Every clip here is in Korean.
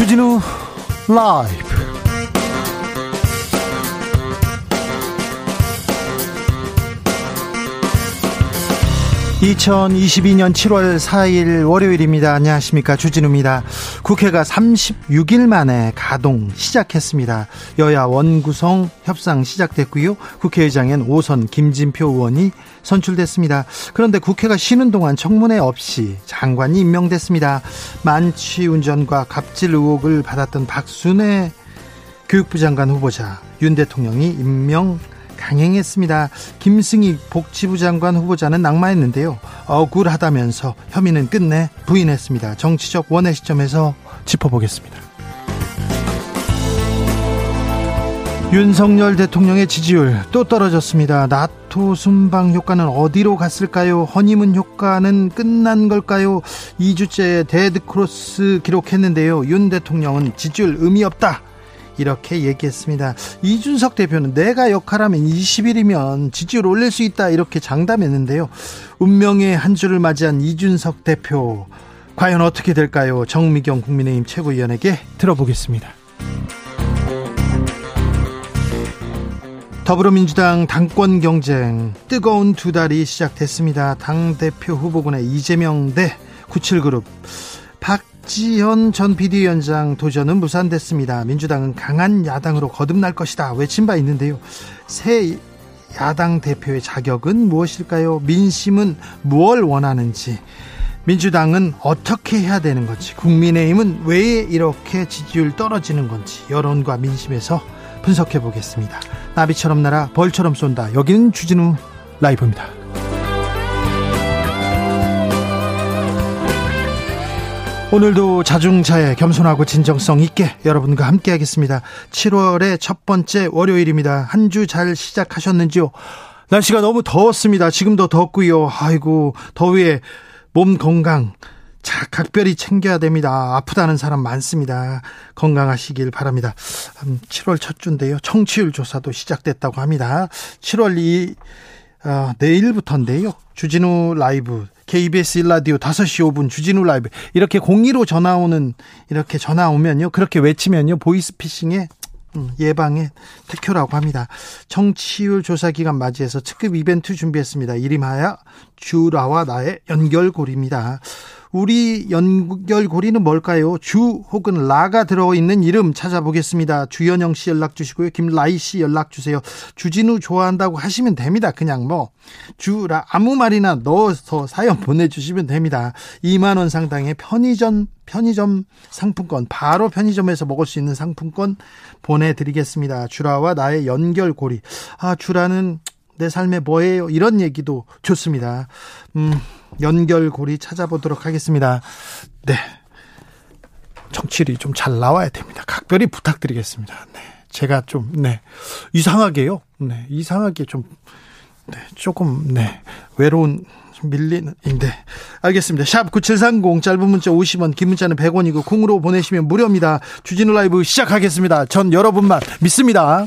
주진우 라이브 2022년 7월 4일 월요일입니다. 안녕하십니까. 주진우입니다. 국회가 36일 만에 가동 시작했습니다. 여야 원구성 협상 시작됐고요. 국회의장엔 오선 김진표 의원이 선출됐습니다. 그런데 국회가 쉬는 동안 청문회 없이 장관이 임명됐습니다. 만취 운전과 갑질 의혹을 받았던 박순애 교육부 장관 후보자 윤 대통령이 임명 강행했습니다. 김승희 복지부 장관 후보자는 낙마했는데요. 억울하다면서 혐의는 끝내 부인했습니다. 정치적 원의 시점에서 짚어보겠습니다. 윤석열 대통령의 지지율 또 떨어졌습니다. 나토 순방 효과는 어디로 갔을까요? 허니문 효과는 끝난 걸까요? 2주째 데드크로스 기록했는데요. 윤 대통령은 지지율 의미 없다. 이렇게 얘기했습니다. 이준석 대표는 내가 역할하면 20일이면 지지율 올릴 수 있다 이렇게 장담했는데요. 운명의 한 주를 맞이한 이준석 대표 과연 어떻게 될까요? 정미경 국민의힘 최고위원에게 들어보겠습니다. 더불어민주당 당권 경쟁 뜨거운 두 달이 시작됐습니다. 당대표 후보군의 이재명 대 97그룹 박 박지현 전 비대위원장 도전은 무산됐습니다. 민주당은 강한 야당으로 거듭날 것이다 외친 바 있는데요. 새 야당 대표의 자격은 무엇일까요? 민심은 무엇을 원하는지 민주당은 어떻게 해야 되는 건지 국민의힘은 왜 이렇게 지지율 떨어지는 건지 여론과 민심에서 분석해 보겠습니다. 나비처럼 날아 벌처럼 쏜다. 여기는 주진우 라이브입니다. 오늘도 자중차에 겸손하고 진정성 있게 여러분과 함께 하겠습니다. 7월의 첫 번째 월요일입니다. 한 주 잘 시작하셨는지요? 날씨가 너무 더웠습니다. 지금도 덥고요. 아이고, 더위에 몸 건강 자, 각별히 챙겨야 됩니다. 아프다는 사람 많습니다. 건강하시길 바랍니다. 7월 첫 주인데요. 청취율 조사도 시작됐다고 합니다. 7월 2, 어, 내일부터인데요. 주진우 라이브 KBS 1라디오 5시 5분 주진우 라이브 이렇게 공의로 전화 오는 이렇게 전화 오면요. 그렇게 외치면요. 보이스피싱에 음, 예방의 특효라고 합니다. 청취율 조사 기간 맞이해서 특급 이벤트 준비했습니다. 이름하여 주라와 나의 연결고리입니다. 우리 연결고리는 뭘까요? 주 혹은 라가 들어있는 이름 찾아보겠습니다. 주연영 씨 연락 주시고요. 김라이 씨 연락 주세요. 주진우 좋아한다고 하시면 됩니다. 그냥 뭐 주라 아무 말이나 넣어서 사연 보내주시면 됩니다. 2만 원 상당의 편의점 편의점 상품권 바로 편의점에서 먹을 수 있는 상품권 보내드리겠습니다. 주라와 나의 연결고리. 아 주라는 내 삶에 뭐예요? 이런 얘기도 좋습니다. 음, 연결고리 찾아보도록 하겠습니다. 네. 정치율이 좀 잘 나와야 됩니다. 각별히 부탁드리겠습니다. 네. 제가 좀, 네. 이상하게요. 네. 이상하게 좀, 네. 조금, 네. 외로운, 밀리는, 인데. 알겠습니다. 샵 9730, 짧은 문자 50원, 긴 문자는 100원이고, 콩으로 보내시면 무료입니다. 주진우 라이브 시작하겠습니다. 전 여러분만 믿습니다.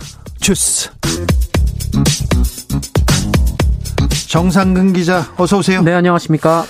주스. 정상근 기자, 어서 오세요. 네, 안녕하십니까.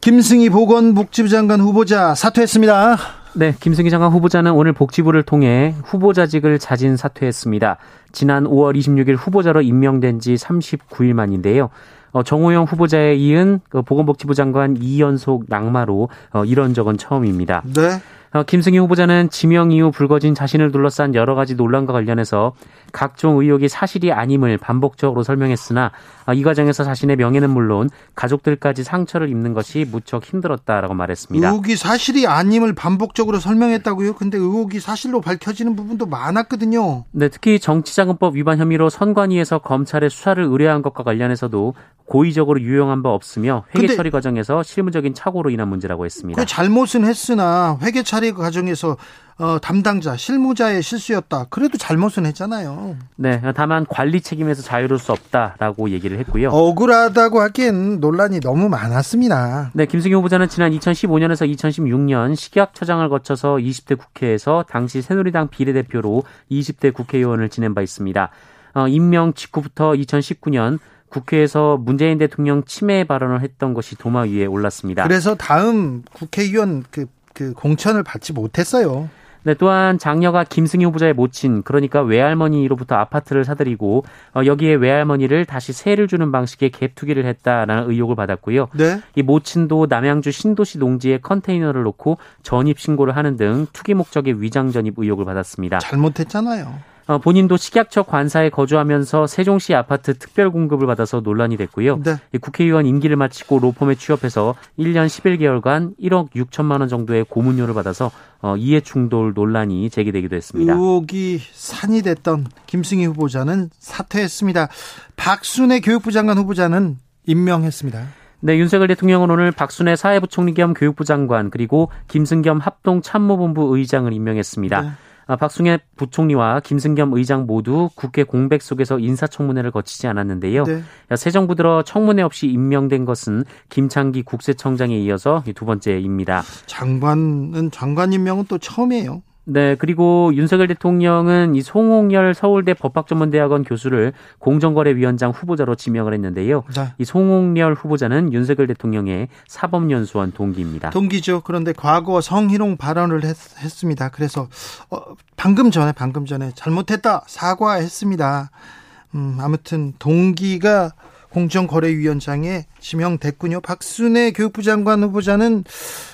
김승희 보건복지부 장관 후보자 사퇴했습니다. 네, 김승희 장관 후보자는 오늘 복지부를 통해 후보자직을 자진 사퇴했습니다. 지난 5월 26일 후보자로 임명된 지 39일 만인데요. 어, 정호영 후보자에 이은 그 보건복지부 장관 2연속 낙마로 어, 이런 적은 처음입니다. 네. 어, 김승희 후보자는 지명 이후 불거진 자신을 둘러싼 여러 가지 논란과 관련해서 각종 의혹이 사실이 아님을 반복적으로 설명했으나 어, 이 과정에서 자신의 명예는 물론 가족들까지 상처를 입는 것이 무척 힘들었다라고 말했습니다. 의혹이 사실이 아님을 반복적으로 설명했다고요? 근데 의혹이 사실로 밝혀지는 부분도 많았거든요. 네, 특히 정치자금법 위반 혐의로 선관위에서 검찰에 수사를 의뢰한 것과 관련해서도 고의적으로 유용한 바 없으며 회계 처리 과정에서 실무적인 착오로 인한 문제라고 했습니다. 그 잘못은 했으나 회계 처리 과정에서 어, 담당자, 실무자의 실수였다. 그래도 잘못은 했잖아요. 네, 다만 관리 책임에서 자유로울 수 없다라고 얘기를 했고요. 억울하다고 하기엔 논란이 너무 많았습니다. 네, 김승희 후보자는 지난 2015년에서 2016년 식약처장을 거쳐서 20대 국회에서 당시 새누리당 비례대표로 20대 국회의원을 지낸 바 있습니다. 어, 임명 직후부터 2019년 국회에서 문재인 대통령 침해 발언을 했던 것이 도마 위에 올랐습니다. 그래서 다음 국회의원 그, 그 공천을 받지 못했어요. 네, 또한 장녀가 김승희 후보자의 모친 그러니까 외할머니로부터 아파트를 사들이고 어, 여기에 외할머니를 다시 세를 주는 방식의 갭 투기를 했다라는 의혹을 받았고요. 네. 이 모친도 남양주 신도시 농지에 컨테이너를 놓고 전입 신고를 하는 등 투기 목적의 위장 전입 의혹을 받았습니다. 잘못했잖아요. 어, 본인도 식약처 관사에 거주하면서 세종시 아파트 특별 공급을 받아서 논란이 됐고요. 네. 국회의원 임기를 마치고 로펌에 취업해서 1년 11개월간 1억 6천만 원 정도의 고문료를 받아서 어, 이해 충돌 논란이 제기되기도 했습니다. 의혹이 산이 됐던 김승희 후보자는 사퇴했습니다. 박순애 교육부 장관 후보자는 임명했습니다. 네, 윤석열 대통령은 오늘 박순애 사회부총리 겸 교육부 장관 그리고 김승겸 합동 참모본부 의장을 임명했습니다. 네. 아, 박승혜 부총리와 김승겸 의장 모두 국회 공백 속에서 인사청문회를 거치지 않았는데요. 네. 새 정부 들어 청문회 없이 임명된 것은 김창기 국세청장에 이어서 두 번째입니다. 장관은 장관 임명은 또 처음이에요. 네, 그리고 윤석열 대통령은 이 송홍열 서울대 법학전문대학원 교수를 공정거래위원장 후보자로 지명을 했는데요. 네. 이 송홍열 후보자는 윤석열 대통령의 사법연수원 동기입니다. 동기죠. 그런데 과거 성희롱 발언을 했, 습니다 그래서 어, 방금 전에 방금 전에 잘못했다 사과했습니다. 음, 아무튼 동기가 공정거래위원장에 지명됐군요. 박순애 교육부 장관 후보자는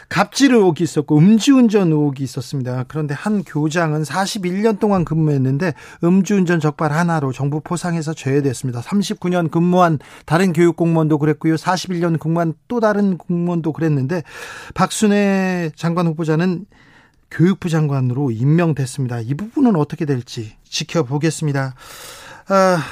갑질 의혹이 있었고 음주운전 의혹이 있었습니다. 그런데 한 교장은 41년 동안 근무했는데 음주운전 적발 하나로 정부 포상해서 제외됐습니다. 39년 근무한 다른 교육 공무원도 그랬고요. 41년 근무한 또 다른 공무원도 그랬는데 박순애 장관 후보자는 교육부 장관으로 임명됐습니다. 이 부분은 어떻게 될지 지켜보겠습니다. 아,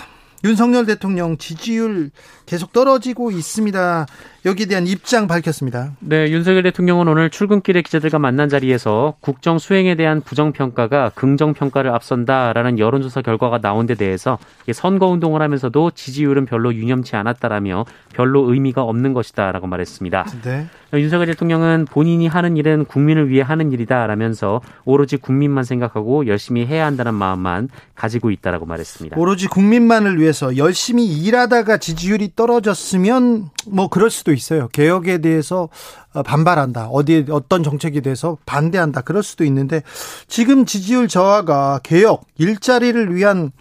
윤석열 대통령 지지율 계속 떨어지고 있습니다. 여기에 대한 입장 밝혔습니다. 네, 윤석열 대통령은 오늘 출근길에 기자들과 만난 자리에서 국정 수행에 대한 부정 평가가 긍정 평가를 앞선다라는 여론조사 결과가 나온 데 대해서 선거 운동을 하면서도 지지율은 별로 유념치 않았다라며 별로 의미가 없는 것이다라고 말했습니다. 네. 윤석열 대통령은 본인이 하는 일은 국민을 위해 하는 일이다라면서 오로지 국민만 생각하고 열심히 해야 한다는 마음만 가지고 있다라고 말했습니다. 오로지 국민만을 위해서 열심히 일하다가 지지율이 떨어졌으면 뭐 그럴 수도 있어요. 개혁에 대해서 어, 반발한다. 어디 어떤 정책에 대해서 반대한다. 그럴 수도 있는데 지금 지지율 저하가 개혁, 일자리를 위한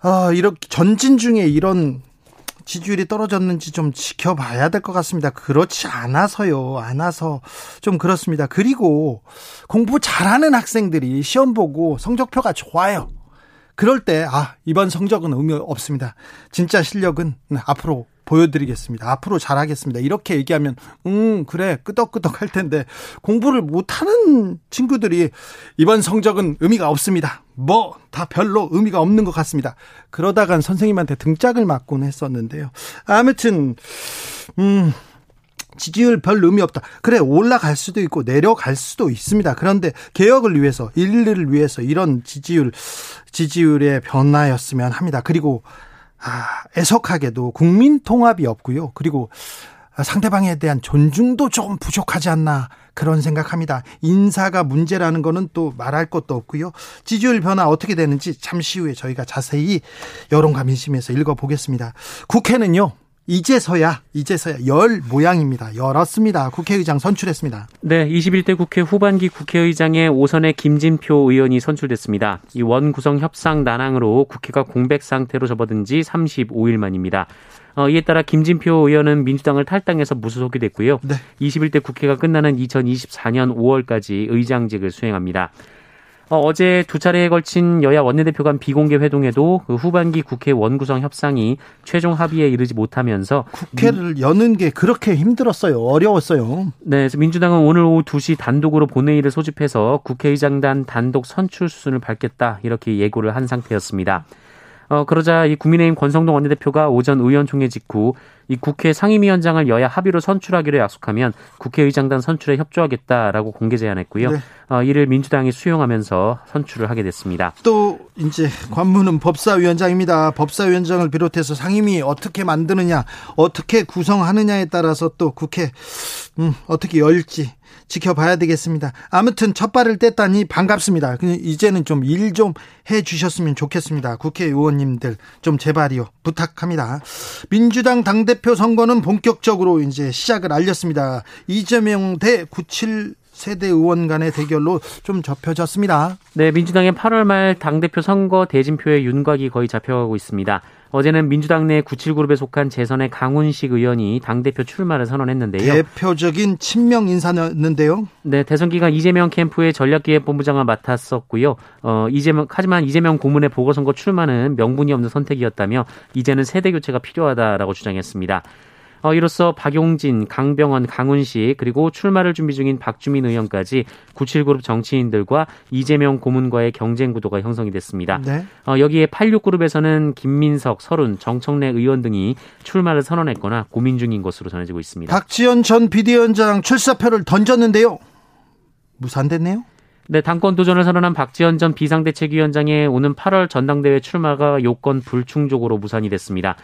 아, 이렇게 전진 중에 이런 지지율이 떨어졌는지 좀 지켜봐야 될 것 같습니다. 그렇지 않아서요. 않아서 좀 그렇습니다. 그리고 공부 잘하는 학생들이 시험 보고 성적표가 좋아요. 그럴 때, 아, 이번 성적은 의미 없습니다. 진짜 실력은 앞으로 보여드리겠습니다. 앞으로 잘하겠습니다. 이렇게 얘기하면, 음, 그래, 끄덕끄덕 할 텐데, 공부를 못하는 친구들이 이번 성적은 의미가 없습니다. 뭐, 다 별로 의미가 없는 것 같습니다. 그러다간 선생님한테 등짝을 맞곤 했었는데요. 아무튼, 음, 지지율 별 의미 없다. 그래 올라갈 수도 있고 내려갈 수도 있습니다. 그런데 개혁을 위해서 일리를 위해서 이런 지지율 지지율의 변화였으면 합니다. 그리고 아, 애석하게도 국민 통합이 없고요. 그리고 상대방에 대한 존중도 좀 부족하지 않나 그런 생각합니다. 인사가 문제라는 거는 또 말할 것도 없고요. 지지율 변화 어떻게 되는지 잠시 후에 저희가 자세히 여론과 민심에서 읽어보겠습니다. 국회는요. 이제서야 이제서야 열 모양입니다. 열었습니다. 국회의장 선출했습니다. 네, 21대 국회 후반기 국회의장에 오선의 김진표 의원이 선출됐습니다. 이 원구성 협상 난항으로 국회가 공백 상태로 접어든 지 35일 만입니다. 어, 이에 따라 김진표 의원은 민주당을 탈당해서 무소속이 됐고요. 네. 21대 국회가 끝나는 2024년 5월까지 의장직을 수행합니다. 어, 제두 차례에 걸친 여야 원내대표 간 비공개 회동에도 그 후반기 국회 원구성 협상이 최종 합의에 이르지 못하면서 국회를 여는 게 그렇게 힘들었어요. 어려웠어요. 네, 그래서 민주당은 오늘 오후 2시 단독으로 본회의를 소집해서 국회의장단 단독 선출 수순을 밟겠다 이렇게 예고를 한 상태였습니다. 어, 그러자 이 국민의힘 권성동 원내대표가 오전 의원총회 직후 이 국회 상임위원장을 여야 합의로 선출하기로 약속하면 국회의장단 선출에 협조하겠다라고 공개 제안했고요. 네. 어, 이를 민주당이 수용하면서 선출을 하게 됐습니다. 또 이제 관문은 법사위원장입니다. 법사위원장을 비롯해서 상임위 어떻게 만드느냐, 어떻게 구성하느냐에 따라서 또 국회 음, 어떻게 열지 지켜봐야 되겠습니다. 아무튼 첫 발을 뗐다니 반갑습니다. 이제는 좀 일 좀 해 주셨으면 좋겠습니다. 국회의원님들 좀 제발이요 부탁합니다. 민주당 당대표 선거는 본격적으로 이제 시작을 알렸습니다. 이재명 대 97. 세대 의원 간의 대결로 좀 접혀졌습니다. 네, 민주당의 8월 말 당대표 선거 대진표의 윤곽이 거의 잡혀가고 있습니다. 어제는 민주당 내 97그룹에 속한 재선의 강훈식 의원이 당대표 출마를 선언했는데요. 대표적인 친명 인사였는데요. 네, 대선 기간 이재명 캠프의 전략기획본부장을 맡았었고요. 어, 이재명, 하지만 이재명 고문의 보궐선거 출마는 명분이 없는 선택이었다며 이제는 세대 교체가 필요하다라고 주장했습니다. 어, 이로써 박용진, 강병원, 강훈식 그리고 출마를 준비 중인 박주민 의원까지 97그룹 정치인들과 이재명 고문과의 경쟁 구도가 형성이 됐습니다. 네. 어, 여기에 86그룹에서는 김민석, 설훈, 정청래 의원 등이 출마를 선언했거나 고민 중인 것으로 전해지고 있습니다. 박지원 전 비대위원장 출사표를 던졌는데요. 무산됐네요. 네, 당권 도전을 선언한 박지원 전 비상대책위원장의 오는 8월 전당대회 출마가 요건 불충족으로 무산이 됐습니다.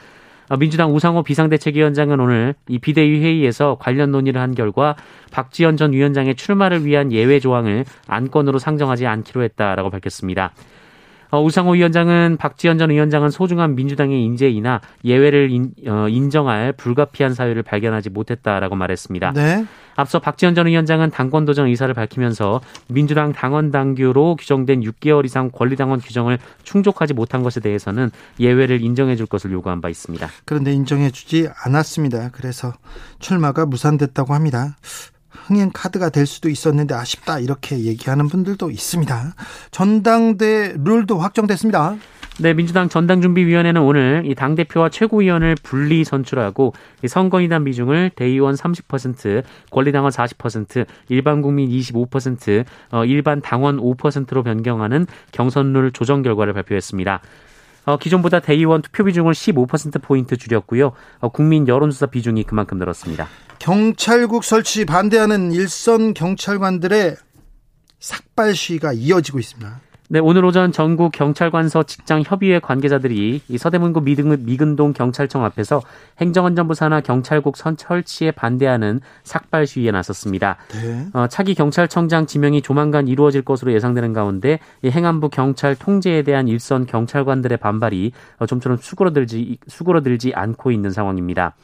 어, 민주당 우상호 비상대책위원장은 오늘 이 비대위 회의에서 관련 논의를 한 결과 박지원 전 위원장의 출마를 위한 예외 조항을 안건으로 상정하지 않기로 했다라고 밝혔습니다. 어, 우상호 위원장은 박지원 전 위원장은 소중한 민주당의 인재이나 예외를 인, 어, 정할 불가피한 사유를 발견하지 못했다라고 말했습니다. 네. 앞서 박지원 전 위원장은 당권 도전 의사를 밝히면서 민주당 당원 당규로 규정된 6개월 이상 권리당원 규정을 충족하지 못한 것에 대해서는 예외를 인정해 줄 것을 요구한 바 있습니다. 그런데 인정해 주지 않았습니다. 그래서 출마가 무산됐다고 합니다. 흥행 카드가 될 수도 있었는데 아쉽다 이렇게 얘기하는 분들도 있습니다. 전당대 룰도 확정됐습니다. 네, 민주당 전당준비위원회는 오늘 이 당 대표와 최고위원을 분리 선출하고 이 선거인단 비중을 대의원 30%, 권리당원 40%, 일반 국민 25%, 어, 일반 당원 5%로 변경하는 경선룰 조정 결과를 발표했습니다. 어, 기존보다 대의원 투표 비중을 15%포인트 줄였고요. 어, 국민 여론조사 비중이 그만큼 늘었습니다. 경찰국 설치 반대하는 일선 경찰관들의 삭발 시위가 이어지고 있습니다. 네, 오늘 오전 전국 경찰관서 직장 협의회 관계자들이 이 서대문구 미근동 경찰청 앞에서 행정안전부 산하 경찰국 선 설치에 반대하는 삭발 시위에 나섰습니다. 네. 어, 차기 경찰청장 지명이 조만간 이루어질 것으로 예상되는 가운데 이 행안부 경찰 통제에 대한 일선 경찰관들의 반발이 어, 좀처럼 수그러들지 수그러들지 않고 있는 상황입니다.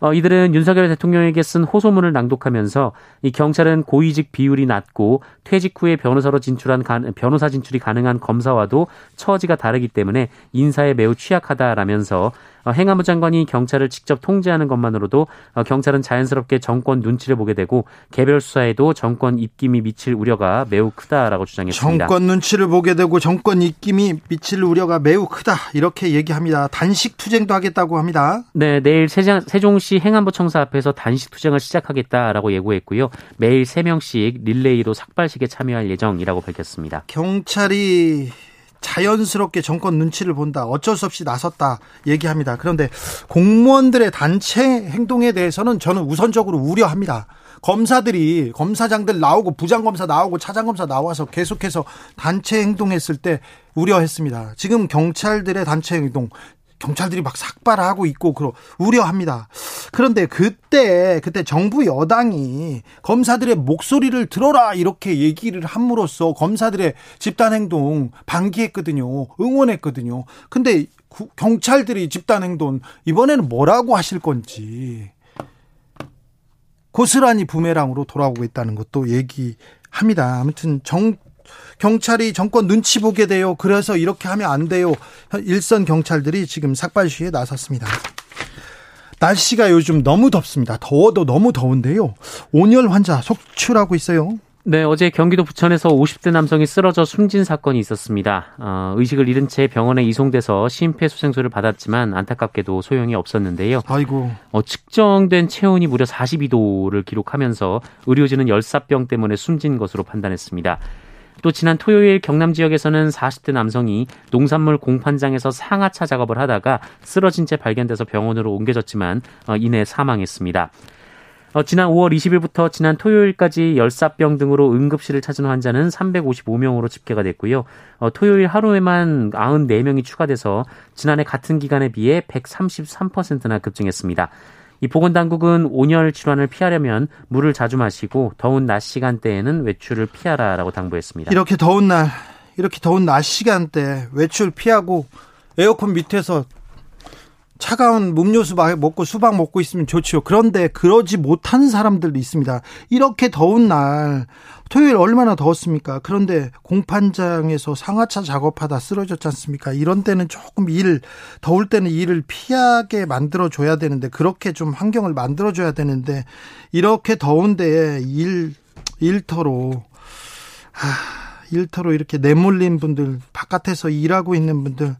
어, 이들은 윤석열 대통령에게 쓴 호소문을 낭독하면서 이 경찰은 고위직 비율이 낮고 퇴직 후에 변호사로 진출한 변호사 진출이 가능한 검사와도 처지가 다르기 때문에 인사에 매우 취약하다라면서 어, 행안부 장관이 경찰을 직접 통제하는 것만으로도 어, 경찰은 자연스럽게 정권 눈치를 보게 되고 개별 수사에도 정권 입김이 미칠 우려가 매우 크다라고 주장했습니다. 정권 눈치를 보게 되고 정권 입김이 미칠 우려가 매우 크다 이렇게 얘기합니다. 단식 투쟁도 하겠다고 합니다. 네, 내일 세종 시 행안부 청사 앞에서 단식 투쟁을 시작하겠다라고 예고했고요. 매일 3명씩 릴레이로 삭발식에 참여할 예정이라고 밝혔습니다. 경찰이 자연스럽게 정권 눈치를 본다. 어쩔 수 없이 나섰다. 얘기합니다. 그런데 공무원들의 단체 행동에 대해서는 저는 우선적으로 우려합니다. 검사들이 검사장들 나오고 부장검사 나오고 차장검사 나와서 계속해서 단체 행동했을 때 우려했습니다. 지금 경찰들의 단체 행동 경찰들이 막 삭발하고 있고 그러 우려합니다. 그런데 그때 그때 정부 여당이 검사들의 목소리를 들어라 이렇게 얘기를 함으로써 검사들의 집단 행동 방기했거든요. 응원했거든요. 근데 경찰들이 집단 행동 이번에는 뭐라고 하실 건지 고스란히 부메랑으로 돌아오고 있다는 것도 얘기합니다. 아무튼 정 경찰이 정권 눈치 보게 돼요. 그래서 이렇게 하면 안 돼요. 일선 경찰들이 지금 삭발 시위에 나섰습니다. 날씨가 요즘 너무 덥습니다. 더워도 너무 더운데요. 온열 환자 속출하고 있어요. 네, 어제 경기도 부천에서 50대 남성이 쓰러져 숨진 사건이 있었습니다. 어, 의식을 잃은 채 병원에 이송돼서 심폐소생술을 받았지만 안타깝게도 소용이 없었는데요. 아이고. 어, 측정된 체온이 무려 42도를 기록하면서 의료진은 열사병 때문에 숨진 것으로 판단했습니다. 또 지난 토요일 경남 지역에서는 40대 남성이 농산물 공판장에서 상하차 작업을 하다가 쓰러진 채 발견돼서 병원으로 옮겨졌지만 어, 이내 사망했습니다. 어, 지난 5월 20일부터 지난 토요일까지 열사병 등으로 응급실을 찾은 환자는 355명으로 집계가 됐고요. 어, 토요일 하루에만 94명이 추가돼서 지난해 같은 기간에 비해 133%나 급증했습니다. 이 보건당국은 온열 질환을 피하려면 물을 자주 마시고 더운 낮 시간대에는 외출을 피하라라고 당부했습니다. 이렇게 더운 날, 이렇게 더운 낮 시간대 외출 피하고 에어컨 밑에서 차가운 음료수 먹고 수박 먹고 있으면 좋지요. 그런데 그러지 못하는 사람들도 있습니다. 이렇게 더운 날 토요일 얼마나 더웠습니까? 그런데 공판장에서 상하차 작업하다 쓰러졌지 않습니까? 이런 때는 조금 일 더울 때는 일을 피하게 만들어 줘야 되는데 그렇게 좀 환경을 만들어 줘야 되는데 이렇게 더운데 일 일터로 아, 일터로 이렇게 내몰린 분들 바깥에서 일하고 있는 분들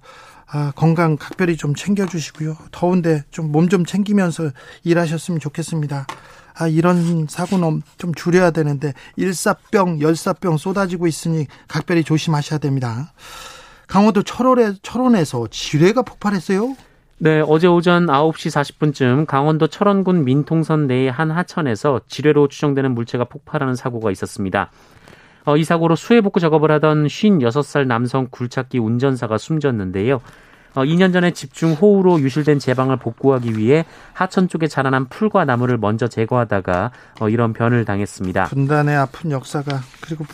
아, 건강 각별히 좀 챙겨주시고요. 더운데 좀몸좀 챙기면서 일하셨으면 좋겠습니다. 아, 이런 사고는 좀 줄여야 되는데 일사병, 열사병 쏟아지고 있으니 각별히 조심하셔야 됩니다. 강원도 철원에, 철원에서 지뢰가 폭발했어요? 네, 어제 오전 9시 40분쯤 강원도 철원군 민통선 내의 한 하천에서 지뢰로 추정되는 물체가 폭발하는 사고가 있었습니다. 어, 이 사고로 수해 복구 작업을 하던 56살 남성 굴착기 운전사가 숨졌는데요. 어, 2년 전에 집중 호우로 유실된 제방을 복구하기 위해 하천 쪽에 자라난 풀과 나무를 먼저 제거하다가 어, 이런 변을 당했습니다. 분단의 아픈 역사가 그리고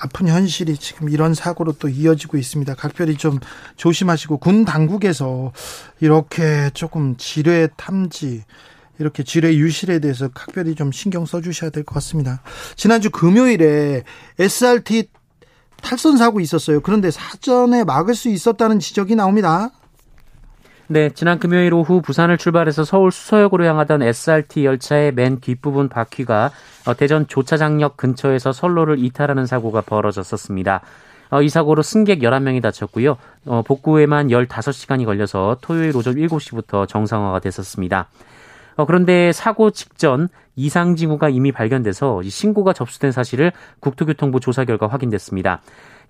아픈 현실이 지금 이런 사고로 또 이어지고 있습니다. 각별히 좀 조심하시고 군 당국에서 이렇게 조금 지뢰 탐지 이렇게 지뢰 유실에 대해서 각별히 좀 신경 써 주셔야 될 것 같습니다. 지난주 금요일에 SRT 탈선 사고 있었어요. 그런데 사전에 막을 수 있었다는 지적이 나옵니다. 네, 지난 금요일 오후 부산을 출발해서 서울 수서역으로 향하던 SRT 열차의 맨 뒷부분 바퀴가 어, 대전 조차장역 근처에서 선로를 이탈하는 사고가 벌어졌었습니다. 어, 이 사고로 승객 11명이 다쳤고요. 어, 복구에만 15시간이 걸려서 토요일 오전 7시부터 정상화가 됐었습니다. 어, 그런데 사고 직전 이상 징후가 이미 발견돼서 신고가 접수된 사실을 국토교통부 조사 결과 확인됐습니다.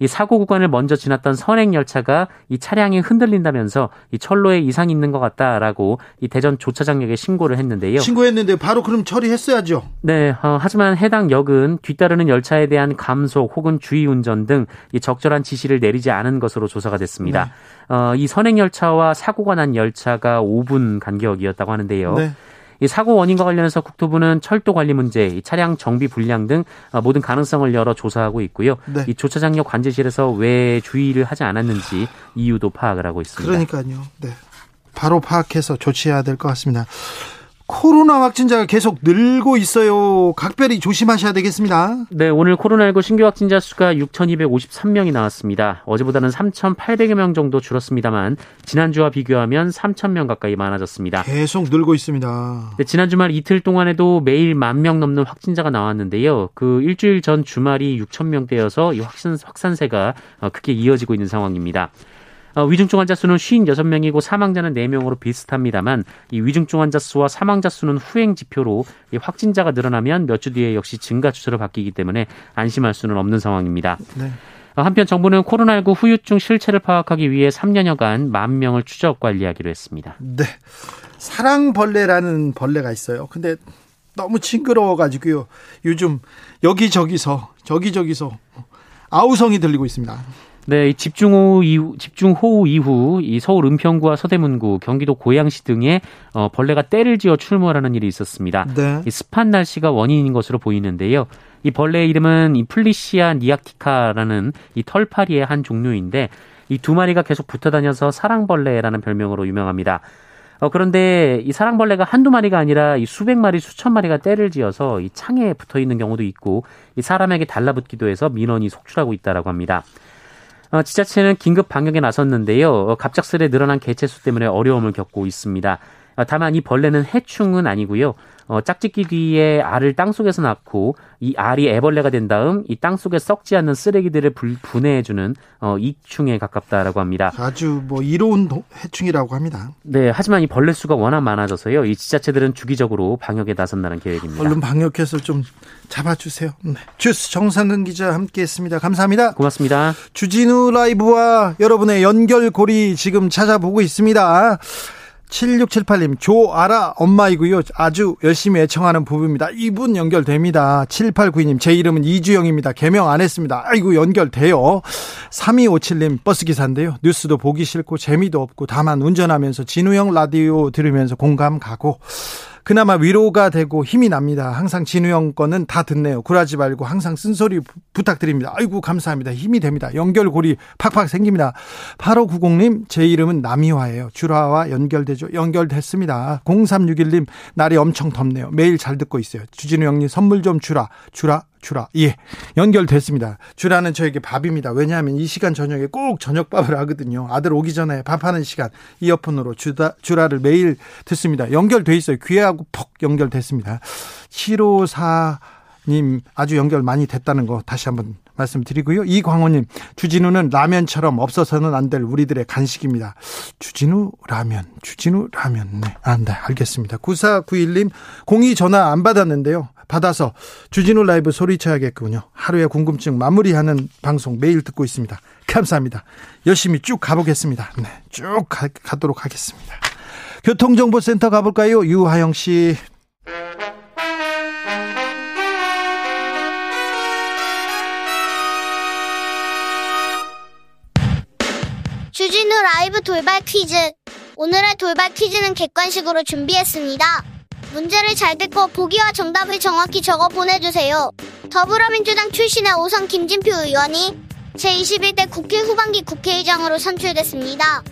이 사고 구간을 먼저 지났던 선행 열차가 이 차량이 흔들린다면서 이 철로에 이상이 있는 것 같다라고 이 대전 조차장역에 신고를 했는데요. 신고했는데 바로 그럼 처리했어야죠. 네, 어, 하지만 해당 역은 뒤따르는 열차에 대한 감속 혹은 주의 운전 등 이 적절한 지시를 내리지 않은 것으로 조사가 됐습니다. 네. 어, 이 선행 열차와 사고가 난 열차가 5분 간격이었다고 하는데요. 네. 이 사고 원인과 관련해서 국토부는 철도 관리 문제, 차량 정비 불량 등 어, 모든 가능성을 열어 조사하고 있고요. 네. 이 조차장역 관제실에서 왜 주의를 하지 않았는지 이유도 파악을 하고 있습니다. 그러니까요. 네. 바로 파악해서 조치해야 될 것 같습니다. 코로나 확진자가 계속 늘고 있어요. 각별히 조심하셔야 되겠습니다. 네, 오늘 코로나19 신규 확진자 수가 6,253명이 나왔습니다. 어제보다는 3,800여 명 정도 줄었습니다만 지난주와 비교하면 3,000명 가까이 많아졌습니다. 계속 늘고 있습니다. 네, 지난 주말 이틀 동안에도 매일 만 명 넘는 확진자가 나왔는데요. 그 일주일 전 주말이 6,000명대여서 이 확산, 확산세가 어, 크게 이어지고 있는 상황입니다. 어, 위중증 환자 수는 56명이고 사망자는 4명으로 비슷합니다만 이 위중증 환자 수와 사망자 수는 후행 지표로 확진자가 늘어나면 몇 주 뒤에 역시 증가 추세로 바뀌기 때문에 안심할 수는 없는 상황입니다. 네. 어, 한편 정부는 코로나19 후유증 실체를 파악하기 위해 3년여간 만 명을 추적 관리하기로 했습니다. 네. 사랑벌레라는 벌레가 있어요. 근데 너무 징그러워가지고요. 요즘 여기저기서, 저기저기서 아우성이 들리고 있습니다. 네, 집중호우 이후, 집중호우 이후 이 서울 은평구와 서대문구, 경기도 고양시 등에 어, 벌레가 때를 지어 출몰하는 일이 있었습니다. 네. 이 습한 날씨가 원인인 것으로 보이는데요. 이 벌레의 이름은 이 플리시아 니아티카라는 이 털파리의 한 종류인데 이 두 마리가 계속 붙어 다녀서 사랑벌레라는 별명으로 유명합니다. 어, 그런데 이 사랑벌레가 한두 마리가 아니라 이 수백 마리, 수천 마리가 때를 지어서 이 창에 붙어 있는 경우도 있고 이 사람에게 달라붙기도 해서 민원이 속출하고 있다라고 합니다. 어, 지자체는 긴급 방역에 나섰는데요. 어, 갑작스레 늘어난 개체 수 때문에 어려움을 겪고 있습니다. 어, 다만 이 벌레는 해충은 아니고요. 어, 짝짓기 뒤에 알을 땅 속에서 낳고 이 알이 애벌레가 된 다음 이 땅 속에 썩지 않는 쓰레기들을 불, 분해해주는 어, 이충에 가깝다라고 합니다. 아주 뭐 이로운 해충이라고 합니다. 네, 하지만 이 벌레 수가 워낙 많아져서요. 이 지자체들은 주기적으로 방역에 나선다는 계획입니다. 얼른 방역해서 좀 잡아주세요. 네. 주스 정상근 기자 함께했습니다. 감사합니다. 고맙습니다. 주진우 라이브와 여러분의 연결고리 지금 찾아보고 있습니다. 7678님, 조아라 엄마이고요. 아주 열심히 애청하는 부부입니다. 이분 연결됩니다. 7892님, 제 이름은 이주영입니다. 개명 안 했습니다. 아이고, 연결돼요. 3257님, 버스기사인데요. 뉴스도 보기 싫고 재미도 없고 다만 운전하면서 진우형 라디오 들으면서 공감 가고 그나마 위로가 되고 힘이 납니다. 항상 진우 형 거는 다 듣네요. 굴하지 말고 항상 쓴소리 부탁드립니다. 아이고 감사합니다. 힘이 됩니다. 연결고리 팍팍 생깁니다. 8590님 제 이름은 남이화예요. 주라와 연결되죠. 연결됐습니다. 0361님 날이 엄청 덥네요. 매일 잘 듣고 있어요. 주진우 형님 선물 좀 주라. 주라 주라. 예. 연결됐습니다. 주라는 저에게 밥입니다. 왜냐하면 이 시간 저녁에 꼭 저녁밥을 하거든요. 아들 오기 전에 밥하는 시간 이어폰으로 주다, 주라를 매일 듣습니다. 연결돼 있어요. 귀하고 퍽 연결됐습니다. 754님 아주 연결 많이 됐다는 거 다시 한번 말씀드리고요. 이광호님, 주진우는 라면처럼 없어서는 안 될 우리들의 간식입니다. 주진우 라면, 주진우 라면. 네, 아, 네, 알겠습니다. 9491님, 공이 전화 안 받았는데요. 받아서 주진우 라이브 소리쳐야겠군요. 하루에 궁금증 마무리하는 방송 매일 듣고 있습니다. 감사합니다. 열심히 쭉 가보겠습니다. 네, 쭉 가, 가도록 하겠습니다. 교통정보센터 가볼까요? 유하영 씨. 주진우 라이브 돌발 퀴즈. 오늘의 돌발 퀴즈는 객관식으로 준비했습니다. 문제를 잘 듣고 보기와 정답을 정확히 적어 보내주세요. 더불어민주당 출신의 오선 김진표 의원이 제21대 국회 후반기 국회의장으로 선출됐습니다.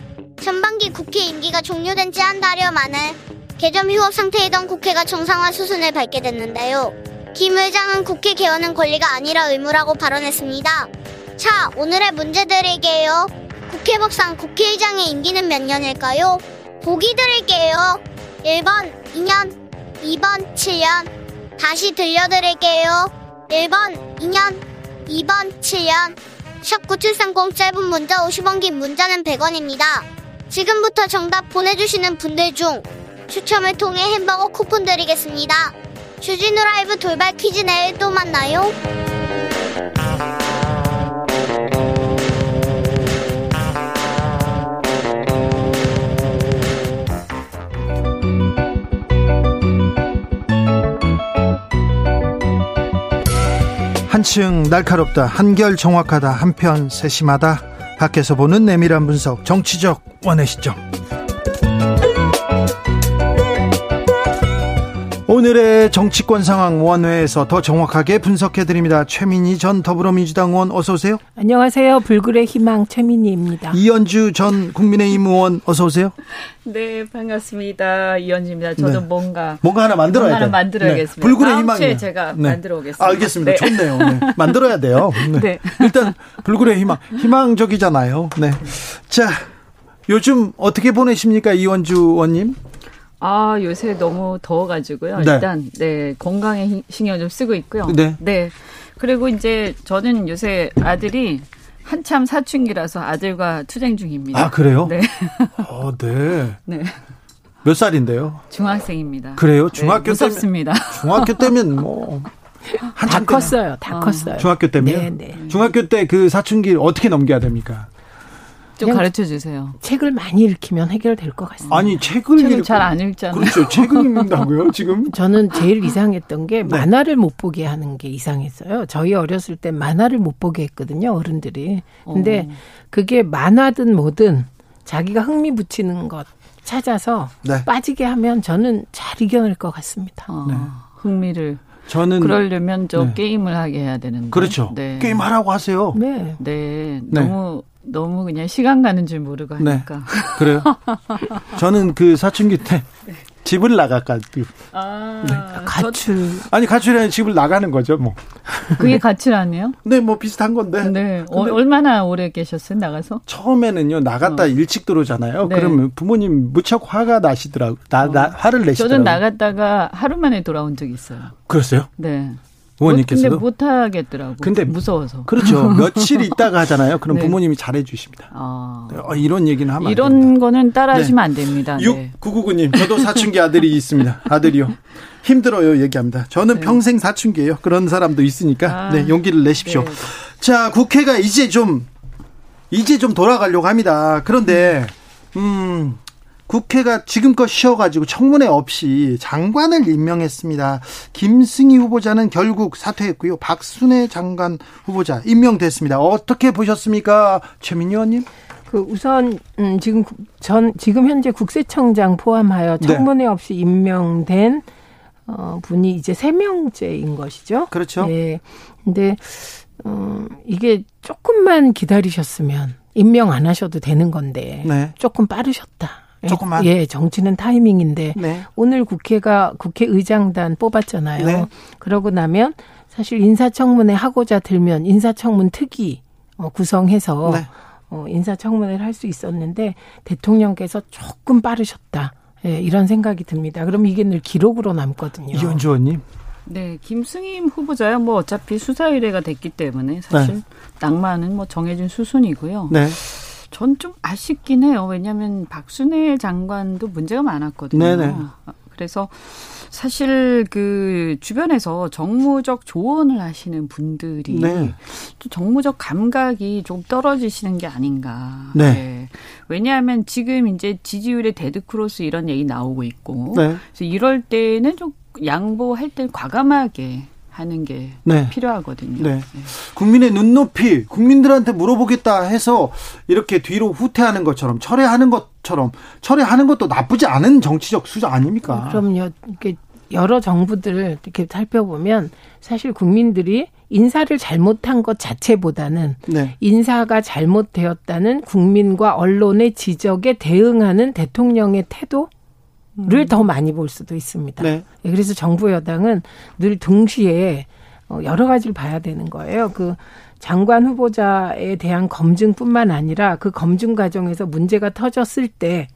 전반기 국회 임기가 종료된 지 한 달여 만에 개점 휴업 상태이던 국회가 정상화 수순을 밟게 됐는데요. 김 의장은 국회 개원은 권리가 아니라 의무라고 발언했습니다. 자, 오늘의 문제 드릴게요. 국회법상 국회의장의 임기는 몇 년일까요? 보기 드릴게요. 1번 2년, 2번 7년. 다시 들려드릴게요. 1번 2년 2번 7년. 샵 9730 짧은 문자 50원 긴 문자는 100원입니다. 지금부터 정답 보내주시는 분들 중 추첨을 통해 햄버거 쿠폰 드리겠습니다. 주진우 라이브 돌발 퀴즈 내일 또 만나요 한층 날카롭다 한결 정확하다 한편 세심하다. 밖에서 보는 내밀한 분석 정치적 원의 시점 오늘의 정치권 상황 원회에서 더 정확하게 분석해 드립니다. 최민희 전 더불어민주당 의원 어서 오세요. 안녕하세요. 불굴의 희망 최민희입니다. 이현주 전 국민의힘 의원 어서 오세요. 네, 반갑습니다. 이현주입니다. 저도 네. 뭔가 뭔가 하나 만들어야 뭔가 하나 만들어야겠습니다. 네. 불굴의 희망 제가 네. 만들어 오겠습니다. 알겠습니다. 네. 좋네요. 네. 만들어야 돼요. 네. 네. 일단 불굴의 희망 희망적이잖아요. 네. 자, 요즘 어떻게 보내십니까, 이원주 의원님? 아, 요새 너무 더워가지고요. 네. 일단, 네, 건강에 신경 좀 쓰고 있고요. 네. 네. 그리고 이제 저는 요새 아들이 한참 사춘기라서 아들과 투쟁 중입니다. 아, 그래요? 네. 어, 네. 네. 몇 살인데요? 중학생입니다. 그래요? 네, 중학교 네, 무섭습니다. 때면, 중학교 때면 뭐. 다 컸어요. 다 어. 컸어요. 중학교 때면? 네, 네. 중학교 때 그 사춘기 어떻게 넘겨야 됩니까? 좀 가르쳐 주세요. 책을 많이 읽히면 해결될 것 같습니다. 아니 책을 책을 읽- 잘안 읽잖아요. 그렇죠. 책을 읽는다고요 지금? 저는 제일 이상했던 게 네. 만화를 못 보게 하는 게 이상했어요. 저희 어렸을 때 만화를 못 보게 했거든요, 어른들이. 근데 어. 그게 만화든 뭐든 자기가 흥미 붙이는 것 찾아서 네. 빠지게 하면 저는 잘 이겨낼 것 같습니다. 어, 네. 흥미를 저는 그러려면 저 네. 게임을 하게 해야 되는데. 그렇죠. 네. 게임 하라고 하세요. 네. 네. 네. 너무 너무 그냥 시간 가는 줄 모르고 네. 하니까. 그래요? 저는 그 사춘기 때 집을 나가가지고 아, 네. 가출. 아니 가출이 집을 나가는 거죠 뭐. 저- 그게 가출하네요. 네, 뭐 비슷한 건데. 네. 어, 얼마나 오래 계셨어요? 나가서? 처음에는요 나갔다 일찍 들어오잖아요. 네. 그러면 부모님 무척 화가 나시더라고. 나, 나 화를 내시더라고. 저는 나갔다가 하루 만에 돌아온 적이 있어요. 그랬어요? 네. 부모님께서도. 못, 근데 못 하겠더라고. 근데 무서워서. 그렇죠. 며칠 있다가 하잖아요. 그럼 네. 부모님이 잘해 주십니다. 아. 어, 이런 얘기는 하면 안 이런 됩니다. 거는 따라하시면 안 됩니다. 네. 6999님, 저도 사춘기 아들이 있습니다. 아들이요. 힘들어요, 얘기합니다. 저는 평생 사춘기예요. 그런 사람도 있으니까, 네. 아, 네, 용기를 내십시오. 네. 자, 국회가 이제 좀, 이제 좀 돌아가려고 합니다. 그런데, 음, 국회가 지금껏 쉬어가지고 청문회 없이 장관을 임명했습니다. 김승희 후보자는 결국 사퇴했고요. 박순애 장관 후보자 임명됐습니다. 어떻게 보셨습니까? 최민희 의원님? 그 우선 음 지금 국- 전 지금 현재 국세청장 포함하여 네. 청문회 없이 임명된 어 분이 이제 세 명째인 것이죠. 그렇죠. 네. 근데 어 이게 조금만 기다리셨으면 임명 안 하셔도 되는 건데 네. 조금 빠르셨다. 예, 조금만? 예, 정치는 타이밍인데 네. 오늘 국회가 국회의장단 뽑았잖아요. 네. 그러고 나면 사실 인사청문회 하고자 들면 인사청문 특위 어, 구성해서 네. 어, 인사청문회를 할 수 있었는데 대통령께서 조금 빠르셨다. 예, 이런 생각이 듭니다. 그럼 이게 늘 기록으로 남거든요. 이현주 의원님. 네, 김승임 후보자야 뭐 어차피 수사 의뢰가 됐기 때문에 사실 낭만은 뭐 정해진 수순이고요. 네. 전 좀 아쉽긴 해요. 왜냐하면 박순애 장관도 문제가 많았거든요. 네네. 그래서 사실 그 주변에서 정무적 조언을 하시는 분들이 네. 또 정무적 감각이 좀 떨어지시는 게 아닌가. 네. 왜냐하면 지금 이제 지지율의 데드크로스 이런 얘기 나오고 있고 네. 그래서 이럴 때는 좀 양보할 때 과감하게 하는 게 네. 필요하거든요. 네. 국민의 눈높이, 국민들한테 물어보겠다 해서 이렇게 뒤로 후퇴하는 것처럼 철회하는 것처럼 철회하는 것도 나쁘지 않은 정치적 수작 아닙니까? 그럼요. 이렇게 여러 정부들을 이렇게 살펴보면 사실 국민들이 인사를 잘못한 것 자체보다는 네. 인사가 잘못되었다는 국민과 언론의 지적에 대응하는 대통령의 태도 를더 많이 볼 수도 있습니다. 네. 예, 그래서 정부 여당은 늘 동시에 어, 여러 가지를 봐야 되는 거예요. 그 장관 후보자에 대한 검증뿐만 아니라 그 검증 과정에서 문제가 터졌을 때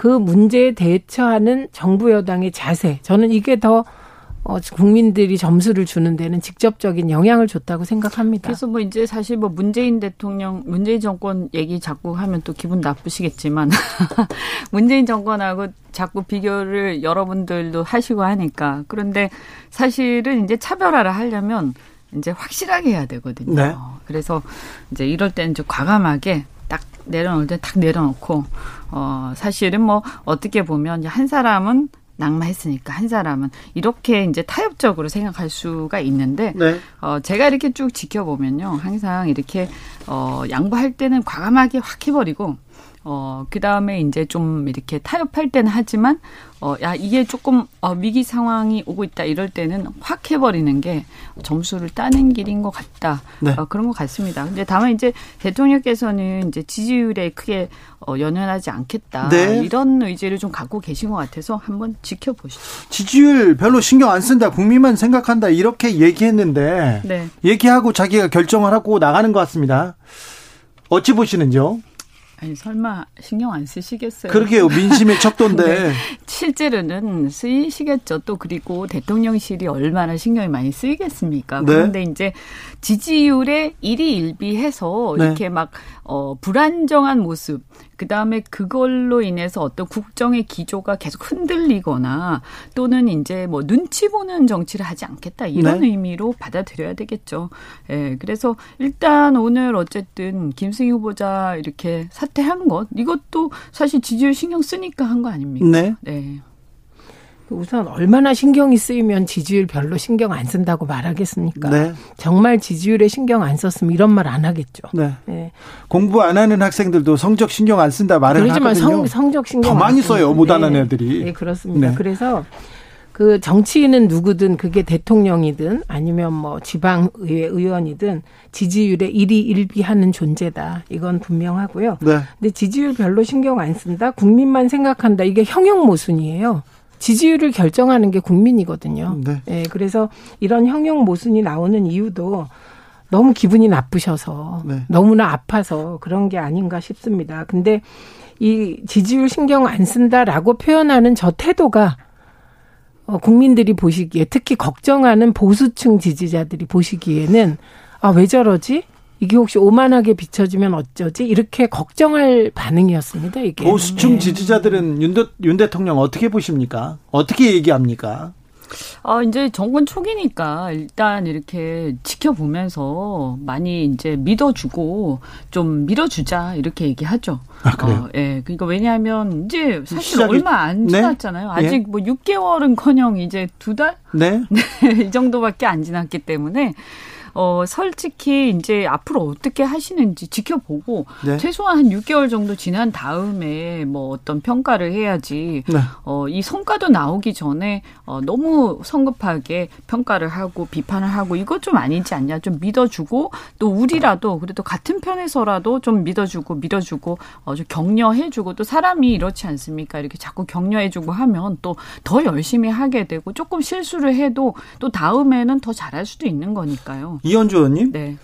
그 문제에 대처하는 정부 여당의 자세. 저는 이게 더 어, 국민들이 점수를 주는 데는 직접적인 영향을 줬다고 생각합니다. 그래서 뭐 이제 사실 뭐 문재인 대통령, 문재인 정권 얘기 자꾸 하면 또 기분 나쁘시겠지만 문재인 정권하고 자꾸 비교를 여러분들도 하시고 하니까 그런데 사실은 이제 차별화를 하려면 이제 확실하게 해야 되거든요. 네. 그래서 이제 이럴 때는 좀 과감하게 딱 내려놓을 때 딱 내려놓고 어 사실은 뭐 어떻게 보면 한 사람은 낙마했으니까 한 사람은 이렇게 이제 타협적으로 생각할 수가 있는데 네. 어, 제가 이렇게 쭉 지켜보면요. 항상 이렇게, 어, 양보할 때는 과감하게 확 해버리고, 어, 그 다음에 이제 좀 이렇게 타협할 때는 하지만, 어, 야, 이게 조금, 어, 위기 상황이 오고 있다. 이럴 때는 확 해버리는 게 점수를 따는 길인 것 같다. 네. 어, 그런 것 같습니다. 근데 다만 이제 대통령께서는 이제 지지율에 크게 어, 연연하지 않겠다. 네. 이런 의지를 좀 갖고 계신 것 같아서 한번 지켜보시죠. 지지율 별로 신경 안 쓴다. 국민만 생각한다. 이렇게 얘기했는데 네. 얘기하고 자기가 결정을 하고 나가는 것 같습니다. 어찌 보시는지요? 아니, 설마 신경 안 쓰시겠어요? 그러게요. 민심의 척도인데. 네. 실제로는 쓰이시겠죠. 또 그리고 대통령실이 얼마나 신경이 많이 쓰이겠습니까? 네. 그런데 이제 지지율에 일희일비해서 네. 이렇게 막 어, 불안정한 모습 그 다음에 그걸로 인해서 어떤 국정의 기조가 계속 흔들리거나 또는 이제 뭐 눈치 보는 정치를 하지 않겠다 이런 네. 의미로 받아들여야 되겠죠. 예, 그래서 일단 오늘 어쨌든 김승희 후보자 이렇게 사퇴한 것 이것도 사실 지지율 신경 쓰니까 한 거 아닙니까? 네. 네. 우선 얼마나 신경이 쓰이면 지지율 별로 신경 안 쓴다고 말하겠습니까? 네. 정말 지지율에 신경 안 썼으면 이런 말 안 하겠죠. 네. 네. 공부 안 하는 학생들도 성적 신경 안 쓴다 말을 그러지만 하거든요. 성, 적 신경 더 많이 써요. 못 하는 네. 애들이. 네, 그렇습니다. 네. 그래서 그 정치인은 누구든 그게 대통령이든 아니면 뭐 지방의회 의원이든 지지율에 일희일비하는 존재다. 이건 분명하고요. 네. 근데 지지율 별로 신경 안 쓴다. 국민만 생각한다. 이게 형용 모순이에요. 지지율을 결정하는 게 국민이거든요. 네. 네. 그래서 이런 형용 모순이 나오는 이유도 너무 기분이 나쁘셔서 네. 너무나 아파서 그런 게 아닌가 싶습니다. 근데 이 지지율 신경 안 쓴다라고 표현하는 저 태도가 어, 국민들이 보시기에 특히 걱정하는 보수층 지지자들이 보시기에는 아, 왜 저러지? 이게 혹시 오만하게 비춰지면 어쩌지? 이렇게 걱정할 반응이었습니다. 이게 보수층 네. 지지자들은 윤, 윤 대통령 어떻게 보십니까? 어떻게 얘기합니까? 어, 이제 정권 초기니까 일단 이렇게 지켜보면서 많이 이제 믿어주고 좀 밀어주자 이렇게 얘기하죠. 아, 그래요? 어, 예. 그러니까 왜냐하면 이제 사실 시작이... 얼마 안 네? 지났잖아요. 네? 아직 예? 뭐 6개월은 커녕 이제 두 달? 네. 네. 이 정도밖에 안 지났기 때문에 어, 솔직히 이제 앞으로 어떻게 하시는지 지켜보고 네. 최소한 한 6개월 정도 지난 다음에 뭐 어떤 평가를 해야지 네. 어, 이 성과도 나오기 전에 어, 너무 성급하게 평가를 하고 비판을 하고 이것 좀 아니지 않냐 좀 믿어주고 또 우리라도 그래도 같은 편에서라도 좀 믿어주고 밀어주고 어, 좀 격려해주고 또 사람이 이렇지 않습니까 이렇게 자꾸 격려해주고 하면 또 더 열심히 하게 되고 조금 실수를 해도 또 다음에는 더 잘할 수도 있는 거니까요. 이현주 의원님. 네.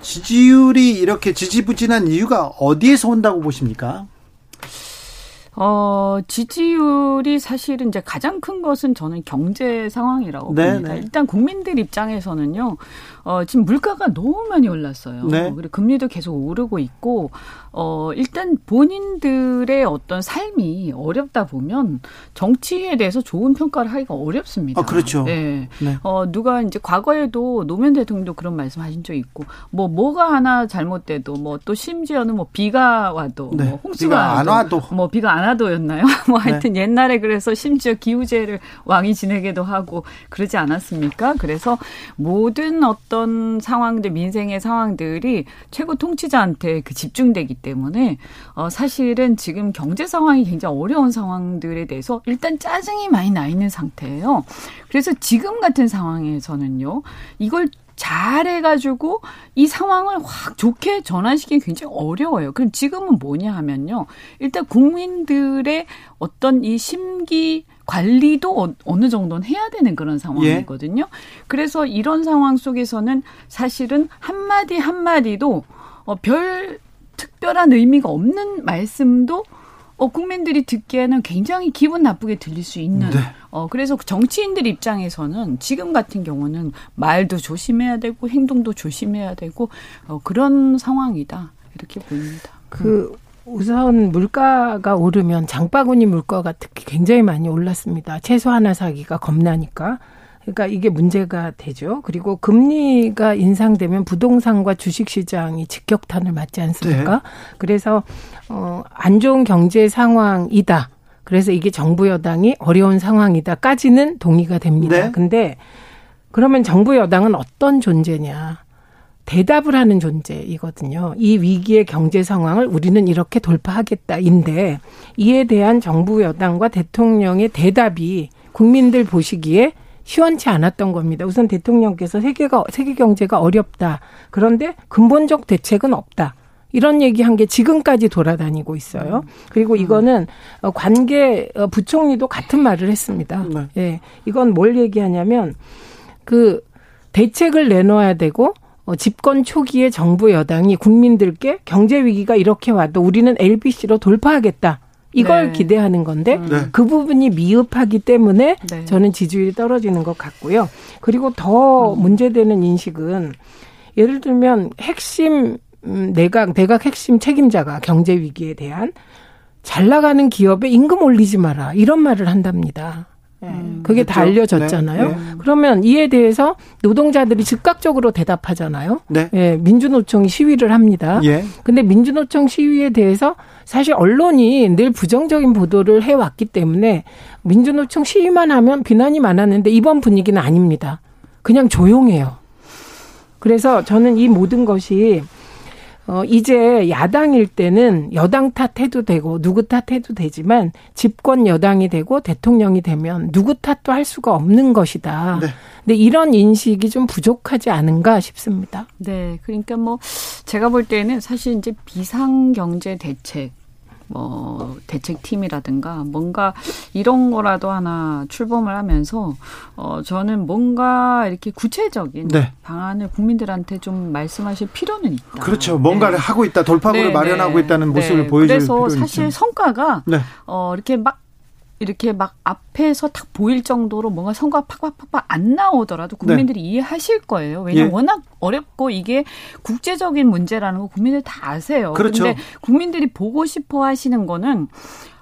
지지율이 이렇게 지지부진한 이유가 어디에서 온다고 보십니까? 어, 지지율이 사실은 이제 가장 큰 것은 저는 경제 상황이라고 네, 봅니다. 네. 일단 국민들 입장에서는요, 어, 지금 물가가 너무 많이 올랐어요. 네. 그리고 금리도 계속 오르고 있고, 어, 일단 본인들의 어떤 삶이 어렵다 보면 정치에 대해서 좋은 평가를 하기가 어렵습니다. 아, 그렇죠. 네. 네. 어, 누가 이제 과거에도 노무현 대통령도 그런 말씀 하신 적 있고, 뭐, 뭐가 하나 잘못돼도, 뭐, 또 심지어는 뭐, 비가 와도, 네. 뭐, 홍수가 비가 안 와도, 뭐, 비가 안 와도였나요? 뭐, 하여튼 네. 옛날에 그래서 심지어 기후제를 왕이 지내기도 하고, 그러지 않았습니까? 그래서 모든 어떤 상황들, 민생의 상황들이 최고 통치자한테 그 집중되기 때문에 어 사실은 지금 경제 상황이 굉장히 어려운 상황들에 대해서 일단 짜증이 많이 나 있는 상태예요. 그래서 지금 같은 상황에서는요. 이걸 잘해가지고 이 상황을 확 좋게 전환시키기 굉장히 어려워요. 그럼 지금은 뭐냐 하면요. 일단 국민들의 어떤 이 심기 관리도 어, 어느 정도는 해야 되는 그런 상황이거든요. 예. 그래서 이런 상황 속에서는 사실은 한마디 한마디도 어, 별 특별한 의미가 없는 말씀도 어, 국민들이 듣기에는 굉장히 기분 나쁘게 들릴 수 있는. 네. 어, 그래서 정치인들 입장에서는 지금 같은 경우는 말도 조심해야 되고 행동도 조심해야 되고 어, 그런 상황이다. 이렇게 보입니다. 그 우선 물가가 오르면 장바구니 물가가 특히 굉장히 많이 올랐습니다. 채소 하나 사기가 겁나니까. 그러니까 이게 문제가 되죠. 그리고 금리가 인상되면 부동산과 주식 시장이 직격탄을 맞지 않습니까? 네. 그래서 어안 좋은 경제 상황이다. 그래서 이게 정부 여당이 어려운 상황이다까지는 동의가 됩니다. 네. 근데 그러면 정부 여당은 어떤 존재냐? 대답을 하는 존재이거든요. 이 위기의 경제 상황을 우리는 이렇게 돌파하겠다인데 이에 대한 정부 여당과 대통령의 대답이 국민들 보시기에 시원치 않았던 겁니다. 우선 대통령께서 세계가 세계 경제가 어렵다. 그런데 근본적 대책은 없다. 이런 얘기한 게 지금까지 돌아다니고 있어요. 그리고 음. 이거는 어, 관계 어, 부총리도 같은 말을 했습니다. 네. 예. 이건 뭘 얘기하냐면 그 대책을 내놓아야 되고 어, 집권 초기에 정부 여당이 국민들께 경제 위기가 이렇게 와도 우리는 LBC로 돌파하겠다. 이걸 네. 기대하는 건데 음. 네. 그 부분이 미흡하기 때문에 네. 저는 지지율이 떨어지는 것 같고요. 그리고 더 음. 문제되는 인식은 예를 들면 핵심 음, 내각 내각 핵심 책임자가 경제 위기에 대한 잘 나가는 기업에 임금 올리지 마라 이런 말을 한답니다. 예, 음, 그게 다 그렇죠. 알려졌잖아요. 네, 네. 그러면 이에 대해서 노동자들이 즉각적으로 대답하잖아요. 네. 예, 민주노총이 시위를 합니다. 예. 근데 민주노총 시위에 대해서 사실 언론이 늘 부정적인 보도를 해왔기 때문에 민주노총 시위만 하면 비난이 많았는데 이번 분위기는 아닙니다. 그냥 조용해요. 그래서 저는 이 모든 것이 어, 이제 야당일 때는 여당 탓해도 되고 누구 탓해도 되지만 집권 여당이 되고 대통령이 되면 누구 탓도 할 수가 없는 것이다. 네. 근데 이런 인식이 좀 부족하지 않은가 싶습니다. 네, 그러니까 뭐 제가 볼 때는 사실 이제 비상 경제 대책 뭐 대책팀이라든가 뭔가 이런 거라도 하나 출범을 하면서 어 저는 뭔가 이렇게 구체적인 네. 방안을 국민들한테 좀 말씀하실 필요는 있다. 그렇죠. 뭔가를 네. 하고 있다. 돌파구를 네, 마련하고 네. 있다는 모습을 네. 보여줄 그래서 사실 있죠. 성과가 네. 어 이렇게 막 이렇게 막 앞에서 탁 보일 정도로 뭔가 성과 팍팍팍팍 안 나오더라도 국민들이 이해하실 거예요. 왜냐면 네. 예. 워낙 어렵고 이게 국제적인 문제라는 거 국민들 다 아세요. 그렇죠. 근데 국민들이 보고 싶어 하시는 거는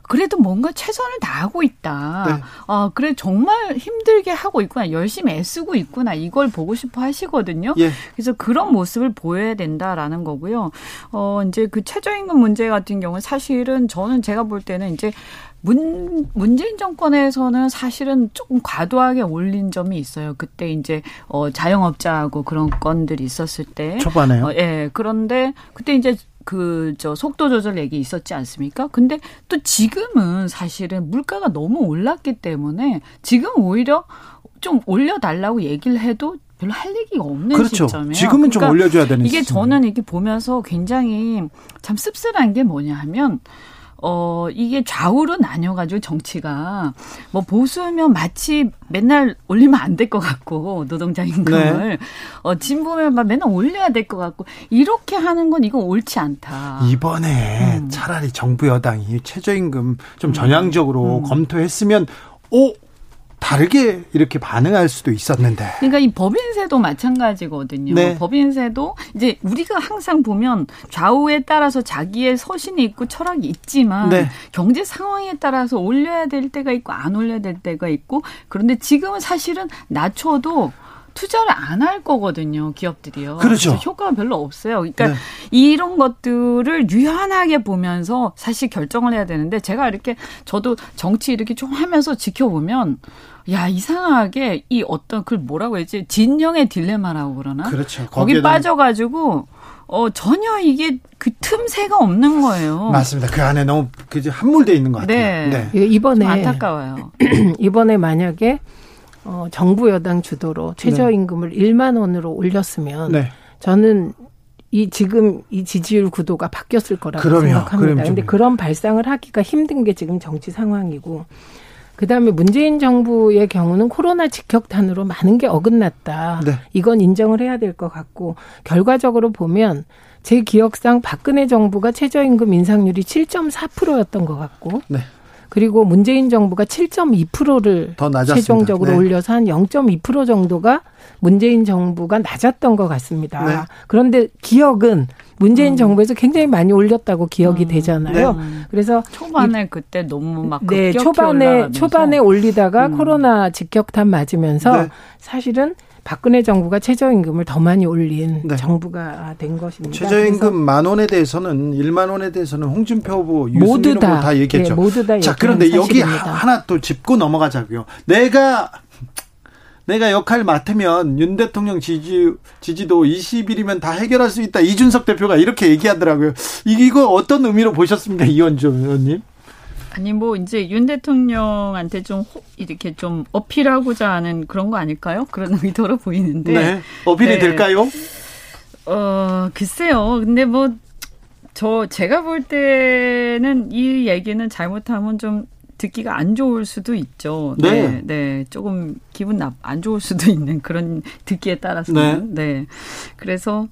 그래도 뭔가 최선을 다하고 있다. 네. 아, 그래 정말 힘들게 하고 있구나. 열심히 애쓰고 있구나. 이걸 보고 싶어 하시거든요. 예. 그래서 그런 모습을 보여야 된다라는 거고요. 어, 이제 그 최저임금 문제 같은 경우는 사실은 저는 제가 볼 때는 이제 문, 문재인 정권에서는 사실은 조금 과도하게 올린 점이 있어요. 그때 이제, 어, 자영업자하고 그런 건들이 있었을 때. 초반에요. 어, 예. 그런데 그때 이제 그, 저, 속도 조절 얘기 있었지 않습니까? 근데 또 지금은 사실은 물가가 너무 올랐기 때문에 지금 오히려 좀 올려달라고 얘기를 해도 별로 할 얘기가 없는 그렇죠. 시점이에요. 지금은 좀 그러니까 올려줘야 되는 이게 시점. 저는 이렇게 보면서 굉장히 참 씁쓸한 게 뭐냐 하면 어, 이게 좌우로 나뉘어가지고 정치가 뭐 보수면 마치 맨날 올리면 안 될 것 같고 노동자 임금을 네. 어, 진보면 막 맨날 올려야 될 것 같고 이렇게 하는 건 이건 옳지 않다. 이번에 음. 차라리 정부 여당이 최저임금 좀 전향적으로 음. 검토했으면 오 다르게 이렇게 반응할 수도 있었는데. 그러니까 이 법인세도 마찬가지거든요. 네. 법인세도 이제 우리가 항상 보면 좌우에 따라서 자기의 서신이 있고 철학이 있지만 네. 경제 상황에 따라서 올려야 될 때가 있고 안 올려야 될 때가 있고 그런데 지금은 사실은 낮춰도 투자를 안 할 거거든요, 기업들이요. 그렇죠. 그래서 효과가 별로 없어요. 그러니까 네. 이런 것들을 유연하게 보면서 사실 결정을 해야 되는데 제가 이렇게 저도 정치 이렇게 좀 하면서 지켜보면 야 이상하게 이 어떤 그 뭐라고 해야지 진영의 딜레마라고 그러나 그렇죠. 거기 빠져가지고 어 전혀 이게 그 틈새가 없는 거예요. 맞습니다. 그 안에 너무 그 함몰돼 있는 것 같아요. 네. 예, 이번에 좀 안타까워요. 이번에 만약에 어, 정부 여당 주도로 최저임금을 1만 원으로 올렸으면 네. 저는 이 지금 이 지지율 구도가 바뀌었을 거라고 그럼요. 그럼 생각합니다. 좀- 근데 그런 발상을 하기가 힘든 게 지금 정치 상황이고 그다음에 문재인 정부의 경우는 코로나 직격탄으로 많은 게 어긋났다. 네. 이건 인정을 해야 될 것 같고 결과적으로 보면 제 기억상 박근혜 정부가 최저임금 인상률이 7.4%였던 것 같고 네. 그리고 문재인 정부가 7.2%를 더 낮았습니다. 최종적으로 네. 올려서 한 0.2% 정도가 문재인 정부가 낮았던 것 같습니다. 네. 그런데 기억은 문재인 음. 정부에서 굉장히 많이 올렸다고 기억이 되잖아요. 네. 그래서 초반에 그때 너무 막 네, 급격히 초반에 올라가면서. 초반에 올리다가 음. 코로나 직격탄 맞으면서 네. 사실은 박근혜 정부가 최저임금을 더 많이 올린 네. 정부가 된 것입니다. 최저임금 만 원에 대해서는 1만 원에 대해서는 홍준표 후보, 모두 후보 다, 다 얘기했죠. 네, 모두 다 자, 그런데 여기 사실입니다. 하나 또 짚고 넘어가자고요. 내가 내가 역할 맡으면 윤 대통령 지지 지지도 20일이면 다 해결할 수 있다. 이준석 대표가 이렇게 얘기하더라고요. 이- 이거 어떤 의미로 보셨습니까, 이원주 의원님? 아니 뭐 이제 윤 대통령한테 좀 호- 이렇게 좀 어필하고자 하는 그런 거 아닐까요? 그런 의도로 보이는데. 네. 어필이 네. 될까요? 어 글쎄요. 근데 뭐 저 제가 볼 때는 이 얘기는 잘못하면 좀 듣기가 안 좋을 수도 있죠. 네. 네, 네. 조금 기분 나 안 좋을 수도 있는 그런 듣기에 따라서는. 네. 그래서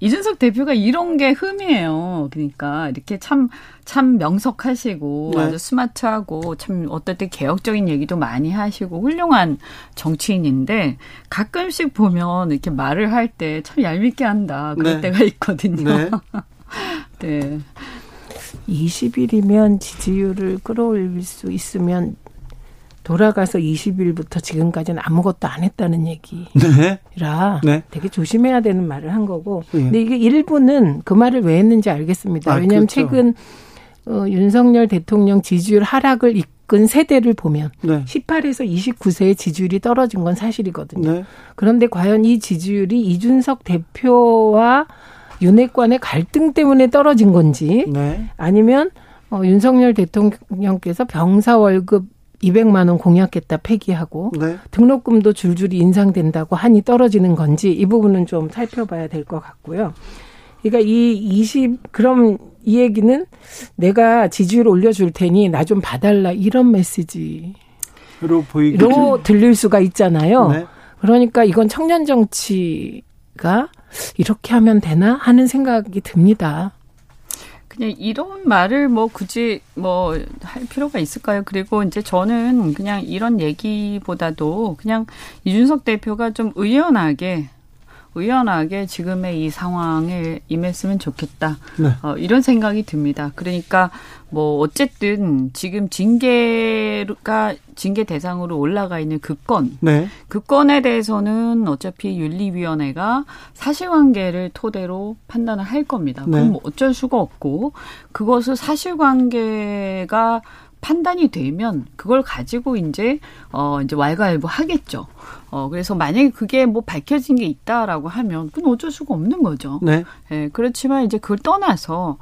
이준석 대표가 이런 게 흠이에요. 그러니까 이렇게 참, 참 명석하시고 네. 아주 스마트하고 참 어떨 때 개혁적인 얘기도 많이 하시고 훌륭한 정치인인데 가끔씩 보면 이렇게 말을 할 때 참 얄밉게 한다. 그럴 네. 때가 있거든요. 네. 네. 20일이면 지지율을 끌어올릴 수 있으면 돌아가서 20일부터 지금까지는 아무것도 안 했다는 얘기라 네. 네. 되게 조심해야 되는 말을 한 거고. 네. 근데 이게 일부는 그 말을 왜 했는지 알겠습니다. 아, 왜냐하면 그렇죠. 최근 어, 윤석열 대통령 지지율 하락을 이끈 세대를 보면 네. 18에서 29세의 지지율이 떨어진 건 사실이거든요. 네. 그런데 과연 이 지지율이 이준석 대표와 윤핵관의 갈등 때문에 떨어진 건지 네. 아니면 어, 윤석열 대통령께서 병사 월급 200만 원 공약했다 폐기하고 네. 등록금도 줄줄이 인상된다고 한이 떨어지는 건지 이 부분은 좀 살펴봐야 될 것 같고요. 그러니까 이 20, 그럼 이 얘기는 내가 지지율 올려줄 테니 나 좀 봐달라 이런 메시지로 보이로 들릴 수가 있잖아요. 네. 그러니까 이건 청년 정치가 이렇게 하면 되나 하는 생각이 듭니다. 이런 말을 뭐 굳이 뭐 할 필요가 있을까요? 그리고 이제 저는 그냥 이런 얘기보다도 그냥 이준석 대표가 좀 의연하게 의연하게 지금의 이 상황에 임했으면 좋겠다. 네. 어, 이런 생각이 듭니다. 그러니까 뭐 어쨌든 지금 징계가 징계 대상으로 올라가 있는 그 건, 네. 그 건에 대해서는 어차피 윤리위원회가 사실관계를 토대로 판단을 할 겁니다. 네. 그럼 뭐 어쩔 수가 없고 그것을 사실관계가 판단이 되면 그걸 가지고 이제 어 이제 왈가왈부 하겠죠. 어 그래서 만약에 그게 뭐 밝혀진 게 있다라고 하면 그건 어쩔 수가 없는 거죠. 네. 예, 그렇지만 이제 그걸 떠나서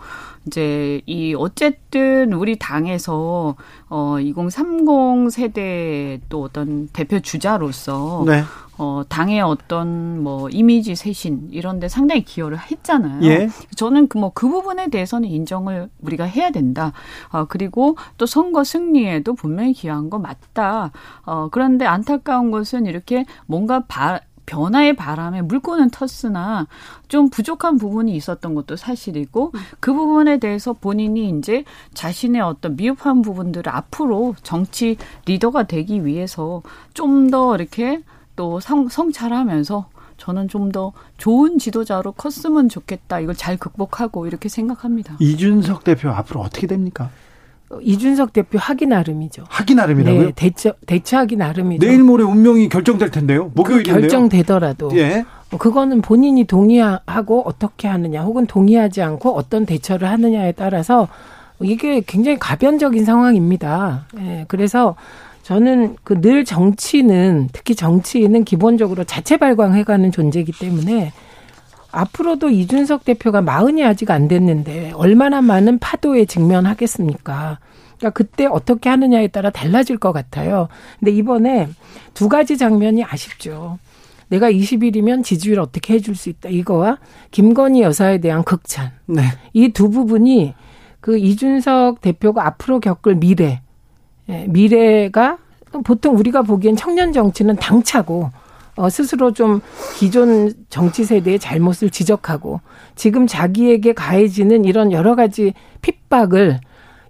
이제 이 어쨌든 우리 당에서 어 2030 세대 또 어떤 대표 주자로서 네. 어, 당의 어떤 뭐 이미지 쇄신 이런 데 상당히 기여를 했잖아요. 예. 저는 그 뭐그 그 부분에 대해서는 인정을 우리가 해야 된다. 어, 그리고 또 선거 승리에도 분명히 기여한 거 맞다. 어, 그런데 안타까운 것은 이렇게 뭔가 바, 변화의 바람에 물꼬는 텄으나 좀 부족한 부분이 있었던 것도 사실이고 그 부분에 대해서 본인이 이제 자신의 어떤 미흡한 부분들을 앞으로 정치 리더가 되기 위해서 좀 더 이렇게 또 성, 성찰하면서 저는 좀 더 좋은 지도자로 컸으면 좋겠다. 이걸 잘 극복하고 이렇게 생각합니다. 이준석 대표 앞으로 어떻게 됩니까? 이준석 대표 하기 나름이죠. 하기 나름이라고요? 네, 대처 대처하기 나름이죠. 내일 모레 운명이 결정될 텐데요. 목요일인데요. 그 결정되더라도 예. 그거는 본인이 동의하고 어떻게 하느냐, 혹은 동의하지 않고 어떤 대처를 하느냐에 따라서 이게 굉장히 가변적인 상황입니다. 예, 그래서 저는 그 늘 정치는 특히 정치인은 기본적으로 자체 발광해가는 존재이기 때문에 앞으로도 이준석 대표가 마흔이 아직 안 됐는데 얼마나 많은 파도에 직면하겠습니까? 그러니까 그때 어떻게 하느냐에 따라 달라질 것 같아요. 근데 이번에 두 가지 장면이 아쉽죠. 내가 20일이면 지지율 어떻게 해줄 수 있다. 이거와 김건희 여사에 대한 극찬. 네. 이 두 부분이 그 이준석 대표가 앞으로 겪을 미래, 예, 미래가 보통 우리가 보기엔 청년 정치는 당차고 어, 스스로 좀 기존 정치 세대의 잘못을 지적하고 지금 자기에게 가해지는 이런 여러 가지 핍박을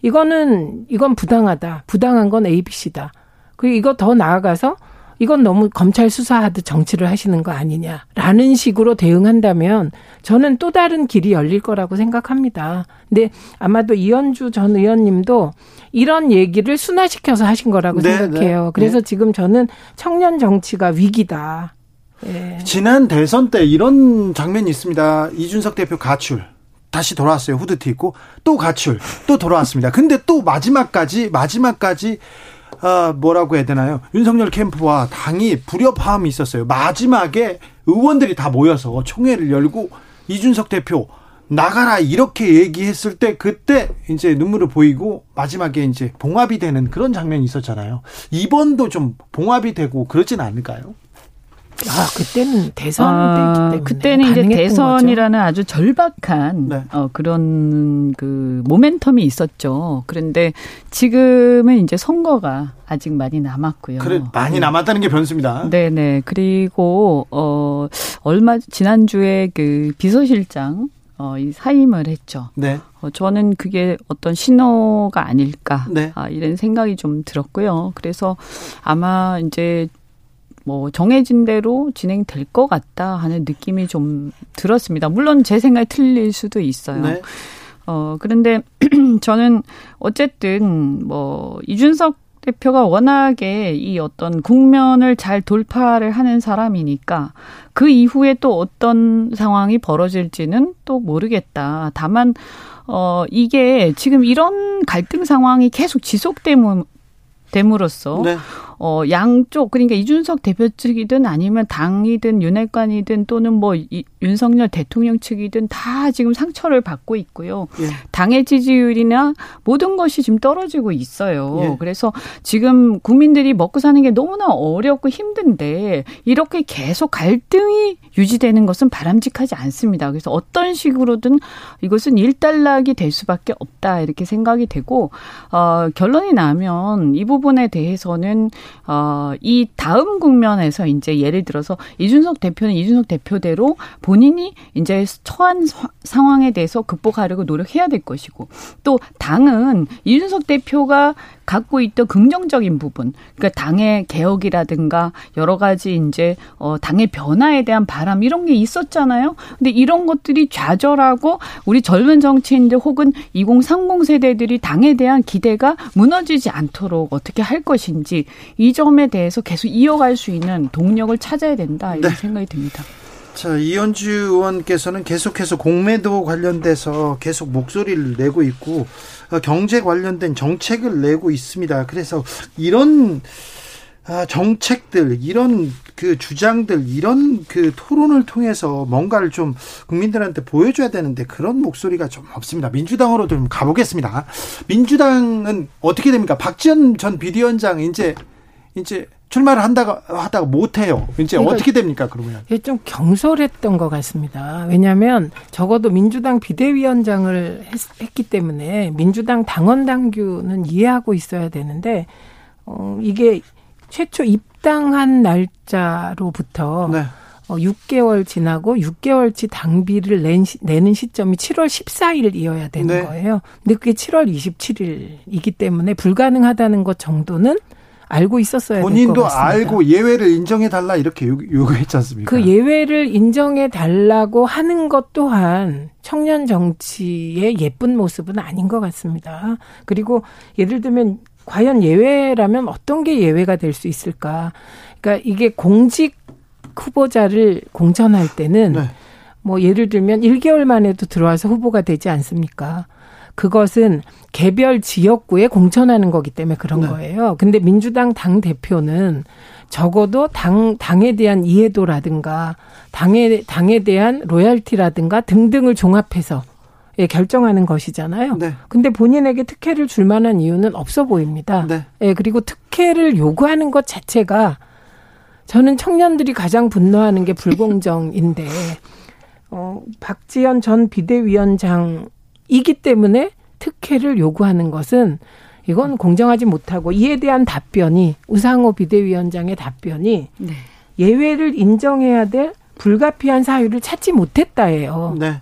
이거는 이건 부당하다. 부당한 건 ABC다. 그리고 이거 더 나아가서 이건 너무 검찰 수사하듯 정치를 하시는 거 아니냐라는 식으로 대응한다면 저는 또 다른 길이 열릴 거라고 생각합니다. 근데 아마도 이현주 전 의원님도 이런 얘기를 순화시켜서 하신 거라고 네, 생각해요. 네, 그래서 네. 지금 저는 청년 정치가 위기다. 네. 지난 대선 때 이런 장면이 있습니다. 이준석 대표 가출. 다시 돌아왔어요. 후드티 입고 또 가출. 또 돌아왔습니다. 근데 또 마지막까지 마지막까지 아, 뭐라고 해야 되나요? 윤석열 캠프와 당이 불협화음이 있었어요. 마지막에 의원들이 다 모여서 총회를 열고 이준석 대표 나가라 이렇게 얘기했을 때 그때 이제 눈물을 보이고 마지막에 이제 봉합이 되는 그런 장면이 있었잖아요. 이번도 좀 봉합이 되고 그러진 않을까요? 아, 그때는 대선 아, 때기 그때는 이제 대선이라는 거죠. 아주 절박한 네. 어, 그런 그 모멘텀이 있었죠. 그런데 지금은 이제 선거가 아직 많이 남았고요. 그래 많이 네. 남았다는 게 변수입니다. 네, 네. 그리고 어 얼마 지난주에 그 비서실장 어, 이 사임을 했죠. 네. 어, 저는 그게 어떤 신호가 아닐까 네. 아, 이런 생각이 좀 들었고요. 그래서 아마 이제 뭐 정해진 대로 진행될 것 같다 하는 느낌이 좀 들었습니다. 물론 제 생각이 틀릴 수도 있어요. 네. 어, 그런데 저는 어쨌든 뭐 이준석 대표가 워낙에 이 어떤 국면을 잘 돌파를 하는 사람이니까 그 이후에 또 어떤 상황이 벌어질지는 또 모르겠다. 다만 어 이게 지금 이런 갈등 상황이 계속 지속되면 됨으로써 네. 어 양쪽 그러니까 이준석 대표 측이든 아니면 당이든 윤핵관이든 또는 뭐 이, 윤석열 대통령 측이든 다 지금 상처를 받고 있고요. 예. 당의 지지율이나 모든 것이 지금 떨어지고 있어요. 예. 그래서 지금 국민들이 먹고 사는 게 너무나 어렵고 힘든데 이렇게 계속 갈등이 유지되는 것은 바람직하지 않습니다. 그래서 어떤 식으로든 이것은 일단락이 될 수밖에 없다 이렇게 생각이 되고 어 결론이 나면 이 부분에 대해서는 어 이 다음 국면에서 이제 예를 들어서 이준석 대표는 이준석 대표대로 본인이 이제 처한 상황에 대해서 극복하려고 노력해야 될 것이고 또 당은 이준석 대표가 갖고 있던 긍정적인 부분, 그러니까 당의 개혁이라든가 여러 가지 이제 어 당의 변화에 대한 바람 이런 게 있었잖아요. 근데 이런 것들이 좌절하고 우리 젊은 정치인들 혹은 2030 세대들이 당에 대한 기대가 무너지지 않도록 어떻게 할 것인지 이 점에 대해서 계속 이어갈 수 있는 동력을 찾아야 된다 이런 네. 생각이 듭니다. 자, 이현주 의원께서는 계속해서 공매도 관련돼서 계속 목소리를 내고 있고 어, 경제 관련된 정책을 내고 있습니다. 그래서 이런 아, 정책들, 이런 그 주장들, 이런 그 토론을 통해서 뭔가를 좀 국민들한테 보여줘야 되는데 그런 목소리가 좀 없습니다. 민주당으로 좀 가보겠습니다. 민주당은 어떻게 됩니까? 박지원 전 비대위원장 이제 이제 출마를 한다가 하다가 못 해요. 이제 그러니까 어떻게 됩니까? 그러면? 좀 경솔했던 것 같습니다. 왜냐하면 적어도 민주당 비대위원장을 했, 기 때문에 민주당 당원 당규는 이해하고 있어야 되는데 어, 이게 최초 입당한 날짜로부터 네. 어, 6개월 지나고 6개월치 당비를 낸, 내는 시점이 7월 14일이어야 되는 네. 거예요. 근데 그게 7월 27일이기 때문에 불가능하다는 것 정도는 알고 있었어야 본인도 알고 예외를 인정해 달라 이렇게 요구했지 않습니까? 그 예외를 인정해 달라고 하는 것 또한 청년 정치의 예쁜 모습은 아닌 것 같습니다. 그리고 예를 들면 과연 예외라면 어떤 게 예외가 될 수 있을까? 그러니까 이게 공직 후보자를 공천할 때는 네. 뭐 예를 들면 1개월 만에도 들어와서 후보가 되지 않습니까? 그것은 개별 지역구에 공천하는 거기 때문에 그런 네. 거예요. 근데 민주당 당 대표는 적어도 당 당에 대한 이해도라든가 당에 당에 대한 로열티라든가 등등을 종합해서 예, 결정하는 것이잖아요. 네. 근데 본인에게 특혜를 줄 만한 이유는 없어 보입니다. 네. 예, 그리고 특혜를 요구하는 것 자체가 저는 청년들이 가장 분노하는 게 불공정인데 어 박지연 전 비대위원장 이기 때문에 특혜를 요구하는 것은 이건 공정하지 못하고 이에 대한 답변이 우상호 비대위원장의 답변이 네. 예외를 인정해야 될 불가피한 사유를 찾지 못했다예요. 네.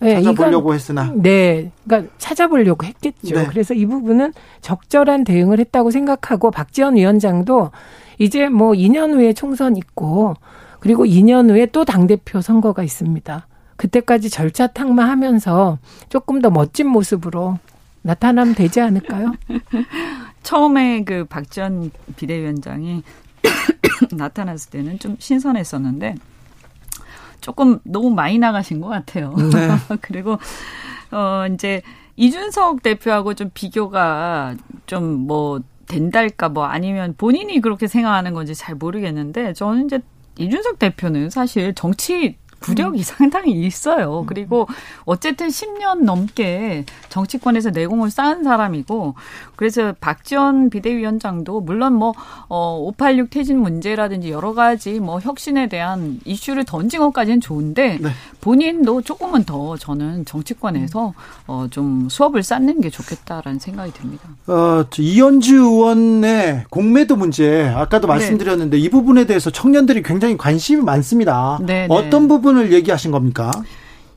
네, 찾아보려고 이건, 했으나. 네. 그러니까 찾아보려고 했겠죠. 네. 그래서 이 부분은 적절한 대응을 했다고 생각하고 박지원 위원장도 이제 뭐 2년 후에 총선 있고 그리고 2년 후에 또 당대표 선거가 있습니다. 그때까지 절차 탕마하면서 조금 더 멋진 모습으로 나타나면 되지 않을까요? 처음에 그 박지원 비대위원장이 나타났을 때는 좀 신선했었는데 조금 너무 많이 나가신 것 같아요. 네. 그리고 어 이제 이준석 대표하고 좀 비교가 좀 뭐 된달까 뭐 아니면 본인이 그렇게 생각하는 건지 잘 모르겠는데 저는 이제 이준석 대표는 사실 정치 구력이 음. 상당히 있어요. 그리고 어쨌든 10년 넘게 정치권에서 내공을 쌓은 사람이고 그래서 박지원 비대위원장도 물론 뭐 어, 586 퇴진 문제라든지 여러 가지 뭐 혁신에 대한 이슈를 던진 것까지는 좋은데 네. 본인도 조금은 더 저는 정치권에서 어, 좀 수업을 쌓는 게 좋겠다라는 생각이 듭니다. 어, 이현주 의원의 공매도 문제 아까도 네. 말씀드렸는데 네. 이 부분에 대해서 청년들이 굉장히 관심이 많습니다. 네, 네. 어떤 부분을 얘기하신 겁니까?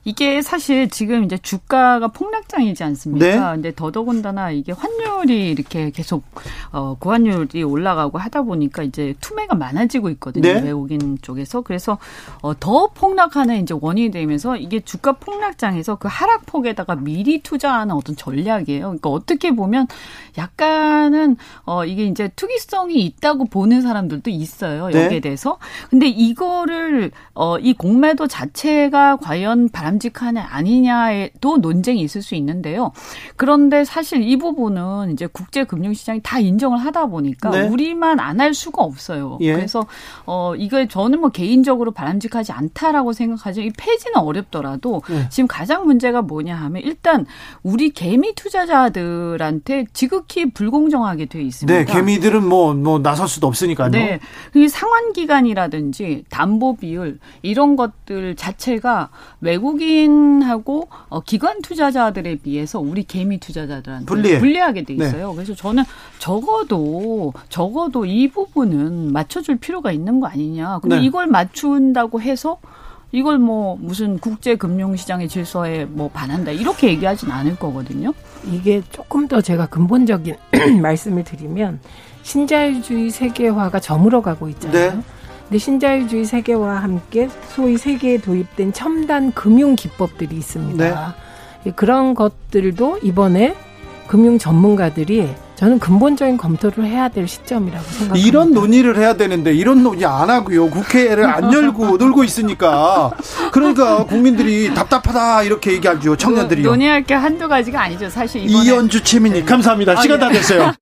이게 사실 지금 이제 주가가 폭락장이지 않습니까? 네. 근데 더더군다나 이게 환율이 이렇게 계속 어 고환율이 올라가고 하다 보니까 이제 투매가 많아지고 있거든요. 네. 외국인 쪽에서. 그래서 어더 폭락하는 이제 원인이 되면서 이게 주가 폭락장에서 그 하락폭에다가 미리 투자하는 어떤 전략이에요. 그러니까 어떻게 보면 약간은 어 이게 이제 투기성이 있다고 보는 사람들도 있어요. 여기에 네. 대해서. 근데 이거를 어이 공매도 자체가 과연 바람 바람직하냐 아니냐에도 논쟁이 있을 수 있는데요. 그런데 사실 이 부분은 이제 국제 금융 시장이 다 인정을 하다 보니까 네. 우리만 안 할 수가 없어요. 예. 그래서 어 이거 저는 뭐 개인적으로 바람직하지 않다라고 생각하죠. 이 폐지는 어렵더라도 네. 지금 가장 문제가 뭐냐 하면 일단 우리 개미 투자자들한테 지극히 불공정하게 돼 있습니다. 네, 개미들은 뭐뭐 뭐 나설 수도 없으니까요. 네. 이 상환 기간이라든지 담보 비율 이런 것들 자체가 외국 외국인하고 어, 기관 투자자들에 비해서 우리 개미 투자자들한테 불리해. 불리하게 돼 네. 있어요. 네. 그래서 저는 적어도 적어도 이 부분은 맞춰줄 필요가 있는 거 아니냐. 근데 네. 이걸 맞춘다고 해서 이걸 뭐 무슨 국제 금융 시장의 질서에 뭐 반한다 이렇게 얘기하진 않을 거거든요. 이게 조금 더 제가 근본적인 말씀을 드리면 신자유주의 세계화가 저물어가고 있잖아요. 네. 근데 신자유주의 세계와 함께 소위 세계에 도입된 첨단 금융 기법들이 있습니다. 네. 예, 그런 것들도 이번에 금융 전문가들이 저는 근본적인 검토를 해야 될 시점이라고 생각합니다. 이런 논의를 해야 되는데 이런 논의 안 하고요. 국회를 안 열고 놀고 있으니까 그러니까 국민들이 답답하다 이렇게 얘기하죠. 청년들이 논의할 게 한두 가지가 아니죠. 사실 이현주 최민희 네. 감사합니다. 시간 아, 다 예. 됐어요.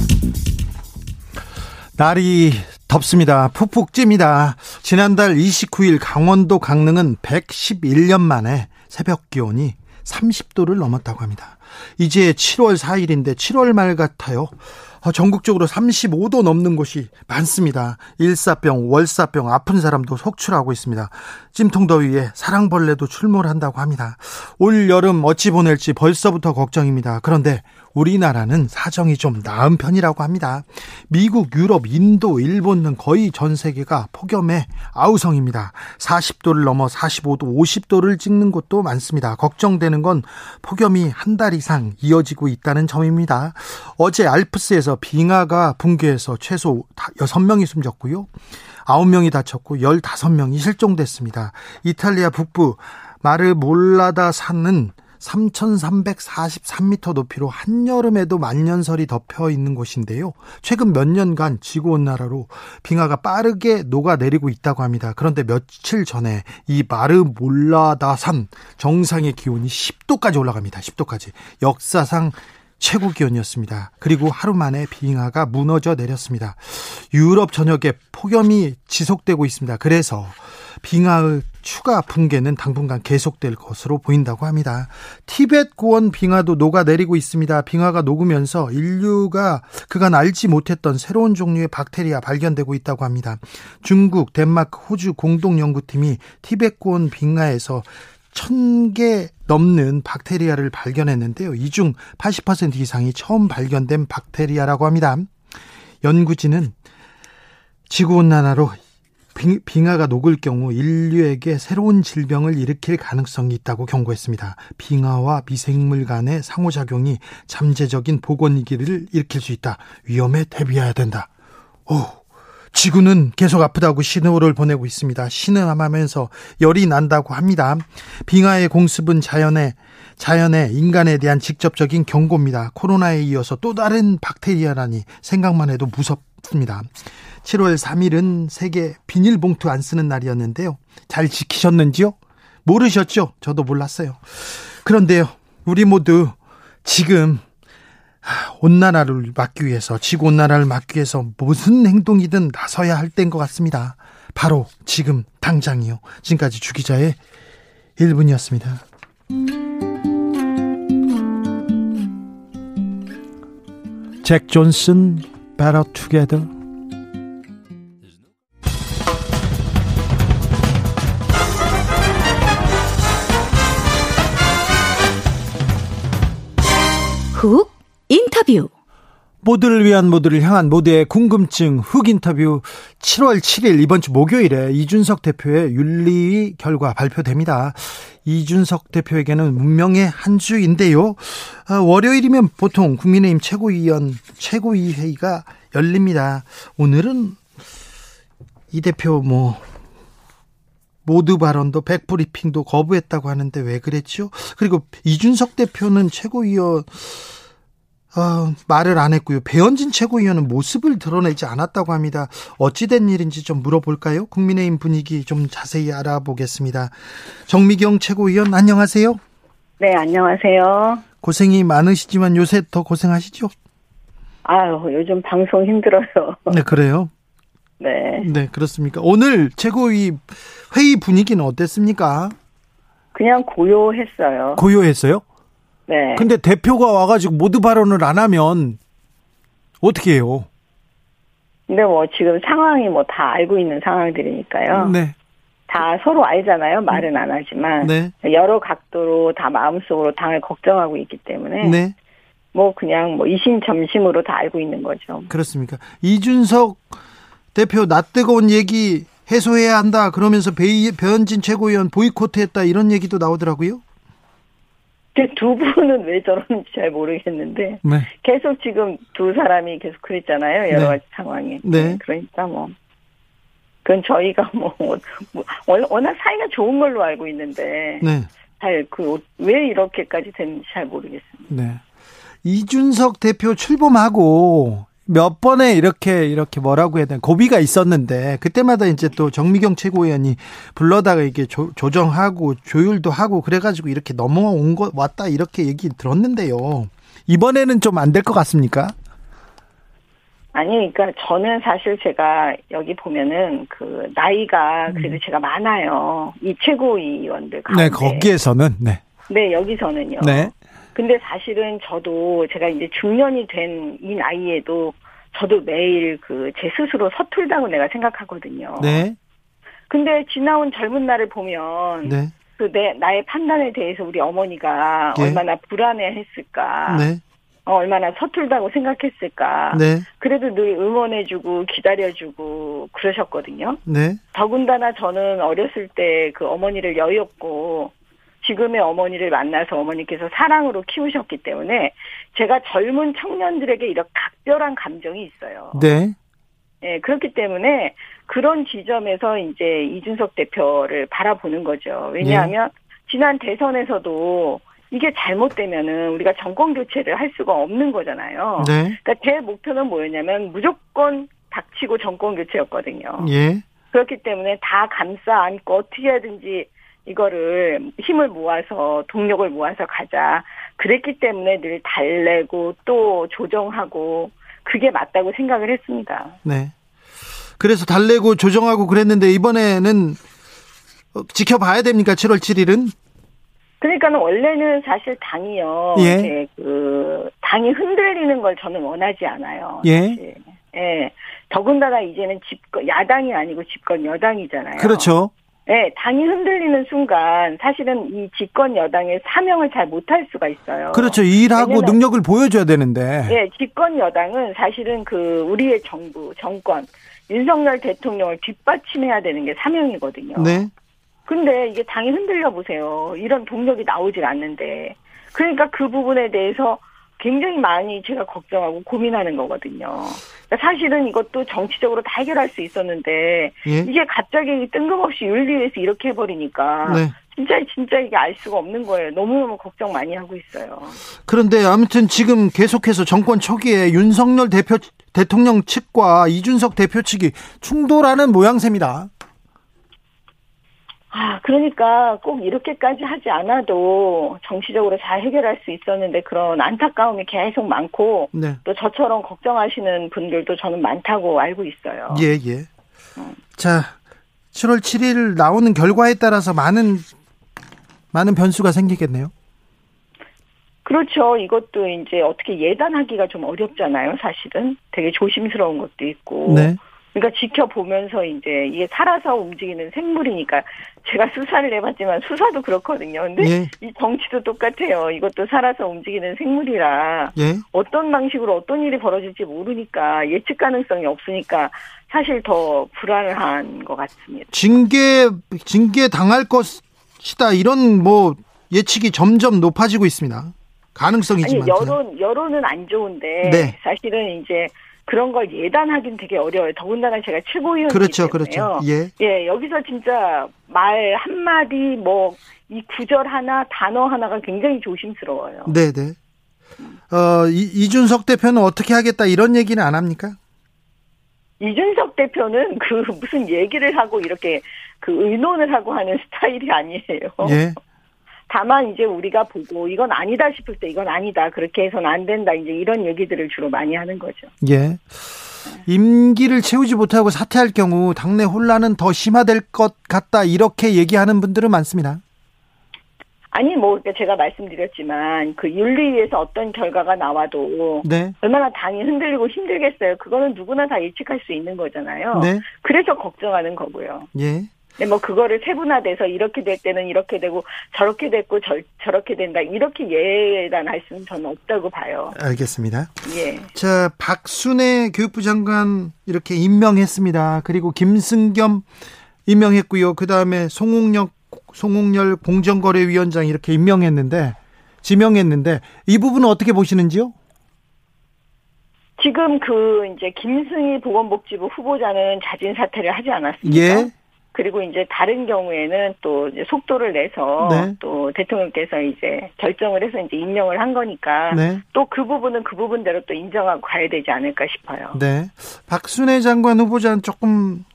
날이 덥습니다. 푹푹 찝니다. 지난달 29일 강원도 강릉은 111년 만에 새벽 기온이 30도를 넘었다고 합니다. 이제 7월 4일인데 7월 말 같아요. 어, 전국적으로 35도 넘는 곳이 많습니다. 일사병, 월사병, 아픈 사람도 속출하고 있습니다. 찜통더위에 사랑벌레도 출몰한다고 합니다. 올 여름 어찌 보낼지 벌써부터 걱정입니다. 그런데 우리나라는 사정이 좀 나은 편이라고 합니다. 미국, 유럽, 인도, 일본 등 거의 전 세계가 폭염에 아우성입니다. 40도를 넘어 45도, 50도를 찍는 곳도 많습니다. 걱정되는 건 폭염이 한 달 이상 이어지고 있다는 점입니다. 어제 알프스에서 빙하가 붕괴해서 최소 6명이 숨졌고요. 9명이 다쳤고 15명이 실종됐습니다. 이탈리아 북부 마르몰라다 산은 3,343m 높이로 한여름에도 만년설이 덮여 있는 곳인데요. 최근 몇 년간 지구온난화로 빙하가 빠르게 녹아내리고 있다고 합니다. 그런데 며칠 전에 이 마르몰라다산 정상의 기온이 10도까지 올라갑니다. 10도까지. 역사상 최고 기온이었습니다. 그리고 하루 만에 빙하가 무너져 내렸습니다. 유럽 전역에 폭염이 지속되고 있습니다. 그래서 빙하의 추가 붕괴는 당분간 계속될 것으로 보인다고 합니다. 티벳 고원 빙하도 녹아내리고 있습니다. 빙하가 녹으면서 인류가 그간 알지 못했던 새로운 종류의 박테리아 발견되고 있다고 합니다. 중국, 덴마크, 호주 공동 연구팀이 티벳 고원 빙하에서 천개 넘는 박테리아를 발견했는데요. 이 중 80% 이상이 처음 발견된 박테리아라고 합니다. 연구진은 지구온난화로 빙하가 녹을 경우 인류에게 새로운 질병을 일으킬 가능성이 있다고 경고했습니다. 빙하와 미생물 간의 상호작용이 잠재적인 보건 위기를 일으킬 수 있다. 위험에 대비해야 된다. 오, 지구는 계속 아프다고 신호를 보내고 있습니다. 신음하면서 열이 난다고 합니다. 빙하의 공습은 자연의 자연의 인간에 대한 직접적인 경고입니다. 코로나에 이어서 또 다른 박테리아라니 생각만 해도 무섭 습니다. 7월 3일은 세계 비닐봉투 안 쓰는 날이었는데요. 잘 지키셨는지요? 모르셨죠? 저도 몰랐어요. 그런데요, 우리 모두 지금 온난화를 막기 위해서 지구 온난화를 막기 위해서 무슨 행동이든 나서야 할 때인 것 같습니다. 바로 지금 당장이요. 지금까지 주기자의 1분이었습니다. 잭 존슨 Better Together 훅 인터뷰 모두를 위한 모두를 향한 모두의 궁금증 흑 인터뷰 7월 7일 이번 주 목요일에 이준석 대표의 윤리 결과 발표됩니다. 이준석 대표에게는 운명의 한 주인데요. 아, 월요일이면 보통 국민의힘 최고위원 최고위 회의가 열립니다. 오늘은 이 대표 뭐 모두 발언도 백브리핑도 거부했다고 하는데 왜 그랬죠? 그리고 이준석 대표는 최고위원 어, 말을 안 했고요. 배현진 최고위원은 모습을 드러내지 않았다고 합니다. 어찌된 일인지 좀 물어볼까요? 국민의힘 분위기 좀 자세히 알아보겠습니다. 정미경 최고위원 안녕하세요. 네, 안녕하세요. 고생이 많으시지만 요새 더 고생하시죠? 아유, 요즘 방송 힘들어요. 네, 그래요. 네. 네, 그렇습니까? 오늘 최고위 회의 분위기는 어땠습니까? 그냥 고요했어요. 고요했어요? 네. 근데 대표가 와가지고 모두 발언을 안 하면 어떻게 해요? 근데 뭐 지금 상황이 뭐 다 알고 있는 상황들이니까요. 네. 다 서로 알잖아요. 말은 안 하지만. 네. 여러 각도로 다 마음속으로 당을 걱정하고 있기 때문에. 네. 뭐 그냥 뭐 이심점심으로 다 알고 있는 거죠. 그렇습니까? 이준석 대표 낯 뜨거운 얘기 해소해야 한다 그러면서 배, 배현진 최고위원 보이콧했다 이런 얘기도 나오더라고요. 두 분은 왜 저러는지 잘 모르겠는데 네. 계속 지금 두 사람이 계속 그랬잖아요. 여러 네. 가지 상황에. 네. 그러니까 뭐 그건 저희가 뭐, 뭐 원- 워낙 사이가 좋은 걸로 알고 있는데 네. 잘그 왜 이렇게까지 됐는지 잘 모르겠습니다. 네. 이준석 대표 출범하고 몇 번에 이렇게 이렇게 뭐라고 해야 되나 고비가 있었는데 그때마다 이제 또 정미경 최고위원이 불러다가 이게 조, 조정하고 조율도 하고 그래가지고 이렇게 넘어온 거 왔다 이렇게 얘기 들었는데요. 이번에는 좀 안 될 것 같습니까? 아니, 그러니까 저는 사실 제가 여기 보면은 그 나이가 그래도 제가 많아요. 이 최고위원들 가운데. 네, 거기에서는 네. 네, 여기서는요. 네. 근데 사실은 저도 제가 이제 중년이 된 이 나이에도 저도 매일 그 제 스스로 서툴다고 내가 생각하거든요. 네. 근데 지나온 젊은 날을 보면 네. 그내 나의 판단에 대해서 우리 어머니가 예. 얼마나 불안해했을까, 네. 어, 얼마나 서툴다고 생각했을까. 네. 그래도 늘 응원해주고 기다려주고 그러셨거든요. 네. 더군다나 저는 어렸을 때 그 어머니를 여의었고 지금의 어머니를 만나서 어머니께서 사랑으로 키우셨기 때문에 제가 젊은 청년들에게 이런 각별한 감정이 있어요. 네. 예, 그렇기 때문에 그런 지점에서 이제 이준석 대표를 바라보는 거죠. 왜냐하면 지난 대선에서도 이게 잘못되면은 우리가 정권 교체를 할 수가 없는 거잖아요. 네. 그러니까 제 목표는 뭐였냐면 무조건 닥치고 정권 교체였거든요. 예. 그렇기 때문에 다 감싸 안고 어떻게 하든지 이거를 힘을 모아서 동력을 모아서 가자. 그랬기 때문에 늘 달래고 또 조정하고 그게 맞다고 생각을 했습니다. 네. 그래서 달래고 조정하고 그랬는데 이번에는 어, 지켜봐야 됩니까? 7월 7일은? 그러니까는 원래는 사실 당이요. 예. 이렇게 그 당이 흔들리는 걸 저는 원하지 않아요. 예. 사실. 예. 더군다나 이제는 집권 야당이 아니고 집권 여당이잖아요. 그렇죠. 예, 당이 흔들리는 순간 사실은 이 집권 여당의 사명을 잘 못할 수가 있어요. 그렇죠. 일하고 능력을 보여줘야 되는데. 예, 집권 여당은 사실은 그 우리의 정부, 정권, 윤석열 대통령을 뒷받침해야 되는 게 사명이거든요. 네. 근데 이게 당이 흔들려 보세요. 이런 동력이 나오질 않는데. 그러니까 그 부분에 대해서 굉장히 많이 제가 걱정하고 고민하는 거거든요. 그러니까 사실은 이것도 정치적으로 다 해결할 수 있었는데 예. 이게 갑자기 뜬금없이 윤리위에서 이렇게 해버리니까 네. 진짜 진짜 이게 알 수가 없는 거예요. 너무너무 걱정 많이 하고 있어요. 그런데 아무튼 지금 계속해서 정권 초기에 윤석열 대표 대통령 측과 이준석 대표 측이 충돌하는 모양새입니다. 아, 그러니까 꼭 이렇게까지 하지 않아도 정치적으로 잘 해결할 수 있었는데 그런 안타까움이 계속 많고 네. 또 저처럼 걱정하시는 분들도 저는 많다고 알고 있어요. 예, 예. 자, 7월 7일 나오는 결과에 따라서 많은 많은 변수가 생기겠네요. 그렇죠. 이것도 이제 어떻게 예단하기가 좀 어렵잖아요, 사실은. 되게 조심스러운 것도 있고. 네. 그러니까 지켜보면서 이제 이게 살아서 움직이는 생물이니까 제가 수사를 해봤지만 수사도 그렇거든요. 근데 예. 이 정치도 똑같아요. 이것도 살아서 움직이는 생물이라 예. 어떤 방식으로 어떤 일이 벌어질지 모르니까 예측 가능성이 없으니까 사실 더 불안한 것 같습니다. 징계 징계 당할 것이다 이런 뭐 예측이 점점 높아지고 있습니다. 아니 가능성이지만 여론 여론은 안 좋은데 네. 사실은 이제 그런 걸 예단하기는 되게 어려워요. 더군다나 제가 최고위원이기 그렇죠, 때문에요. 그렇죠. 예. 예, 여기서 진짜 말 한마디 뭐 이 구절 하나 단어 하나가 굉장히 조심스러워요. 네, 네. 어, 이, 이준석 대표는 어떻게 하겠다 이런 얘기는 안 합니까? 이준석 대표는 그 무슨 얘기를 하고 이렇게 그 의논을 하고 하는 스타일이 아니에요. 예. 다만 이제 우리가 보고 이건 아니다 싶을 때 이건 아니다. 그렇게 해서는 안 된다. 이제 이런 얘기들을 주로 많이 하는 거죠. 예. 임기를 채우지 못하고 사퇴할 경우 당내 혼란은 더 심화될 것 같다 이렇게 얘기하는 분들은 많습니다. 아니 뭐 그러니까 제가 말씀드렸지만 그 윤리위에서 어떤 결과가 나와도 네. 얼마나 당이 흔들리고 힘들겠어요. 그거는 누구나 다 예측할 수 있는 거잖아요. 네. 그래서 걱정하는 거고요. 예. 근데 뭐 그거를 세분화돼서 이렇게 될 때는 이렇게 되고 저렇게 됐고 저, 저렇게 된다 이렇게 예단 할 수는 저는 없다고 봐요. 알겠습니다. 예. 자, 박순애 교육부 장관 이렇게 임명했습니다. 그리고 김승겸 임명했고요. 그 다음에 송홍역 송홍열 공정거래위원장 이렇게 임명했는데 지명했는데 이 부분은 어떻게 보시는지요? 지금 그 이제 김승희 보건복지부 후보자는 자진 사퇴를 하지 않았습니까? 예. 그리고 이제 다른 경우에는 또 이제 속도를 내서 네. 또 대통령께서 이제 결정을 해서 이제 임명을 한 거니까 네. 또그 부분은 그 부분대로 또 인정하고 가야 되지 않을까 싶어요. 네. 박순애 장관 후보자는 조금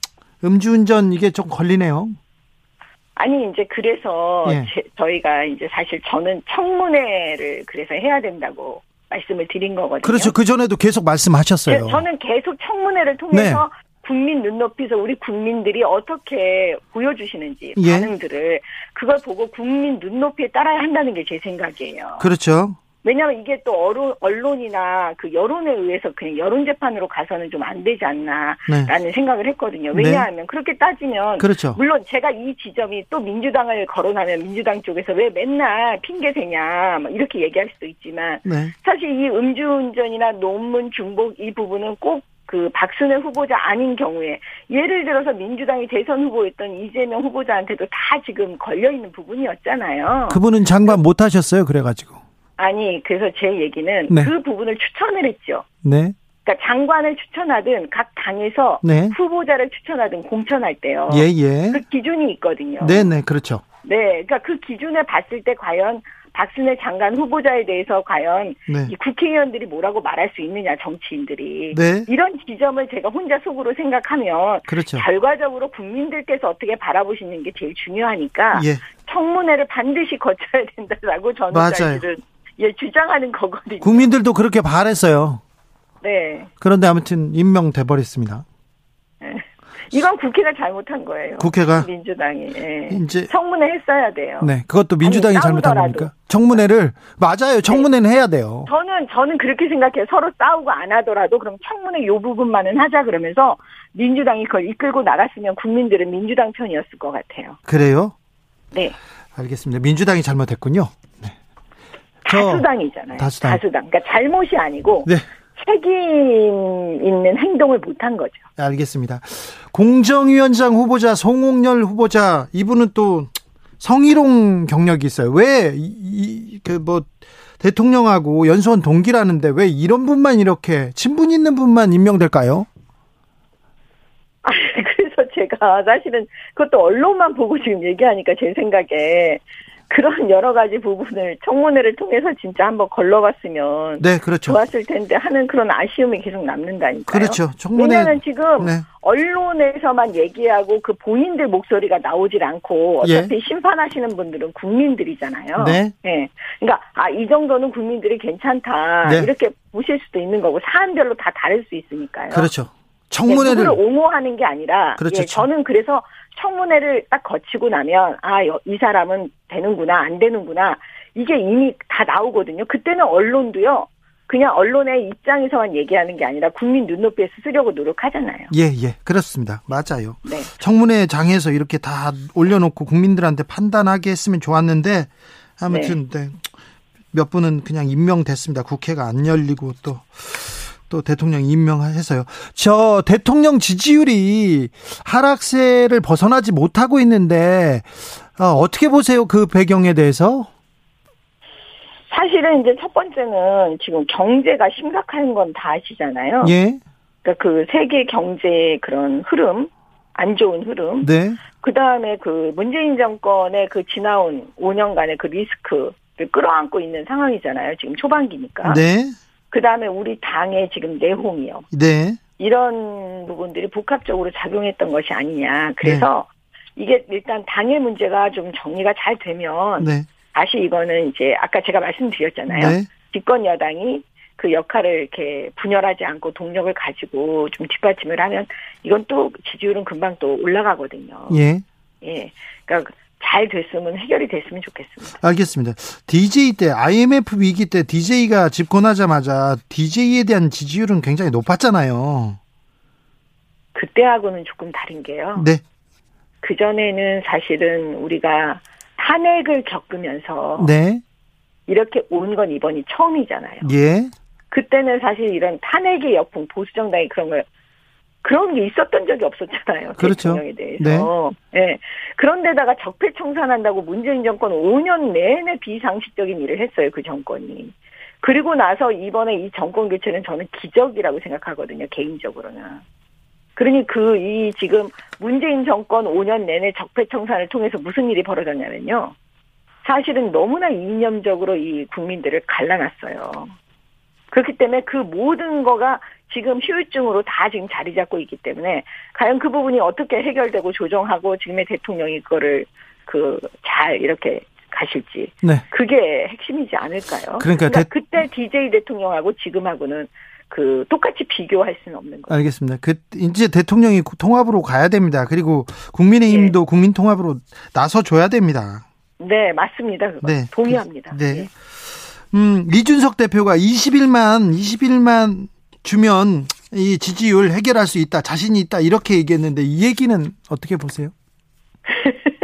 음주운전 이게 좀 걸리네요. 아니 이제 그래서 예. 제- 저희가 이제 사실 저는 청문회를 그래서 해야 된다고 말씀을 드린 거거든요. 그렇죠. 그 전에도 계속 말씀하셨어요. 제- 저는 계속 청문회를 통해서 국민 눈높이에서 우리 국민들이 어떻게 보여주시는지 예. 반응들을 그걸 보고 국민 눈높이에 따라야 한다는 게 제 생각이에요. 그렇죠. 왜냐하면 이게 또 언론, 언론이나 그 여론에 의해서 그냥 여론 재판으로 가서는 좀 안 되지 않나라는 네. 생각을 했거든요. 네. 왜냐하면 그렇게 따지면 그렇죠. 물론 제가 이 지점이 또 민주당을 거론하면 민주당 쪽에서 왜 맨날 핑계 대냐 막 이렇게 얘기할 수도 있지만 네. 사실 이 음주운전이나 논문 중복 이 부분은 꼭 그 박순애 후보자 아닌 경우에 예를 들어서 민주당이 대선 후보였던 이재명 후보자한테도 다 지금 걸려 있는 부분이었잖아요. 그분은 장관 못 하셨어요. 그래 가지고. 아니 그래서 제 얘기는 네. 그 부분을 추천을 했죠. 네. 그러니까 장관을 추천하든 각 당에서 네. 후보자를 추천하든 공천할 때요. 예, 예. 그 기준이 있거든요. 네, 네. 그렇죠. 네, 그러니까 그 기준을 봤을 때 과연 박순애 장관 후보자에 대해서 과연 네. 이 국회의원들이 뭐라고 말할 수 있느냐 정치인들이 네. 이런 지점을 제가 혼자 속으로 생각하면 그렇죠. 결과적으로 국민들께서 어떻게 바라보시는 게 제일 중요하니까 예. 청문회를 반드시 거쳐야 된다라고 저는. 사실은 예, 주장하는 거거든요. 국민들도 그렇게 바랬어요. 네. 그런데 아무튼 임명돼 버렸습니다. 이건 국회가 잘못한 거예요. 국회가 민주당이 예. 이제 청문회 했어야 돼요. 네, 그것도 민주당이 아니, 잘못한. 네. 겁니까? 청문회를 맞아요. 청문회는 해야 돼요. 저는 저는 그렇게 생각해요. 서로 싸우고 안 하더라도 그럼 청문회 요 부분만은 하자 그러면서 민주당이 그걸 이끌고 나갔으면 국민들은 민주당 편이었을 것 같아요. 그래요? 네. 알겠습니다. 민주당이 잘못했군요. 네. 저- 다수당이잖아요. 다수당. 그러니까 잘못이 아니고 네, 책임 있는 행동을 못한 거죠. 알겠습니다. 공정위원장 후보자 송홍열 후보자 이분은 또 성희롱 경력이 있어요. 왜그뭐 대통령하고 연수원 동기라는데 왜 이런 분만 이렇게 친분 있는 분만 임명될까요? 아, 그래서 제가 사실은 그것도 언론만 보고 지금 얘기하니까 제 생각에 그런 여러 가지 부분을 청문회를 통해서 진짜 한번 걸러봤으면 네, 그렇죠. 좋았을 텐데 하는 그런 아쉬움이 계속 남는다니까요. 그렇죠. 청문회 왜냐하면 지금 네. 언론에서만 얘기하고 그 본인들 목소리가 나오질 않고 예. 어차피 심판하시는 분들은 국민들이잖아요. 네. 예. 그러니까 아 이 정도는 국민들이 괜찮다 네. 이렇게 보실 수도 있는 거고 사안별로 다 다를 수 있으니까요. 그렇죠. 네, 청문회를 누구를 옹호하는 게 아니라 그렇죠. 예, 저는 그래서 청문회를 딱 거치고 나면 아 이 사람은 되는구나 안 되는구나 이게 이미 다 나오거든요. 그때는 언론도요. 그냥 언론의 입장에서만 얘기하는 게 아니라 국민 눈높이에 쓰려고 노력하잖아요. 예, 예. 그렇습니다. 맞아요. 네. 청문회 장에서 이렇게 다 올려놓고 국민들한테 판단하게 했으면 좋았는데 아무튼 네. 몇 분은 그냥 임명됐습니다. 국회가 안 열리고 또. 또 대통령 임명해서요. 저 대통령 지지율이 하락세를 벗어나지 못하고 있는데 어, 떻게 보세요? 그 배경에 대해서? 사실은 이제 첫 번째는 지금 경제가 심각한 건 다 아시잖아요. 예. 그러니까 그 세계 경제의 그런 흐름, 안 좋은 흐름. 네. 그 다음에 그 문재인 정권의 그 지나온 5년간의 그 리스크를 끌어안고 있는 상황이잖아요. 지금 초반기니까. 네. 그 다음에 우리 당의 지금 내홍이요. 네. 이런 부분들이 복합적으로 작용했던 것이 아니냐. 그래서 네. 이게 일단 당의 문제가 좀 정리가 잘 되면 네. 다시 이거는 이제 아까 제가 말씀드렸잖아요. 네. 집권 여당이 그 역할을 이렇게 분열하지 않고 동력을 가지고 좀 뒷받침을 하면 이건 또 지지율은 금방 또 올라가거든요. 예. 예. 그러니까 잘 됐으면 해결이 됐으면 좋겠습니다. 알겠습니다. DJ 때 IMF 위기 때 DJ가 집권하자마자 DJ에 대한 지지율은 굉장히 높았잖아요. 그때하고는 조금 다른 게요. 네. 그 전에는 사실은 우리가 탄핵을 겪으면서 네. 이렇게 온 건 이번이 처음이잖아요. 예. 그때는 사실 이런 탄핵의 역풍 보수 정당이 그런 걸 그런 게 있었던 적이 없었잖아요. 그렇죠. 대통령에 대해서. 네. 네. 그런데다가 적폐 청산한다고 문재인 정권 5년 내내 비상식적인 일을 했어요. 그 정권이. 그리고 나서 이번에 이 정권 교체는 저는 기적이라고 생각하거든요. 개인적으로는. 그러니 그 이 지금 문재인 정권 5년 내내 적폐 청산을 통해서 무슨 일이 벌어졌냐면요. 사실은 너무나 이념적으로 이 국민들을 갈라놨어요. 그렇기 때문에 그 모든 거가 지금 휴유증으로 다 지금 자리 잡고 있기 때문에 과연 그 부분이 어떻게 해결되고 조정하고 지금의 대통령이 그거를 그 잘 이렇게 가실지 네. 그게 핵심이지 않을까요? 그러니까 대- 그때 DJ 대통령하고 지금하고는 그 똑같이 비교할 수는 없는 거예요. 알겠습니다. 그 이제 대통령이 통합으로 가야 됩니다. 그리고 국민의힘도 네. 국민 통합으로 나서 줘야 됩니다. 네, 맞습니다. 그거. 네. 동의합니다. 네. 예. 음, 이준석 대표가 21만 21만 주면 이 지지율 해결할 수 있다. 자신이 있다. 이렇게 얘기했는데 이 얘기는 어떻게 보세요?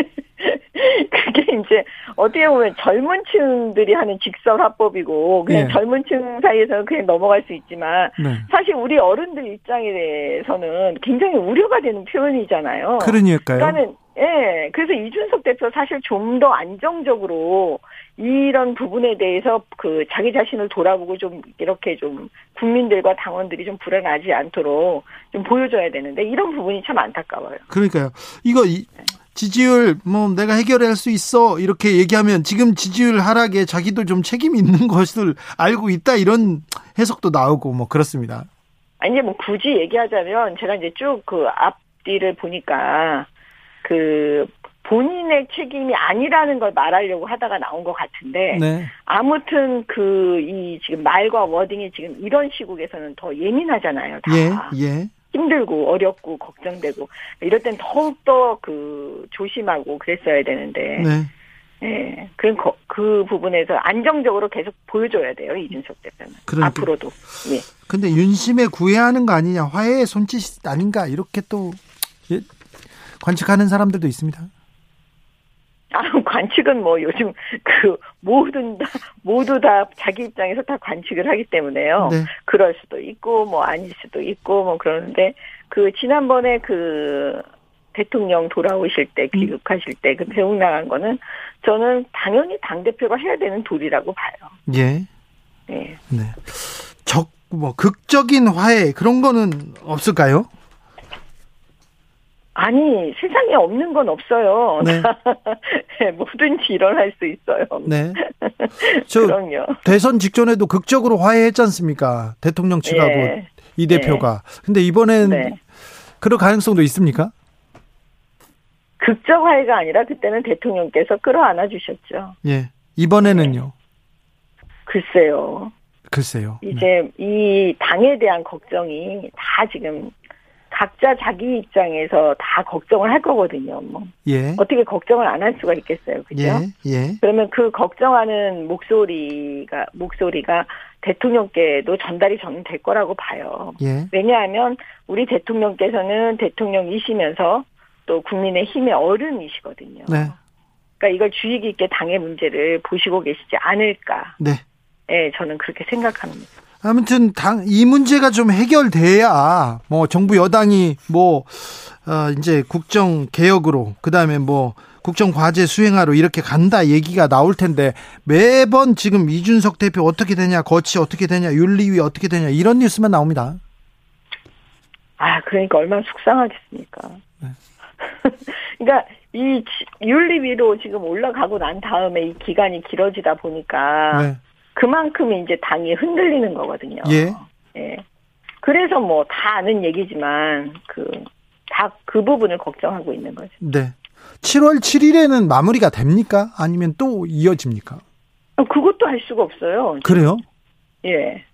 그게 이제 어떻게 보면 젊은 층들이 하는 직설 화법이고 그냥 예. 젊은 층 사이에서는 그냥 넘어갈 수 있지만 네. 사실 우리 어른들 입장에 대해서는 굉장히 우려가 되는 표현이잖아요. 그러니까요. 그러니까는 예, 그래서 이준석 대표 사실 좀 더 안정적으로 이런 부분에 대해서 그 자기 자신을 돌아보고 좀 이렇게 좀 국민들과 당원들이 좀 불안하지 않도록 좀 보여줘야 되는데 이런 부분이 참 안타까워요. 그러니까요. 이거 이- 지지율 뭐 내가 해결할 수 있어 이렇게 얘기하면 지금 지지율 하락에 자기도 좀 책임이 있는 것을 알고 있다 이런 해석도 나오고 뭐 그렇습니다. 아니 이제 뭐 굳이 얘기하자면 제가 이제 쭉 그 앞뒤를 보니까 그 본인의 책임이 아니라는 걸 말하려고 하다가 나온 것 같은데 네. 아무튼 그 이 지금 말과 워딩이 지금 이런 시국에서는 더 예민하잖아요. 다 예, 예. 힘들고 어렵고 걱정되고 이럴 땐 더욱 더 그 조심하고 그랬어야 되는데 네. 예. 그, 거- 그 부분에서 안정적으로 계속 보여줘야 돼요, 이준석 대표는. 그러니까. 앞으로도. 예. 근데 윤심에 구애하는 거 아니냐, 화해의 손짓 아닌가 이렇게 또 예, 관측하는 사람들도 있습니다. 아, 관측은 뭐 요즘 그 모든 다, 모두 다 자기 입장에서 다 관측을 하기 때문에요. 네. 그럴 수도 있고, 뭐 아닐 수도 있고, 뭐 그러는데 그 지난번에 그 대통령 돌아오실 때 귀국하실 때 그 배웅 나간 거는 저는 당연히 당 대표가 해야 되는 도리라고 봐요. 예. 네. 네. 적, 뭐, 극적인 화해, 그런 거는 없을까요? 아니, 세상에 없는 건 없어요. 네. 네, 뭐든지 일어날 수 있어요. 네. 저, 그럼요. 대선 직전에도 극적으로 화해했지 않습니까? 대통령 측하고 예. 이 대표가. 근데 이번엔 네. 그럴 가능성도 있습니까? 극적 화해가 아니라 그때는 대통령께서 끌어안아 주셨죠. 예. 이번에는요. 글쎄요. 글쎄요. 네. 이제 이 당에 대한 걱정이 다 지금 각자 자기 입장에서 다 걱정을 할 거거든요. 뭐 예. 어떻게 걱정을 안 할 수가 있겠어요, 그죠? 예. 예. 그러면 그 걱정하는 목소리가 목소리가 대통령께도 전달이 저는 될 거라고 봐요. 예. 왜냐하면 우리 대통령께서는 대통령이시면서 또 국민의 힘의 어른이시거든요. 네. 그러니까 이걸 주의 깊게 당의 문제를 보시고 계시지 않을까. 네. 예, 저는 그렇게 생각합니다. 아무튼 당 이 문제가 좀 해결돼야 뭐 정부 여당이 뭐 어, 이제 국정 개혁으로 그다음에 뭐 국정 과제 수행하러 이렇게 간다 얘기가 나올 텐데 매번 지금 이준석 대표 어떻게 되냐 거치 어떻게 되냐 윤리위 어떻게 되냐 이런 뉴스만 나옵니다. 아, 그러니까 얼마나 속상하겠습니까. 네. 그러니까 이 지- 윤리위로 지금 올라가고 난 다음에 이 기간이 길어지다 보니까 네. 그만큼 이제 당이 흔들리는 거거든요. 예. 예. 그래서 뭐 다 아는 얘기지만 그다그 부분을 걱정하고 있는 거죠. 네. 7월 7일에는 마무리가 됩니까? 아니면 또 이어집니까? 아, 그것도 할 수가 없어요. 그래요? 예.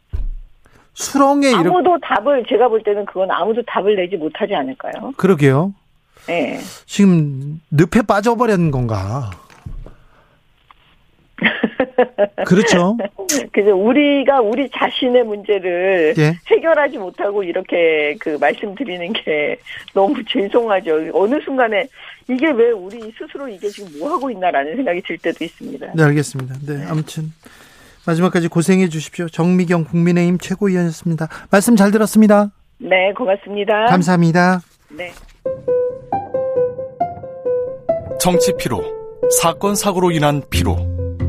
수렁에 이렇게 아무도 답을 제가 볼 때는 그건 아무도 답을 내지 못하지 않을까요? 그러게요. 예. 지금 늪에 빠져버린 건가? 그렇죠. 그래서 우리가 우리 자신의 문제를 예. 해결하지 못하고 이렇게 그 말씀드리는 게 너무 죄송하죠. 어느 순간에 이게 왜 우리 스스로 이게 지금 뭐 하고 있나라는 생각이 들 때도 있습니다. 네, 알겠습니다. 네, 아무튼 마지막까지 고생해 주십시오. 정미경 국민의힘 최고위원이었습니다. 말씀 잘 들었습니다. 네, 고맙습니다. 감사합니다. 네. 정치 피로, 사건 사고로 인한 피로,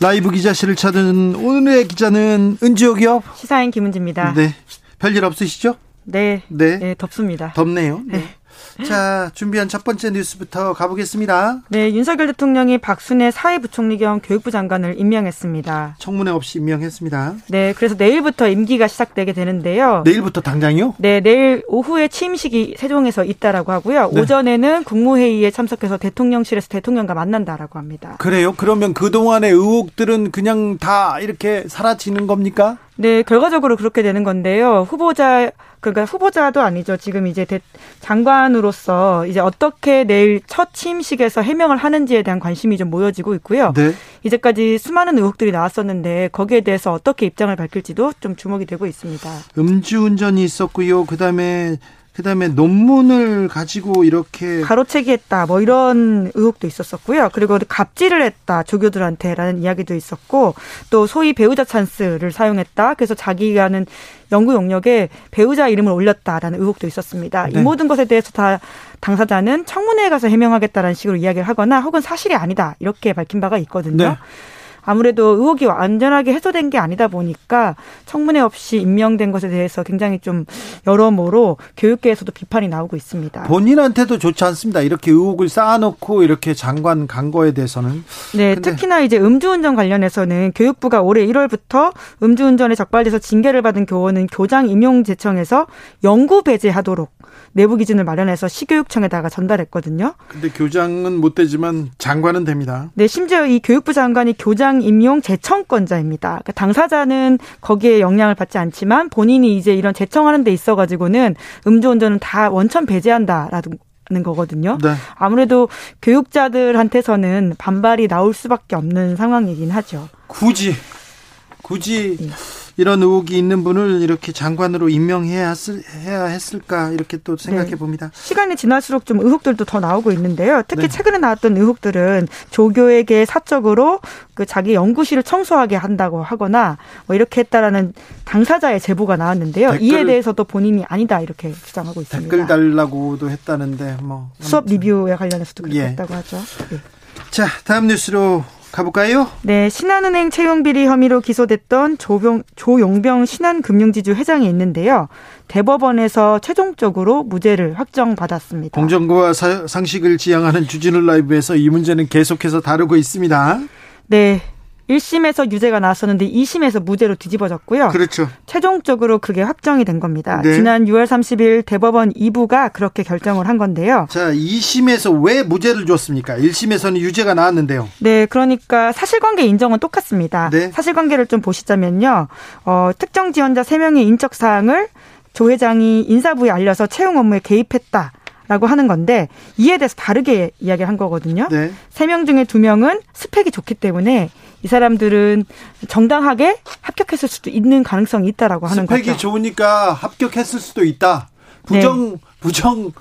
라이브 기자실을 찾은 오늘의 기자는 은지옥이요. 시사인 김은지입니다. 네. 별일 없으시죠? 네. 네. 네, 덥습니다. 덥네요. 네. 자, 준비한 첫 번째 뉴스부터 가보겠습니다. 네, 윤석열 대통령이 박순애 사회부총리 겸 교육부 장관을 임명했습니다. 청문회 없이 임명했습니다. 네, 그래서 내일부터 임기가 시작되게 되는데요. 내일부터 당장이요? 네, 내일 오후에 취임식이 세종에서 있다라고 하고요. 네. 오전에는 국무회의에 참석해서 대통령실에서 대통령과 만난다라고 합니다. 그래요? 그러면 그동안의 의혹들은 그냥 다 이렇게 사라지는 겁니까? 네, 결과적으로 그렇게 되는 건데요. 후보자 그러니까 후보자도 아니죠. 지금 이제 대, 장관으로서 이제 어떻게 내일 첫 취임식에서 해명을 하는지에 대한 관심이 좀 모여지고 있고요. 네. 이제까지 수많은 의혹들이 나왔었는데 거기에 대해서 어떻게 입장을 밝힐지도 좀 주목이 되고 있습니다. 음주운전이 있었고요. 그다음에 그다음에 논문을 가지고 이렇게 가로채기 했다 뭐 이런 의혹도 있었었고요. 그리고 갑질을 했다 조교들한테라는 이야기도 있었고 또 소위 배우자 찬스를 사용했다. 그래서 자기가 하는 연구 용역에 배우자 이름을 올렸다라는 의혹도 있었습니다. 네. 이 모든 것에 대해서 다 당사자는 청문회에 가서 해명하겠다라는 식으로 이야기를 하거나 혹은 사실이 아니다 이렇게 밝힌 바가 있거든요. 네. 아무래도 의혹이 완전하게 해소된 게 아니다 보니까 청문회 없이 임명된 것에 대해서 굉장히 좀 여러모로 교육계에서도 비판이 나오고 있습니다. 본인한테도 좋지 않습니다. 이렇게 의혹을 쌓아놓고 이렇게 장관 간 거에 대해서는 네, 특히나 이제 음주운전 관련해서는 교육부가 올해 1월부터 음주운전에 적발돼서 징계를 받은 교원은 교장 임용 제청에서 영구 배제하도록 내부 기준을 마련해서 시교육청에다가 전달했거든요. 근데 교장은 못 되지만 장관은 됩니다. 네, 심지어 이 교육부 장관이 교장 임용 재청권자입니다. 그러니까 당사자는 거기에 영향을 받지 않지만 본인이 이제 이런 재청하는 데 있어 가지고는 음주운전은 다 원천 배제한다라는 거거든요. 네. 아무래도 교육자들한테서는 반발이 나올 수밖에 없는 상황이긴 하죠. 굳이 굳이 네. 이런 의혹이 있는 분을 이렇게 장관으로 임명해야 했을, 해야 했을까 이렇게 또 생각해 네. 봅니다. 시간이 지날수록 좀 의혹들도 더 나오고 있는데요. 특히 네. 최근에 나왔던 의혹들은 조교에게 사적으로 그 자기 연구실을 청소하게 한다고 하거나 뭐 이렇게 했다라는 당사자의 제보가 나왔는데요. 이에 대해서도 본인이 아니다 이렇게 주장하고 있습니다. 댓글 달라고도 했다는데 뭐 수업 리뷰에 관련해서도 그렇게 예. 했다고 하죠. 네. 자 다음 뉴스로 가볼까요? 네, 신한은행 채용 비리 혐의로 기소됐던 조병, 조용병 신한금융지주 회장이 있는데요. 대법원에서 최종적으로 무죄를 확정받았습니다. 공정과 사- 상식을 지향하는 주진우 라이브에서 이 문제는 계속해서 다루고 있습니다. 네. 1심에서 유죄가 나왔었는데 2심에서 무죄로 뒤집어졌고요. 그렇죠. 최종적으로 그게 확정이 된 겁니다. 네. 지난 6월 30일 대법원 2부가 그렇게 결정을 한 건데요. 자, 2심에서 왜 무죄를 줬습니까? 1심에서는 유죄가 나왔는데요. 네, 그러니까 사실관계 인정은 똑같습니다. 네. 사실관계를 좀 보시자면요. 어, 특정 지원자 3명의 인적 사항을 조 회장이 인사부에 알려서 채용 업무에 개입했다. 라고 하는 건데 이에 대해서 다르게 이야기를 한 거거든요. 네. 세명 중에 두 명은 스펙이 좋기 때문에 이 사람들은 정당하게 합격했을 수도 있는 가능성이 있다라고 하는 스펙이 거죠. 좋으니까 합격했을 수도 있다. 부정 네. 부정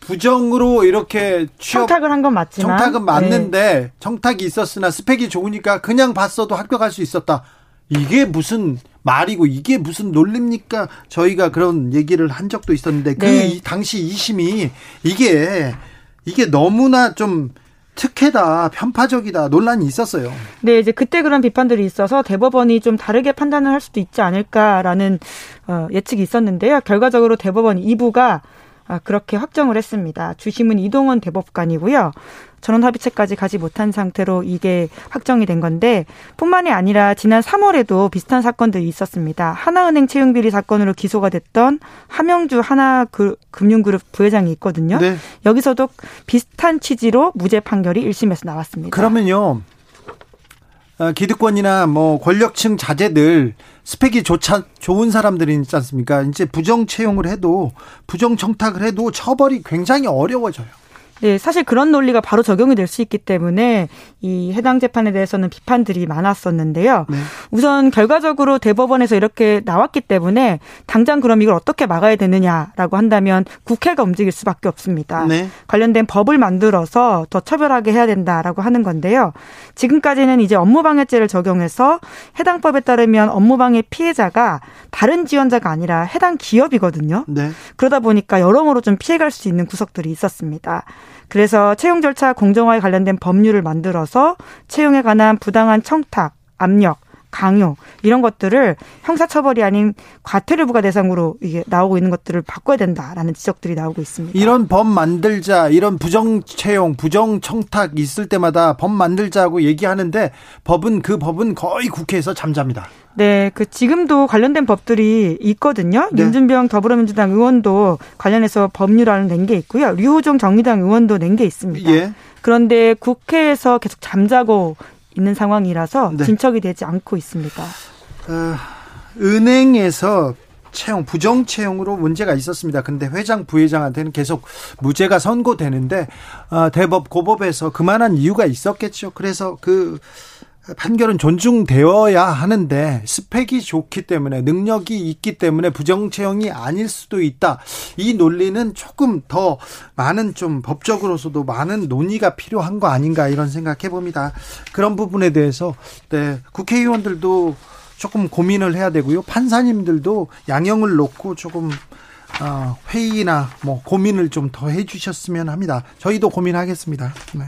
부정으로 이렇게 취업 청탁을 한 건 맞지만 청탁은 네. 맞는데 청탁이 있었으나 스펙이 좋으니까 그냥 봤어도 합격할 수 있었다. 이게 무슨 말이고 이게 무슨 논리입니까? 저희가 그런 얘기를 한 적도 있었는데 그 네. 이- 당시 2심이 이게 이게 너무나 좀 특혜다, 편파적이다 논란이 있었어요. 네, 이제 그때 그런 비판들이 있어서 대법원이 좀 다르게 판단을 할 수도 있지 않을까라는 어, 예측이 있었는데요. 결과적으로 대법원 2부가 아, 그렇게 확정을 했습니다. 주심은 이동원 대법관이고요. 전원 합의체까지 가지 못한 상태로 이게 확정이 된 건데 뿐만이 아니라 지난 3월에도 비슷한 사건들이 있었습니다. 하나은행 채용 비리 사건으로 기소가 됐던 하명주 하나금융그룹 부회장이 있거든요. 네. 여기서도 비슷한 취지로 무죄 판결이 1심에서 나왔습니다. 그러면요. 어, 기득권이나 뭐 권력층 자제들 스펙이 좋자, 좋은 사람들이 있지 않습니까? 이제 부정 채용을 해도 부정 청탁을 해도 처벌이 굉장히 어려워져요. 네, 사실 그런 논리가 바로 적용이 될 수 있기 때문에 이 해당 재판에 대해서는 비판들이 많았었는데요. 네. 우선 결과적으로 대법원에서 이렇게 나왔기 때문에 당장 그럼 이걸 어떻게 막아야 되느냐라고 한다면 국회가 움직일 수밖에 없습니다. 네. 관련된 법을 만들어서 더 처벌하게 해야 된다라고 하는 건데요. 지금까지는 이제 업무방해죄를 적용해서 해당 법에 따르면 업무방해 피해자가 다른 지원자가 아니라 해당 기업이거든요. 네. 그러다 보니까 여러모로 좀 피해갈 수 있는 구석들이 있었습니다. 그래서 채용 절차 공정화에 관련된 법률을 만들어서 채용에 관한 부당한 청탁, 압력, 강요 이런 것들을 형사처벌이 아닌 과태료부가 대상으로 이게 나오고 있는 것들을 바꿔야 된다라는 지적들이 나오고 있습니다. 이런 법 만들자, 이런 부정 채용, 부정 청탁 있을 때마다 법 만들자고 얘기하는데 법은 그 법은 거의 국회에서 잠잡니다. 네, 그 지금도 관련된 법들이 있거든요. 네. 윤준병 더불어민주당 의원도 관련해서 법률안을 낸 게 있고요. 류호정 정의당 의원도 낸 게 있습니다. 예. 그런데 국회에서 계속 잠자고 있는 상황이라서 네. 진척이 되지 않고 있습니다. 어, 은행에서 채용 부정 채용으로 문제가 있었습니다. 근데 회장 부회장한테는 계속 무죄가 선고되는데 어, 대법 고법에서 그만한 이유가 있었겠죠. 그래서 그 판결은 존중되어야 하는데 스펙이 좋기 때문에 능력이 있기 때문에 부정 채용이 아닐 수도 있다. 이 논리는 조금 더 많은 좀 법적으로서도 많은 논의가 필요한 거 아닌가 이런 생각해 봅니다. 그런 부분에 대해서 네, 국회의원들도 조금 고민을 해야 되고요. 판사님들도 양형을 놓고 조금 어, 회의나 뭐 고민을 좀 더 해주셨으면 합니다. 저희도 고민하겠습니다. 네.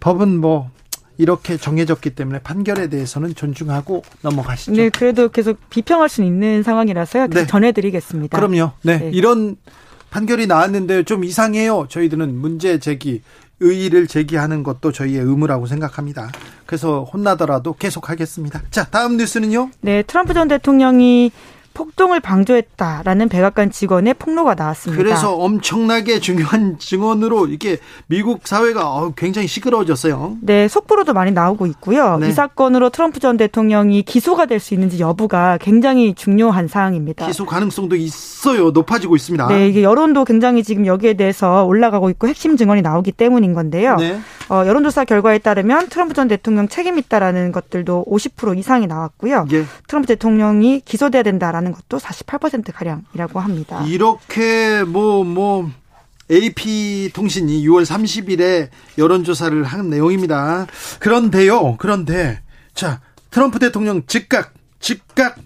법은 뭐 이렇게 정해졌기 때문에 판결에 대해서는 존중하고 넘어가시죠. 네, 그래도 계속 비평할 수는 있는 상황이라서요. 네. 전해드리겠습니다. 그럼요. 네. 네. 이런 판결이 나왔는데 좀 이상해요. 저희들은 문제 제기, 의의를 제기하는 것도 저희의 의무라고 생각합니다. 그래서 혼나더라도 계속 하겠습니다. 자, 다음 뉴스는요? 네, 트럼프 전 대통령이 폭동을 방조했다라는 백악관 직원의 폭로가 나왔습니다. 그래서 엄청나게 중요한 증언으로 이게 미국 사회가 어, 굉장히 시끄러워졌어요. 네, 속보로도 많이 나오고 있고요. 네. 이 사건으로 트럼프 전 대통령이 기소가 될 수 있는지 여부가 굉장히 중요한 사항입니다. 기소 가능성도 있어요. 높아지고 있습니다. 네, 이게 여론도 굉장히 지금 여기에 대해서 올라가고 있고 핵심 증언이 나오기 때문인 건데요. 네. 어, 여론조사 결과에 따르면 트럼프 전 대통령 책임 있다라는 것들도 50% 이상이 나왔고요. 예. 트럼프 대통령이 기소돼야 된다라는 것도 48% 가량이라고 합니다. 이렇게 뭐뭐 AP 통신이 6월 30일에 여론 조사를 한 내용입니다. 그런데요, 그런데 자 트럼프 대통령 즉각 즉각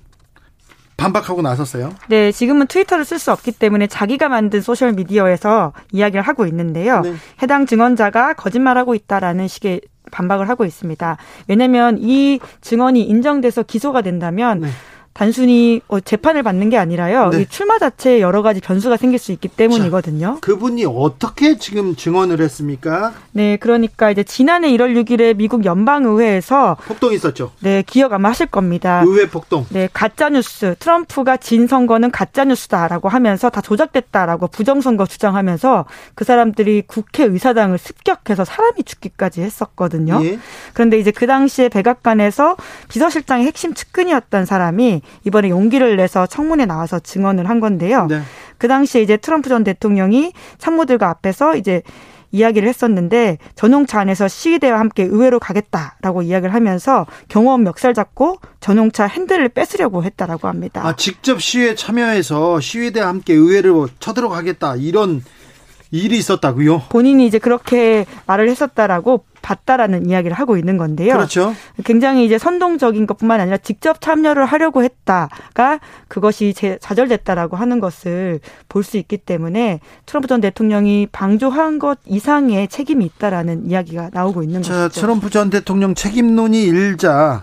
반박하고 나섰어요. 네, 지금은 트위터를 쓸 수 없기 때문에 자기가 만든 소셜 미디어에서 이야기를 하고 있는데요. 네. 해당 증언자가 거짓말하고 있다라는 식의 반박을 하고 있습니다. 왜냐하면 이 증언이 인정돼서 기소가 된다면 네. 단순히 어, 재판을 받는 게 아니라요. 네. 이 출마 자체에 여러 가지 변수가 생길 수 있기 때문이거든요. 그분이 어떻게 지금 증언을 했습니까? 네, 그러니까 이제 지난해 1월 6일에 미국 연방의회에서 폭동이 있었죠. 네, 기억 아마 하실 겁니다. 의회 폭동. 네, 가짜 뉴스. 트럼프가 진 선거는 가짜 뉴스다라고 하면서 다 조작됐다라고 부정선거 주장하면서 그 사람들이 국회 의사당을 습격해서 사람이 죽기까지 했었거든요. 예. 그런데 이제 그 당시에 백악관에서 비서실장의 핵심 측근이었던 사람이 이번에 용기를 내서 청문회 나와서 증언을 한 건데요. 네. 그 당시에 이제 트럼프 전 대통령이 참모들과 앞에서 이제 이야기를 했었는데 전용차 안에서 시위대와 함께 의회로 가겠다라고 이야기를 하면서 경호원 멱살 잡고 전용차 핸들을 뺏으려고 했다라고 합니다. 아, 직접 시위에 참여해서 시위대와 함께 의회를 쳐들어가겠다 이런 일이 있었다고요? 본인이 이제 그렇게 말을 했었다라고 봤다라는 이야기를 하고 있는 건데요. 그렇죠. 굉장히 이제 선동적인 것뿐만 아니라 직접 참여를 하려고 했다가 그것이 제, 좌절됐다라고 하는 것을 볼 수 있기 때문에 트럼프 전 대통령이 방조한 것 이상의 책임이 있다라는 이야기가 나오고 있는 자, 것이죠. 트럼프 전 대통령 책임론이 일자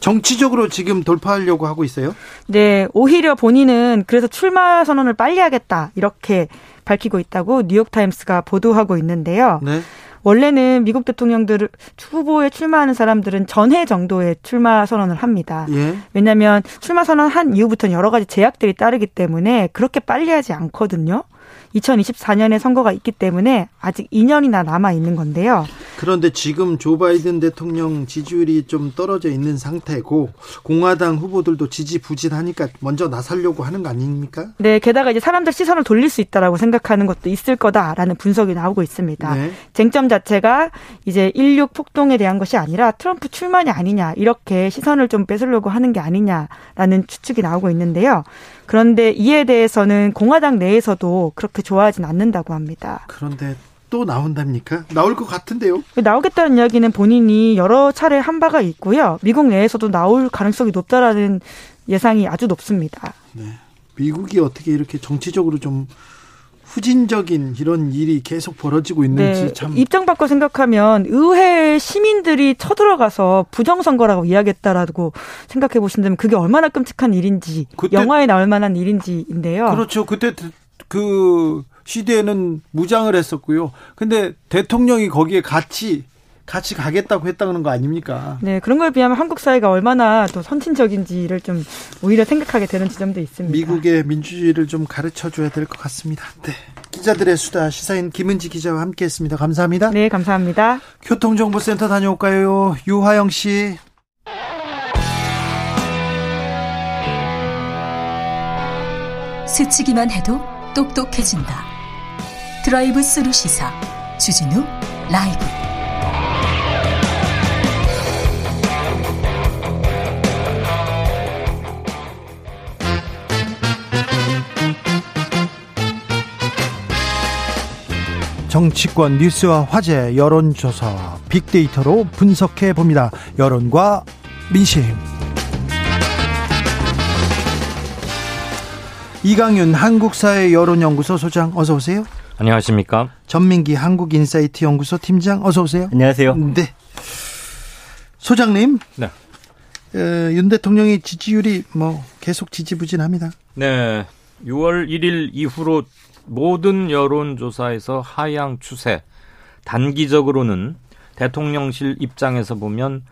정치적으로 지금 돌파하려고 하고 있어요. 네, 오히려 본인은 그래서 출마 선언을 빨리 하겠다 이렇게 밝히고 있다고 뉴욕타임스가 보도하고 있는데요. 네. 원래는 미국 대통령들 후보에 출마하는 사람들은 전해 정도의 출마 선언을 합니다. 예. 왜냐하면 출마 선언한 이후부터는 여러 가지 제약들이 따르기 때문에 그렇게 빨리 하지 않거든요. 2024년에 선거가 있기 때문에 아직 2년이나 남아 있는 건데요. 그런데 지금 조 바이든 대통령 지지율이 좀 떨어져 있는 상태고 공화당 후보들도 지지부진하니까 먼저 나서려고 하는 거 아닙니까? 네, 게다가 이제 사람들 시선을 돌릴 수 있다라고 생각하는 것도 있을 거다라는 분석이 나오고 있습니다. 네. 쟁점 자체가 이제 16 폭동에 대한 것이 아니라 트럼프 출마냐 아니냐 이렇게 시선을 좀 뺏으려고 하는 게 아니냐라는 추측이 나오고 있는데요. 그런데 이에 대해서는 공화당 내에서도 그렇게 좋아하진 않는다고 합니다. 그런데 또 나온답니까? 나올 것 같은데요. 나오겠다는 이야기는 본인이 여러 차례 한 바가 있고요. 미국 내에서도 나올 가능성이 높다라는 예상이 아주 높습니다. 미국이 어떻게 이렇게 정치적으로 좀 후진적인 이런 일이 계속 벌어지고 있는지 네, 참 입장 바꿔 생각하면 의회 시민들이 쳐들어가서 부정선거라고 이야기했다라고 생각해 보신다면 그게 얼마나 끔찍한 일인지 그때- 영화에 나올 만한 일인지인데요. 그렇죠. 그때 그 시대에는 무장을 했었고요. 근데 대통령이 거기에 같이 같이 가겠다고 했다는 거 아닙니까? 네, 그런 거에 비하면 한국 사회가 얼마나 또 선진적인지를 좀 오히려 생각하게 되는 지점도 있습니다. 미국의 민주주의를 좀 가르쳐 줘야 될 것 같습니다. 네. 기자들의 수다 시사인 김은지 기자와 함께 했습니다. 감사합니다. 네, 감사합니다. 교통정보센터 다녀올까요? 유화영 씨. 스치기만 해도 똑똑해진다. 드라이브 스루 시사 주진우 라이브. 정치권 뉴스와 화제, 여론조사, 빅데이터로 분석해 봅니다. 여론과 민심. 이강윤 한국사회 여론연구소 소장 어서 오세요. 안녕하십니까? 전민기 한국인사이트 연구소 팀장 어서 오세요. 안녕하세요. 네. 소장님. 네. 에, 윤 대통령의 지지율이 뭐 계속 지지부진합니다. 네. 6월 1일 이후로 모든 여론조사에서 하향 추세. 단기적으로는 대통령실 입장에서 보면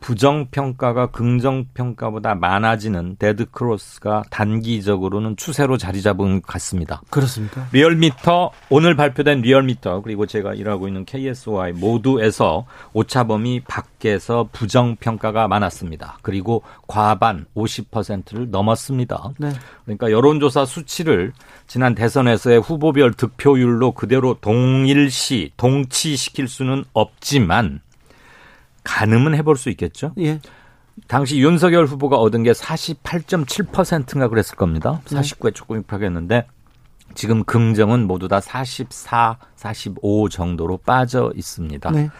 부정평가가 긍정평가보다 많아지는 데드크로스가 단기적으로는 추세로 자리 잡은 것 같습니다. 그렇습니까? 리얼미터, 오늘 발표된 리얼미터, 그리고 제가 일하고 있는 KSOI 모두에서 오차범위 밖에서 부정평가가 많았습니다. 그리고 과반 50%를 넘었습니다. 네. 그러니까 여론조사 수치를 지난 대선에서의 후보별 득표율로 그대로 동일시, 동치시킬 수는 없지만 가늠은 해볼 수 있겠죠. 예. 당시 윤석열 후보가 얻은 게 48.7%인가 그랬을 겁니다. 네. 49에 조금 입하겠는데 지금 긍정은 모두 다 44, 45 정도로 빠져 있습니다. 네.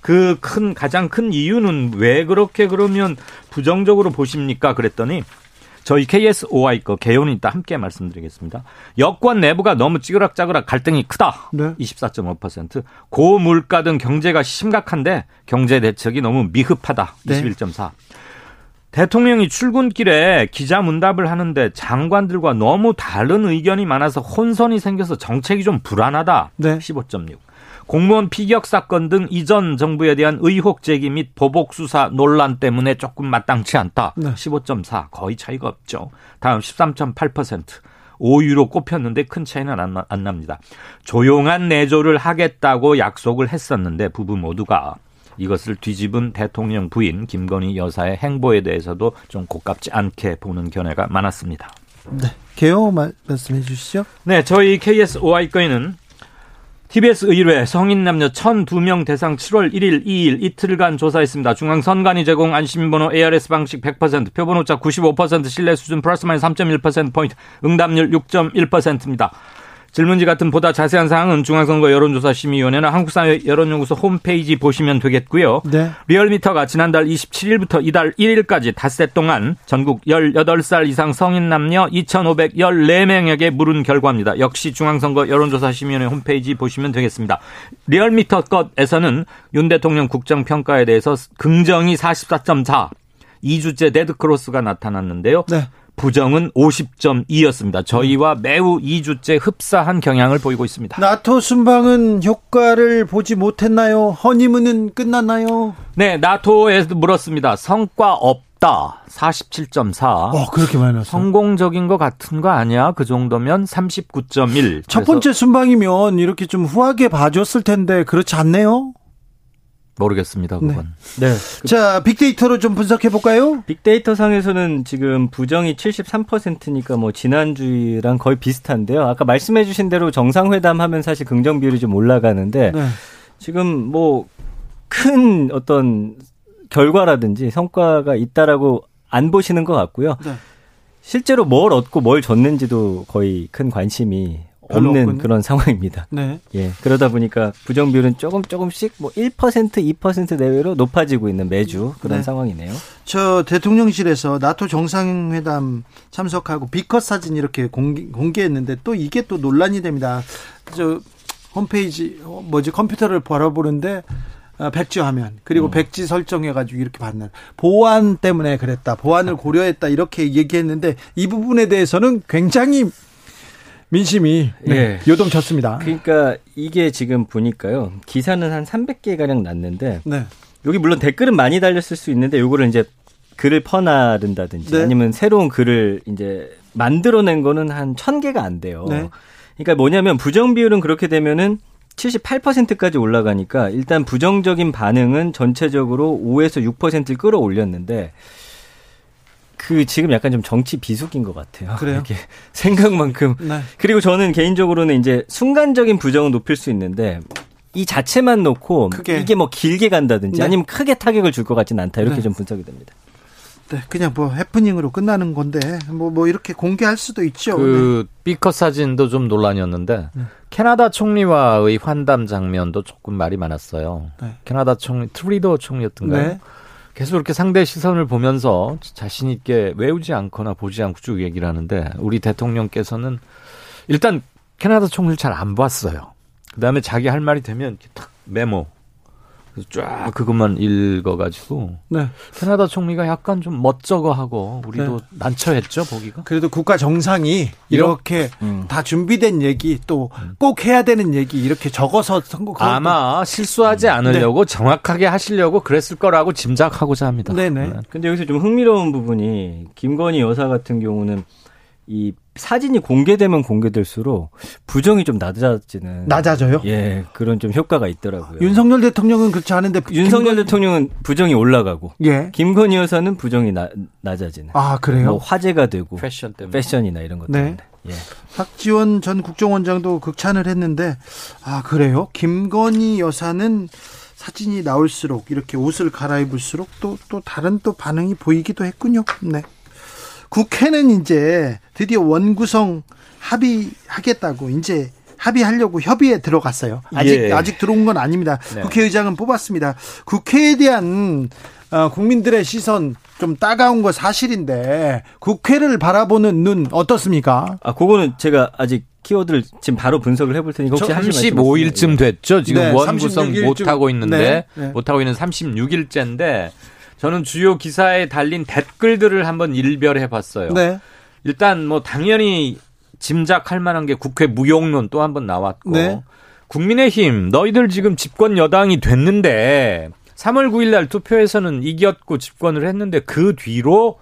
그큰 가장 큰 이유는 왜 그렇게 그러면 부정적으로 보십니까? 그랬더니 저희 KSOI 거 개요는 이따 함께 말씀드리겠습니다. 여권 내부가 너무 찌그락짜그락 갈등이 크다. 네. 24.5%. 고물가 등 경제가 심각한데 경제 대책이 너무 미흡하다. 네. 21.4. 대통령이 출근길에 기자 문답을 하는데 장관들과 너무 다른 의견이 많아서 혼선이 생겨서 정책이 좀 불안하다. 네. 15.6. 공무원 피격 사건 등 이전 정부에 대한 의혹 제기 및 보복 수사 논란 때문에 조금 마땅치 않다. 네. 15.4 거의 차이가 없죠. 다음 13.8% 5위로 꼽혔는데 큰 차이는 안, 나- 안 납니다. 조용한 내조를 하겠다고 약속을 했었는데 부부 모두가 이것을 뒤집은 대통령 부인 김건희 여사의 행보에 대해서도 좀 고깝지 않게 보는 견해가 많았습니다. 네. 개요 말, 말씀해 주시죠. 네, 저희 KSOI 거에는 TBS 의뢰 성인 남녀 1002명 대상 7월 1일, 2일 이틀간 조사했습니다. 중앙 선관위 제공 안심번호 ARS 방식 100%, 표본 오차 95% 신뢰 수준 플러스 마이너스 3.1%포인트, 응답률 6.1%입니다. 질문지 같은 보다 자세한 사항은 중앙선거 여론조사 심의위원회나 한국사회 여론연구소 홈페이지 보시면 되겠고요. 네. 리얼미터가 지난달 27일부터 이달 1일까지 닷새 동안 전국 18살 이상 성인 남녀 2,514명에게 물은 결과입니다. 역시 중앙선거 여론조사 심의위원회 홈페이지 보시면 되겠습니다. 리얼미터 것에서는 윤 대통령 국정 평가에 대해서 긍정이 44.4, 2주째 데드크로스가 나타났는데요. 네. 부정은 50.2였습니다. 저희와 매우 2주째 흡사한 경향을 보이고 있습니다. 나토 순방은 효과를 보지 못했나요? 허니문은 끝났나요? 네, 나토에서 물었습니다. 성과 없다. 47.4. 어, 그렇게 많이 났어. 성공적인 것 같은 거 아니야? 그 정도면 39.1. 첫 번째 순방이면 이렇게 좀 후하게 봐줬을 텐데 그렇지 않네요. 모르겠습니다. 그건. 네. 자, 빅데이터로 좀 분석해 볼까요? 빅데이터 상에서는 지금 부정이 73%니까 뭐 지난주랑 거의 비슷한데요. 아까 말씀해 주신 대로 정상회담 하면 사실 긍정 비율이 좀 올라가는데 네. 지금 뭐 큰 어떤 결과라든지 성과가 있다라고 안 보시는 것 같고요. 네. 실제로 뭘 얻고 뭘 줬는지도 거의 큰 관심이 없는 없군요. 그런 상황입니다. 네. 예. 그러다 보니까 부정 비율은 조금 조금씩 뭐 1% 2% 내외로 높아지고 있는 매주 그런 네. 상황이네요. 저 대통령실에서 나토 정상회담 참석하고 비컷 사진 이렇게 공개, 공개했는데 또 이게 또 논란이 됩니다. 저 홈페이지 어, 뭐지 컴퓨터를 바라보는데 아, 백지 화면 그리고 백지 설정해가지고 이렇게 받는 보안 때문에 그랬다 보안을 고려했다 이렇게 얘기했는데 이 부분에 대해서는 굉장히 민심이 네, 예. 요동쳤습니다. 그러니까 이게 지금 보니까요. 기사는 한 300개 가량 났는데 네. 여기 물론 댓글은 많이 달렸을 수 있는데 요거를 이제 글을 퍼나른다든지 네. 아니면 새로운 글을 이제 만들어낸 거는 한 1000개가 안 돼요. 네. 그러니까 뭐냐면 부정 비율은 그렇게 되면은 78%까지 올라가니까 일단 부정적인 반응은 전체적으로 5에서 6%를 끌어올렸는데 그 지금 약간 좀 정치 비수기인 것 같아요. 그래요? 이렇게 생각만큼 네. 그리고 저는 개인적으로는 이제 순간적인 부정은 높일 수 있는데 이 자체만 놓고 크게. 이게 뭐 길게 간다든지 네. 아니면 크게 타격을 줄 것 같지는 않다 이렇게 네. 좀 분석이 됩니다. 네, 그냥 뭐 해프닝으로 끝나는 건데 뭐뭐 이렇게 공개할 수도 있죠. 그 B컷 사진도 좀 논란이었는데 캐나다 총리와의 환담 장면도 조금 말이 많았어요. 네. 캐나다 총리 트리도 총리였던가요? 네. 계속 이렇게 상대 시선을 보면서 자신 있게 외우지 않거나 보지 않고 쭉 얘기를 하는데 우리 대통령께서는 일단 캐나다 총리를 잘 안 봤어요. 그다음에 자기 할 말이 되면 탁 메모. 그래서 쫙 그것만 읽어가지고 네. 캐나다 총리가 약간 좀 멋쩍어하고 우리도 네. 난처했죠 보기가. 그래도 국가 정상이 이렇게 음. 다 준비된 얘기 또 꼭 해야 되는 얘기 이렇게 적어서 선곡하고 아마 실수하지 않으려고 정확하게 하시려고 그랬을 거라고 짐작하고자 합니다. 네네. 근데 여기서 좀 흥미로운 부분이 김건희 여사 같은 경우는 이 사진이 공개되면 공개될수록 부정이 좀 낮아지는 낮아져요? 예, 그런 좀 효과가 있더라고요. 윤석열 대통령은 그렇지 않은데 윤석열 김건- 대통령은 부정이 올라가고 예. 김건희 여사는 부정이 나, 낮아지는. 아 그래요? 뭐 화제가 되고 패션 때문에. 패션이나 이런 것 네. 때문에. 예. 박지원 전 국정원장도 극찬을 했는데 아 그래요? 김건희 여사는 사진이 나올수록 이렇게 옷을 갈아입을수록 또또 다른 또 반응이 보이기도 했군요. 네. 국회는 이제 드디어 원구성 합의하겠다고 이제 합의하려고 협의에 들어갔어요. 아직 예. 아직 들어온 건 아닙니다. 네. 국회의장은 뽑았습니다. 국회에 대한 어, 국민들의 시선 좀 따가운 거 사실인데 국회를 바라보는 눈 어떻습니까? 아, 그거는 제가 아직 키워드를 지금 바로 분석을 해볼 테니까 혹시 하실 말씀 35일쯤 됐죠. 지금 네, 원구성 36일 못 쯤. 하고 있는데 네, 네. 못 하고 있는 36일째인데 저는 주요 기사에 달린 댓글들을 한번 일별해 봤어요. 네. 일단 뭐 당연히 짐작할 만한 게 국회 무용론 또 한번 나왔고 네. 국민의힘 너희들 지금 집권 여당이 됐는데 3월 9일 날 투표에서는 이겼고 집권을 했는데 그 뒤로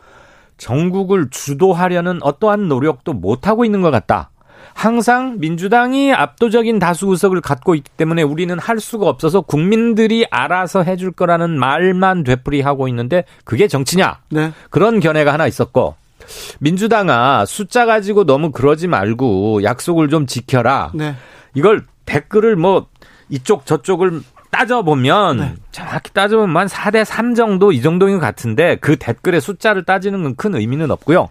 전국을 주도하려는 어떠한 노력도 못 하고 있는 것 같다. 항상 민주당이 압도적인 다수 의석을 갖고 있기 때문에 우리는 할 수가 없어서 국민들이 알아서 해줄 거라는 말만 되풀이하고 있는데 그게 정치냐? 네. 그런 견해가 하나 있었고 민주당아 숫자 가지고 너무 그러지 말고 약속을 좀 지켜라. 네. 이걸 댓글을 뭐 이쪽 저쪽을 따져보면 정확히 따져보면 한 4대 3 정도 이 정도인 것 같은데 그 댓글의 숫자를 따지는 건 큰 의미는 없고요.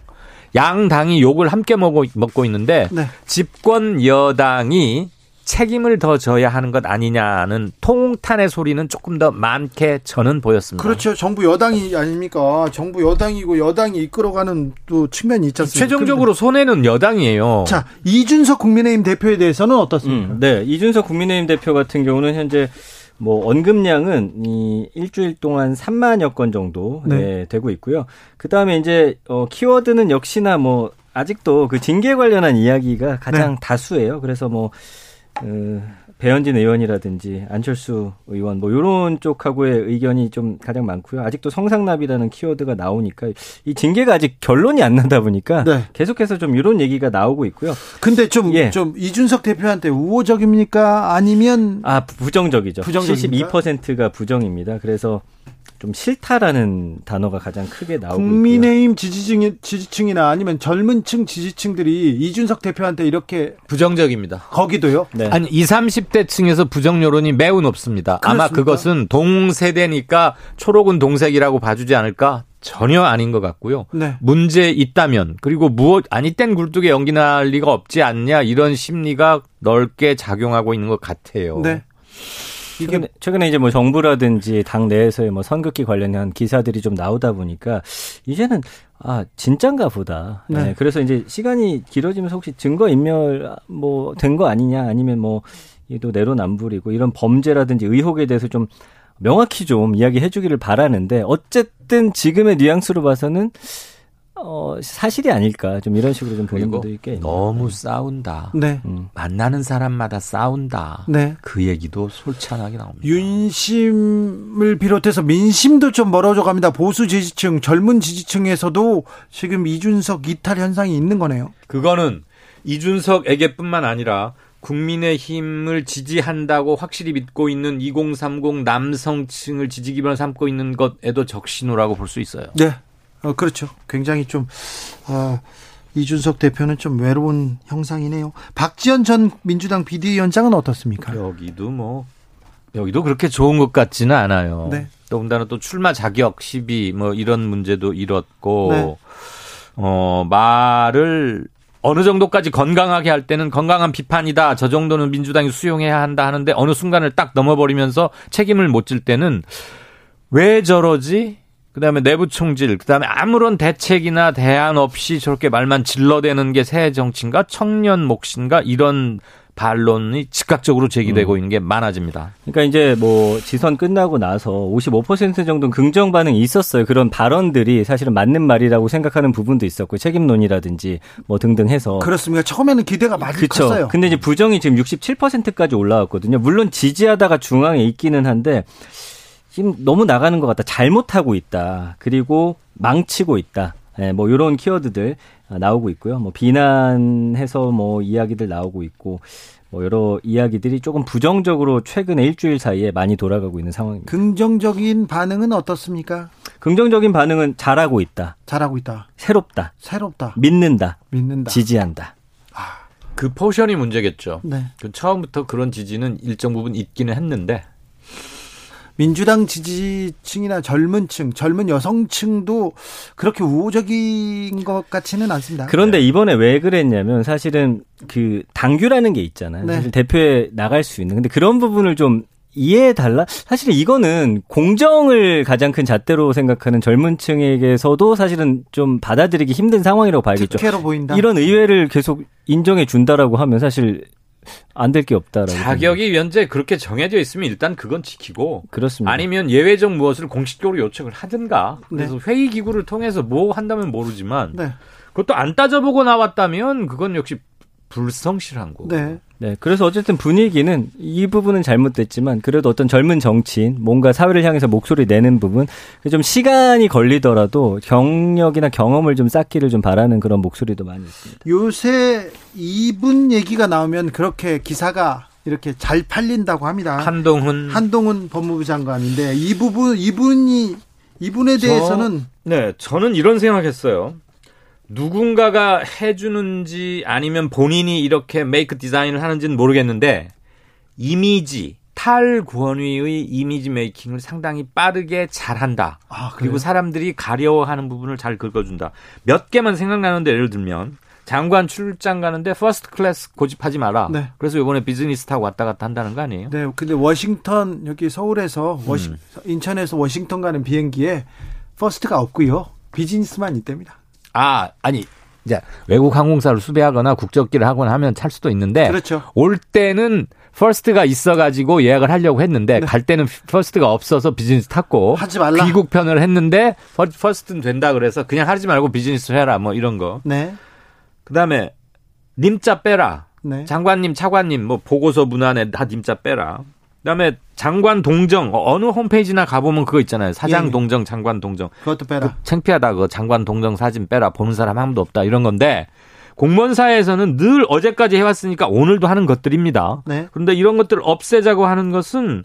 양 당이 욕을 함께 먹고, 먹고 있는데 네. 집권 여당이 책임을 더 져야 하는 것 아니냐는 통탄의 소리는 조금 더 많게 저는 보였습니다. 그렇죠. 정부 여당이 아닙니까? 정부 여당이고 여당이 이끌어가는 또 측면이 있지 않습니까? 최종적으로 손해는 여당이에요. 자 이준석 국민의힘 대표에 대해서는 어떻습니까? 음, 네, 이준석 국민의힘 대표 같은 경우는 현재 뭐 언급량은 이 일주일 동안 3만여 건 정도 네. 예, 되고 있고요. 그 다음에 이제 어, 키워드는 역시나 뭐 아직도 그 징계 관련한 이야기가 가장 네. 다수예요. 그래서 뭐 어, 배현진 의원이라든지 안철수 의원 뭐 이런 쪽하고의 의견이 좀 가장 많고요. 아직도 성상납이라는 키워드가 나오니까 이 징계가 아직 결론이 안 나다 보니까 네. 계속해서 좀 이런 얘기가 나오고 있고요. 근데 좀좀 예. 이준석 대표한테 우호적입니까? 아니면 아 부정적이죠. 부정적입니까? 72%가 부정입니다. 그래서 좀 싫다라는 단어가 가장 크게 나오고 있고요. 국민의힘 지지층 지지층이나 아니면 젊은층 지지층들이 이준석 대표한테 이렇게 부정적입니다. 거기도요. 네. 아니 20, 30대 층에서 부정 여론이 매우 높습니다. 아마 그렇습니까? 그것은 동세대니까 초록은 동색이라고 봐주지 않을까? 전혀 아닌 것 같고요. 네. 문제 있다면 그리고 무엇 아니 땐 굴뚝에 연기 날 리가 없지 않냐 이런 심리가 넓게 작용하고 있는 것 같아요. 네. 이게 최근에, 최근에 이제 뭐 정부라든지 당 내에서의 뭐 선긋기 관련한 기사들이 좀 나오다 보니까 이제는 아 진짠가 보다. 네. 네, 그래서 이제 시간이 길어지면서 혹시 증거 인멸 뭐 된 거 아니냐 아니면 뭐 이도 내로남불이고 이런 범죄라든지 의혹에 대해서 좀 명확히 좀 이야기해 주기를 바라는데 어쨌든 지금의 뉘앙스로 봐서는 어 사실이 아닐까 좀 이런 식으로 좀 보는 분들이 꽤. 너무 싸운다. 네. 음. 만나는 사람마다 싸운다. 네. 그 얘기도 솔찬하게 나옵니다. 윤심을 비롯해서 민심도 좀 멀어져 갑니다. 보수 지지층, 젊은 지지층에서도 지금 이준석 이탈 현상이 있는 거네요. 그거는 이준석에게뿐만 아니라 국민의 힘을 지지한다고 확실히 믿고 있는 2030 남성층을 지지 기반을 삼고 있는 것에도 적신호라고 볼 수 있어요. 네. 어, 그렇죠. 굉장히 좀, 어, 이준석 대표는 좀 외로운 형상이네요. 박지원 전 민주당 비대위원장은 어떻습니까? 여기도 뭐 여기도 그렇게 좋은 것 같지는 않아요. 네. 더군다나 또 출마 자격 시비 뭐 이런 문제도 일었고 네. 어 말을 어느 정도까지 건강하게 할 때는 건강한 비판이다. 저 정도는 민주당이 수용해야 한다 하는데 어느 순간을 딱 넘어버리면서 책임을 못 질 때는 왜 저러지? 그다음에 내부 총질, 그다음에 아무런 대책이나 대안 없이 저렇게 말만 질러대는 게 새 정치인가 청년 몫인가 이런 반론이 즉각적으로 제기되고 음. 있는 게 많아집니다. 그러니까 이제 뭐 지선 끝나고 나서 55% 정도 긍정 반응이 있었어요. 그런 발언들이 사실은 맞는 말이라고 생각하는 부분도 있었고 책임론이라든지 뭐 등등 해서 그렇습니다. 처음에는 기대가 많이 그쵸. 컸어요. 근데 이제 부정이 지금 67%까지 올라왔거든요. 물론 지지하다가 중앙에 있기는 한데 지금 너무 나가는 것 같다. 잘못하고 있다. 그리고 망치고 있다. 예, 뭐 이런 키워드들 나오고 있고요. 뭐 비난해서 뭐 이야기들 나오고 있고 뭐 여러 이야기들이 조금 부정적으로 최근에 일주일 사이에 많이 돌아가고 있는 상황입니다. 긍정적인 반응은 어떻습니까? 긍정적인 반응은 잘하고 있다. 잘하고 있다. 새롭다. 새롭다. 믿는다. 믿는다. 지지한다. 아, 그 포션이 문제겠죠. 네. 그 처음부터 그런 지지는 일정 부분 있기는 했는데 민주당 지지층이나 젊은 층, 젊은 여성층도 그렇게 우호적인 것 같지는 않습니다. 그런데 이번에 왜 그랬냐면 사실은 그 당규라는 게 있잖아요. 네. 사실 대표에 나갈 수 있는. 근데 그런 부분을 좀 이해해 달라? 사실은 이거는 공정을 가장 큰 잣대로 생각하는 젊은 층에게서도 사실은 좀 받아들이기 힘든 상황이라고 봐야겠죠. 특혜로 보인다. 이런 의회를 계속 인정해 준다라고 하면 사실 안 될 게 없다라고. 자격이 위원제 그렇게 정해져 있으면 일단 그건 지키고 그렇습니다. 아니면 예외적 무엇을 공식적으로 요청을 하든가. 그래서 네. 회의 기구를 통해서 뭐 한다면 모르지만 네. 그것도 안 따져보고 나왔다면 그건 역시 불성실한 거고. 네. 네. 그래서 어쨌든 분위기는 이 부분은 잘못됐지만 그래도 어떤 젊은 정치인 뭔가 사회를 향해서 목소리 내는 부분 좀 시간이 걸리더라도 경력이나 경험을 좀 쌓기를 좀 바라는 그런 목소리도 많이 있습니다. 요새 이분 얘기가 나오면 그렇게 기사가 이렇게 잘 팔린다고 합니다. 한동훈 한동훈 법무부 장관인데 이 부분 이분이 이분에 대해서는 저, 네, 저는 이런 생각했어요. 누군가가 해주는지 아니면 본인이 이렇게 메이크 디자인을 하는지는 모르겠는데 이미지 탈권위의 이미지 메이킹을 상당히 빠르게 잘한다. 아, 그리고 사람들이 가려워하는 부분을 잘 긁어준다. 몇 개만 생각나는데 예를 들면 장관 출장 가는데 first class 고집하지 마라. 네. 그래서 이번에 비즈니스 타고 왔다 갔다 한다는 거 아니에요? 네. 근데 워싱턴 여기 서울에서 워시, 음. 인천에서 워싱턴 가는 비행기에 first가 없고요. 비즈니스만 있답니다. 아, 아니. 이제 외국 항공사를 수배하거나 국적기를 하거나 하면 찰 수도 있는데 그렇죠. 올 때는 first가 있어가지고 예약을 하려고 했는데 네. 갈 때는 first가 없어서 비즈니스 탔고 하지 말라. 귀국 편을 했는데 first는 된다 그래서 그냥 하지 말고 비즈니스 해라 뭐 이런 거. 네. 그다음에 님자 빼라. 네. 장관님, 차관님 뭐 보고서 문안에 다 님자 빼라. 그다음에 장관 동정 어느 홈페이지나 가보면 그거 있잖아요. 사장 예. 동정, 장관 동정. 그것도 빼라. 그 창피하다. 그 장관 동정 사진 빼라. 보는 사람 아무도 없다. 이런 건데 공무원사에서는 늘 어제까지 해왔으니까 오늘도 하는 것들입니다. 네. 그런데 이런 것들을 없애자고 하는 것은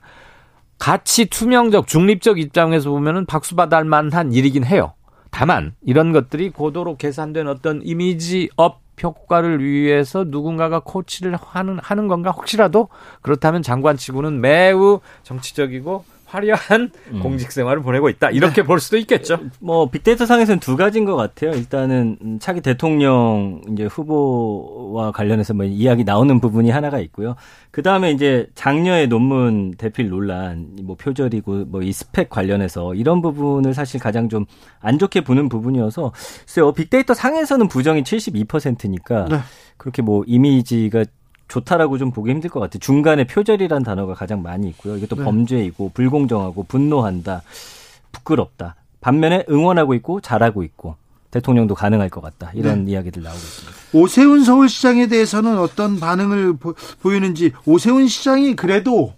가치 투명적, 중립적 입장에서 보면은 박수 받을 만한 일이긴 해요. 다만 이런 것들이 고도로 계산된 어떤 이미지 up 효과를 위해서 누군가가 코치를 하는 하는 건가? 혹시라도? 그렇다면 장관치고는 매우 정치적이고 화려한 음. 공직 생활을 보내고 있다. 이렇게 네. 볼 수도 있겠죠. 뭐 빅데이터 상에서는 두 가지인 것 같아요. 일단은 차기 대통령 이제 후보와 관련해서 뭐 이야기 나오는 부분이 하나가 있고요. 그 다음에 이제 장녀의 논문 대필 논란, 뭐 표절이고 뭐 이 스펙 관련해서 이런 부분을 사실 가장 좀 안 좋게 보는 부분이어서 글쎄요. 빅데이터 상에서는 부정이 72%니까 네. 그렇게 뭐 이미지가 좋다라고 좀 보기 힘들 것 같아요. 중간에 표절이라는 단어가 가장 많이 있고요. 이게 또 네. 범죄이고 불공정하고 분노한다, 부끄럽다. 반면에 응원하고 있고 잘하고 있고 대통령도 가능할 것 같다. 이런 네. 이야기들 나오고 있습니다. 오세훈 서울시장에 대해서는 어떤 반응을 보, 이는지 오세훈 시장이 그래도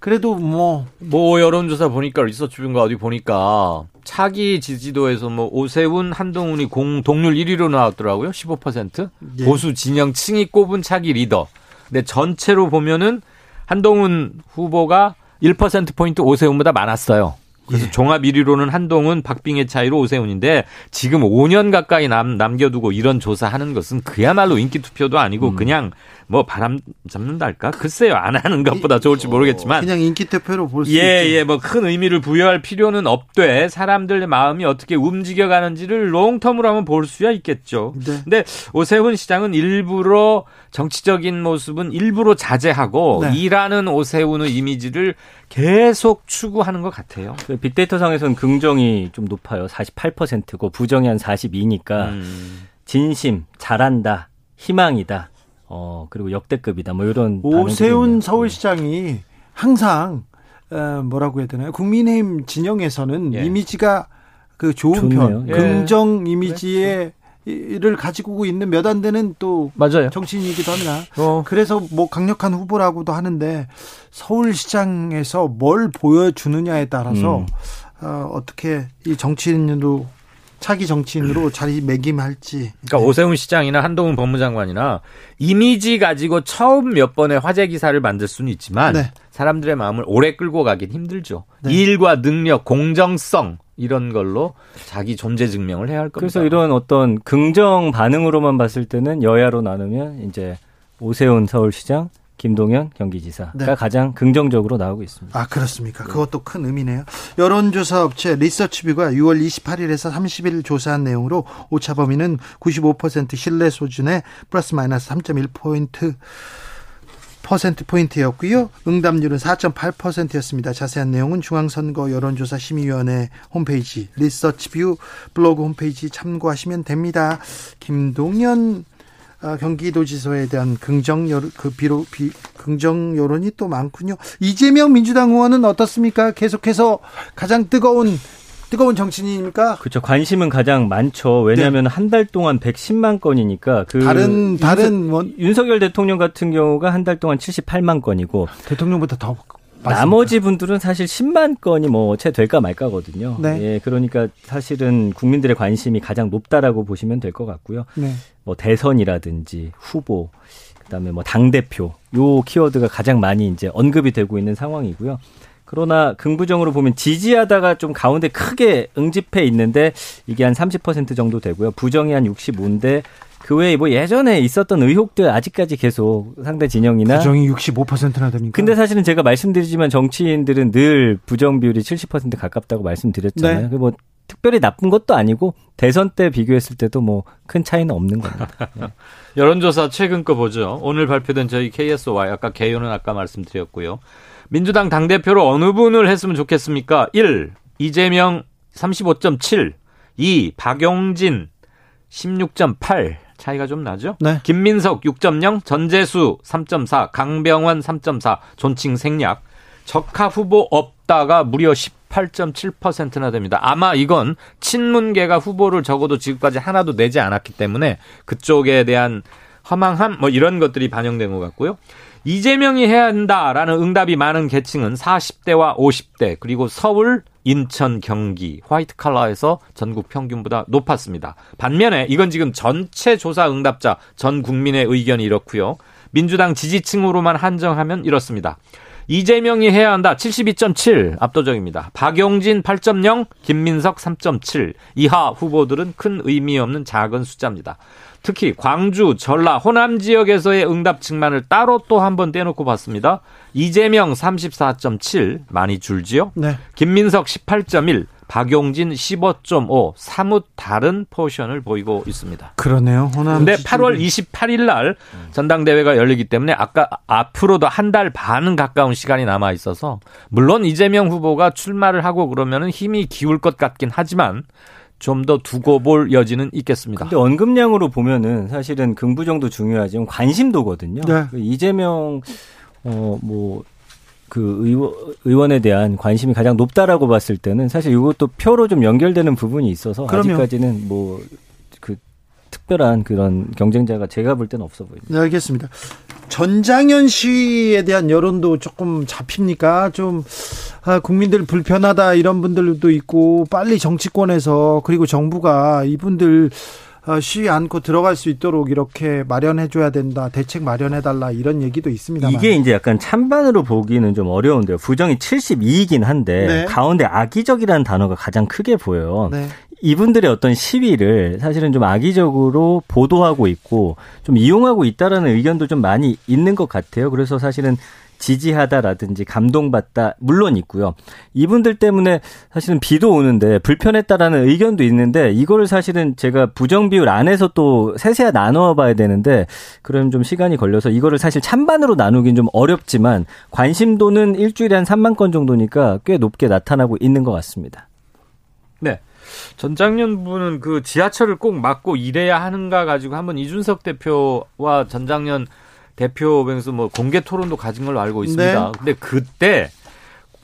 그래도 뭐. 뭐 여론조사 보니까 리서치뷰인가 어디 보니까 차기 지지도에서 뭐 오세훈, 한동훈이 공 동률 1위로 나왔더라고요. 15%. 예. 보수 진영층이 꼽은 차기 리더. 근데 전체로 보면은 한동훈 후보가 1%포인트 오세훈보다 많았어요. 그래서 예. 종합 1위로는 한동훈, 박빙의 차이로 오세훈인데 지금 5년 가까이 남, 남겨두고 이런 조사하는 것은 그야말로 인기 투표도 아니고 음. 그냥 뭐 바람 잡는달까? 글쎄요. 안 하는 것보다 좋을지 모르겠지만 그냥 인기 투표로 볼수 예, 있지. 예, 뭐 큰 의미를 부여할 필요는 없되 사람들의 마음이 어떻게 움직여 가는지를 롱텀으로 한번 볼 수야 있겠죠. 네. 근데 오세훈 시장은 일부러 정치적인 모습은 일부러 자제하고 네. 일하는 오세훈의 이미지를 계속 추구하는 것 같아요. 그 빅데이터 상에서는 긍정이 좀 높아요. 48%고 부정이 한 42니까 음. 진심, 잘한다, 희망이다. 어 그리고 역대급이다. 뭐 이런 오세훈 서울시장이 항상 어, 뭐라고 해야 되나요? 국민의힘 진영에서는 예. 이미지가 그 좋은 좋네요. 편, 예. 긍정 이미지의 를 가지고 있는 몇 안 되는 또 맞아요. 정치인이기도 합니다. 어. 그래서 뭐 강력한 후보라고도 하는데 서울시장에서 뭘 보여주느냐에 따라서 음. 어, 어떻게 이 정치인으로 차기 정치인으로 자리매김할지. 그러니까 오세훈 시장이나 한동훈 법무장관이나 이미지 가지고 처음 몇 번의 화제 기사를 만들 수는 있지만 네. 사람들의 마음을 오래 끌고 가긴 힘들죠. 네. 일과 능력, 공정성 이런 걸로 자기 존재 증명을 해야 할 겁니다. 그래서 이런 어떤 긍정 반응으로만 봤을 때는 여야로 나누면 이제 오세훈 서울시장, 김동연 경기지사가 네. 가장 긍정적으로 나오고 있습니다. 아, 그렇습니까? 그것도 큰 의미네요. 여론조사 업체 리서치뷰가 6월 28일에서 30일 조사한 내용으로 오차 범위는 95% 신뢰 수준에 플러스 마이너스 3.1 포인트 퍼센트 포인트였고요. 응답률은 4.8%였습니다. 자세한 내용은 중앙선거 여론조사 심의위원회 홈페이지 리서치뷰 블로그 홈페이지 참고하시면 됩니다. 김동연 아, 경기도지사에 대한 긍정 여론, 그 비로 비, 긍정 여론이 또 많군요. 이재명 민주당 의원은 어떻습니까? 계속해서 가장 뜨거운 뜨거운 정치인입니까? 그렇죠. 관심은 가장 많죠. 왜냐하면 한달 동안 110만 건이니까 그 네. 다른 다른 윤석, 원 윤석열 대통령 같은 경우가 한 달 동안 78만 건이고 대통령보다 더 나머지 분들은 사실 10만 건이 뭐 채 될까 말까거든요. 네. 예, 그러니까 사실은 국민들의 관심이 가장 높다라고 보시면 될 것 같고요. 네. 뭐 대선이라든지 후보, 그다음에 뭐 당 대표 요 키워드가 가장 많이 이제 언급이 되고 있는 상황이고요. 그러나 긍부정으로 보면 지지하다가 좀 가운데 크게 응집해 있는데 이게 한 30% 정도 되고요. 부정이 한 65인데 그 외에 뭐 예전에 있었던 의혹들 아직까지 계속 상대 진영이나 부정이 65%나 됩니까? 근데 사실은 제가 말씀드리지만 정치인들은 늘 부정 비율이 70% 가깝다고 말씀드렸잖아요. 네. 그뭐 특별히 나쁜 것도 아니고 대선 때 비교했을 때도 뭐 큰 차이는 없는 겁니다. 네. 여론조사 최근 거 보죠. 오늘 발표된 저희 KSY 아까 개요는 아까 말씀드렸고요. 민주당 당대표로 어느 분을 했으면 좋겠습니까? 1. 이재명 35.7 2. 박용진 16.8 차이가 좀 나죠? 네. 김민석 6.0 전재수 3.4 강병원 3.4 존칭 생략 적합 후보 없다가 무려 18.7%나 됩니다. 아마 이건 친문계가 후보를 적어도 지금까지 하나도 내지 않았기 때문에 그쪽에 대한 허망함 뭐 이런 것들이 반영된 것 같고요. 이재명이 해야 한다라는 응답이 많은 계층은 40대와 50대 그리고 서울, 인천, 경기 화이트 칼라에서 전국 평균보다 높았습니다. 반면에 이건 지금 전체 조사 응답자 전 국민의 의견이 이렇고요. 민주당 지지층으로만 한정하면 이렇습니다. 이재명이 해야 한다. 72.7 압도적입니다. 박용진 8.0, 김민석 3.7 이하 후보들은 큰 의미 없는 작은 숫자입니다. 특히 광주, 전라, 호남 지역에서의 응답층만을 따로 또 한 번 떼놓고 봤습니다. 이재명 34.7 많이 줄지요. 네. 김민석 18.1, 박용진 15.5 사뭇 다른 포션을 보이고 있습니다. 그러네요. 호남 근데 지지율이- 8월 28일 날 전당대회가 열리기 때문에 아까 앞으로도 한 달 반 가까운 시간이 남아 있어서 물론 이재명 후보가 출마를 하고 그러면은 힘이 기울 것 같긴 하지만 좀더 두고 볼 여지는 있겠습니다. 근데 언급량으로 보면은 사실은 긍부정도 중요하지만 관심도거든요. 네. 그 이재명 어뭐 그 의원, 의원 에 대한 관심이 가장 높다라고 봤을 때는 사실 이것도 표로 좀 연결되는 부분이 있어서 그럼요. 아직까지는 뭐 그 특별한 그런 경쟁자가 제가 볼 때는 없어 보입니다. 네, 알겠습니다. 전장현 시위에 대한 여론도 조금 잡힙니까? 좀 아, 국민들 불편하다 이런 분들도 있고 빨리 정치권에서 그리고 정부가 이분들 아, 쉬지 않고 들어갈 수 있도록 이렇게 마련해 줘야 된다. 대책 마련해 달라 이런 얘기도 있습니다. 이게 이제 약간 찬반으로 보기는 좀 어려운데요. 부정이 72이긴 한데 네. 가운데 악의적이라는 단어가 가장 크게 보여요. 네. 이분들의 어떤 시위를 사실은 좀 악의적으로 보도하고 있고 좀 이용하고 있다라는 의견도 좀 많이 있는 것 같아요. 그래서 사실은 지지하다라든지 감동받다 물론 있고요. 이분들 때문에 사실은 비도 오는데 불편했다라는 의견도 있는데 이거를 사실은 제가 부정 비율 안에서 또 세세하 나누어 봐야 되는데 그럼 좀 시간이 걸려서 이거를 사실 찬반으로 나누긴 좀 어렵지만 관심도는 일주일에 한 3만 건 정도니까 꽤 높게 나타나고 있는 것 같습니다. 네. 전장년부는 그 지하철을 꼭 막고 일해야 하는가 가지고 한번 이준석 대표와 전장년 대표 맹수 뭐 공개 토론도 가진 걸로 알고 있습니다. 네. 근데 그때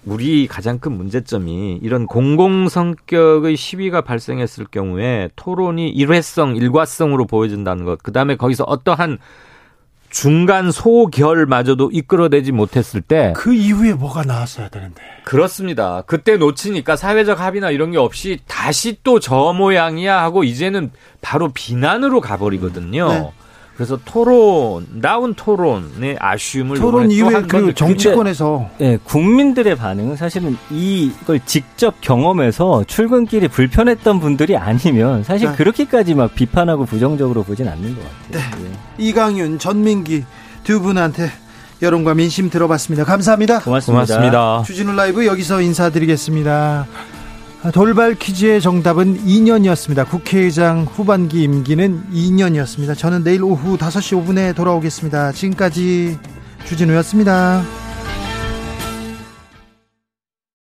우리 가장 큰 문제점이 이런 공공 성격의 시위가 발생했을 경우에 토론이 일회성, 일과성으로 보여진다는 것. 그다음에 거기서 어떠한 중간 소결마저도 이끌어내지 못했을 때 그 이후에 뭐가 나왔어야 되는데. 그렇습니다. 그때 놓치니까 사회적 합의나 이런 게 없이 다시 또 저 모양이야 하고 이제는 바로 비난으로 가버리거든요. 네. 그래서 토론, 나온 토론의 아쉬움을 토론 이후에 그 정치권에서 예, 국민들의 반응은 사실은 이걸 직접 경험해서 출근길이 불편했던 분들이 아니면 사실 네. 그렇게까지 막 비판하고 부정적으로 보진 않는 것 같아요. 예. 이강윤, 전민기 두 분한테 여론과 민심 들어봤습니다. 감사합니다. 고맙습니다. 고맙습니다. 주진우 라이브 여기서 인사드리겠습니다. 돌발 퀴즈의 정답은 2년이었습니다. 국회의장 후반기 임기는 2년이었습니다. 저는 내일 오후 5시 5분에 돌아오겠습니다. 지금까지 주진우였습니다.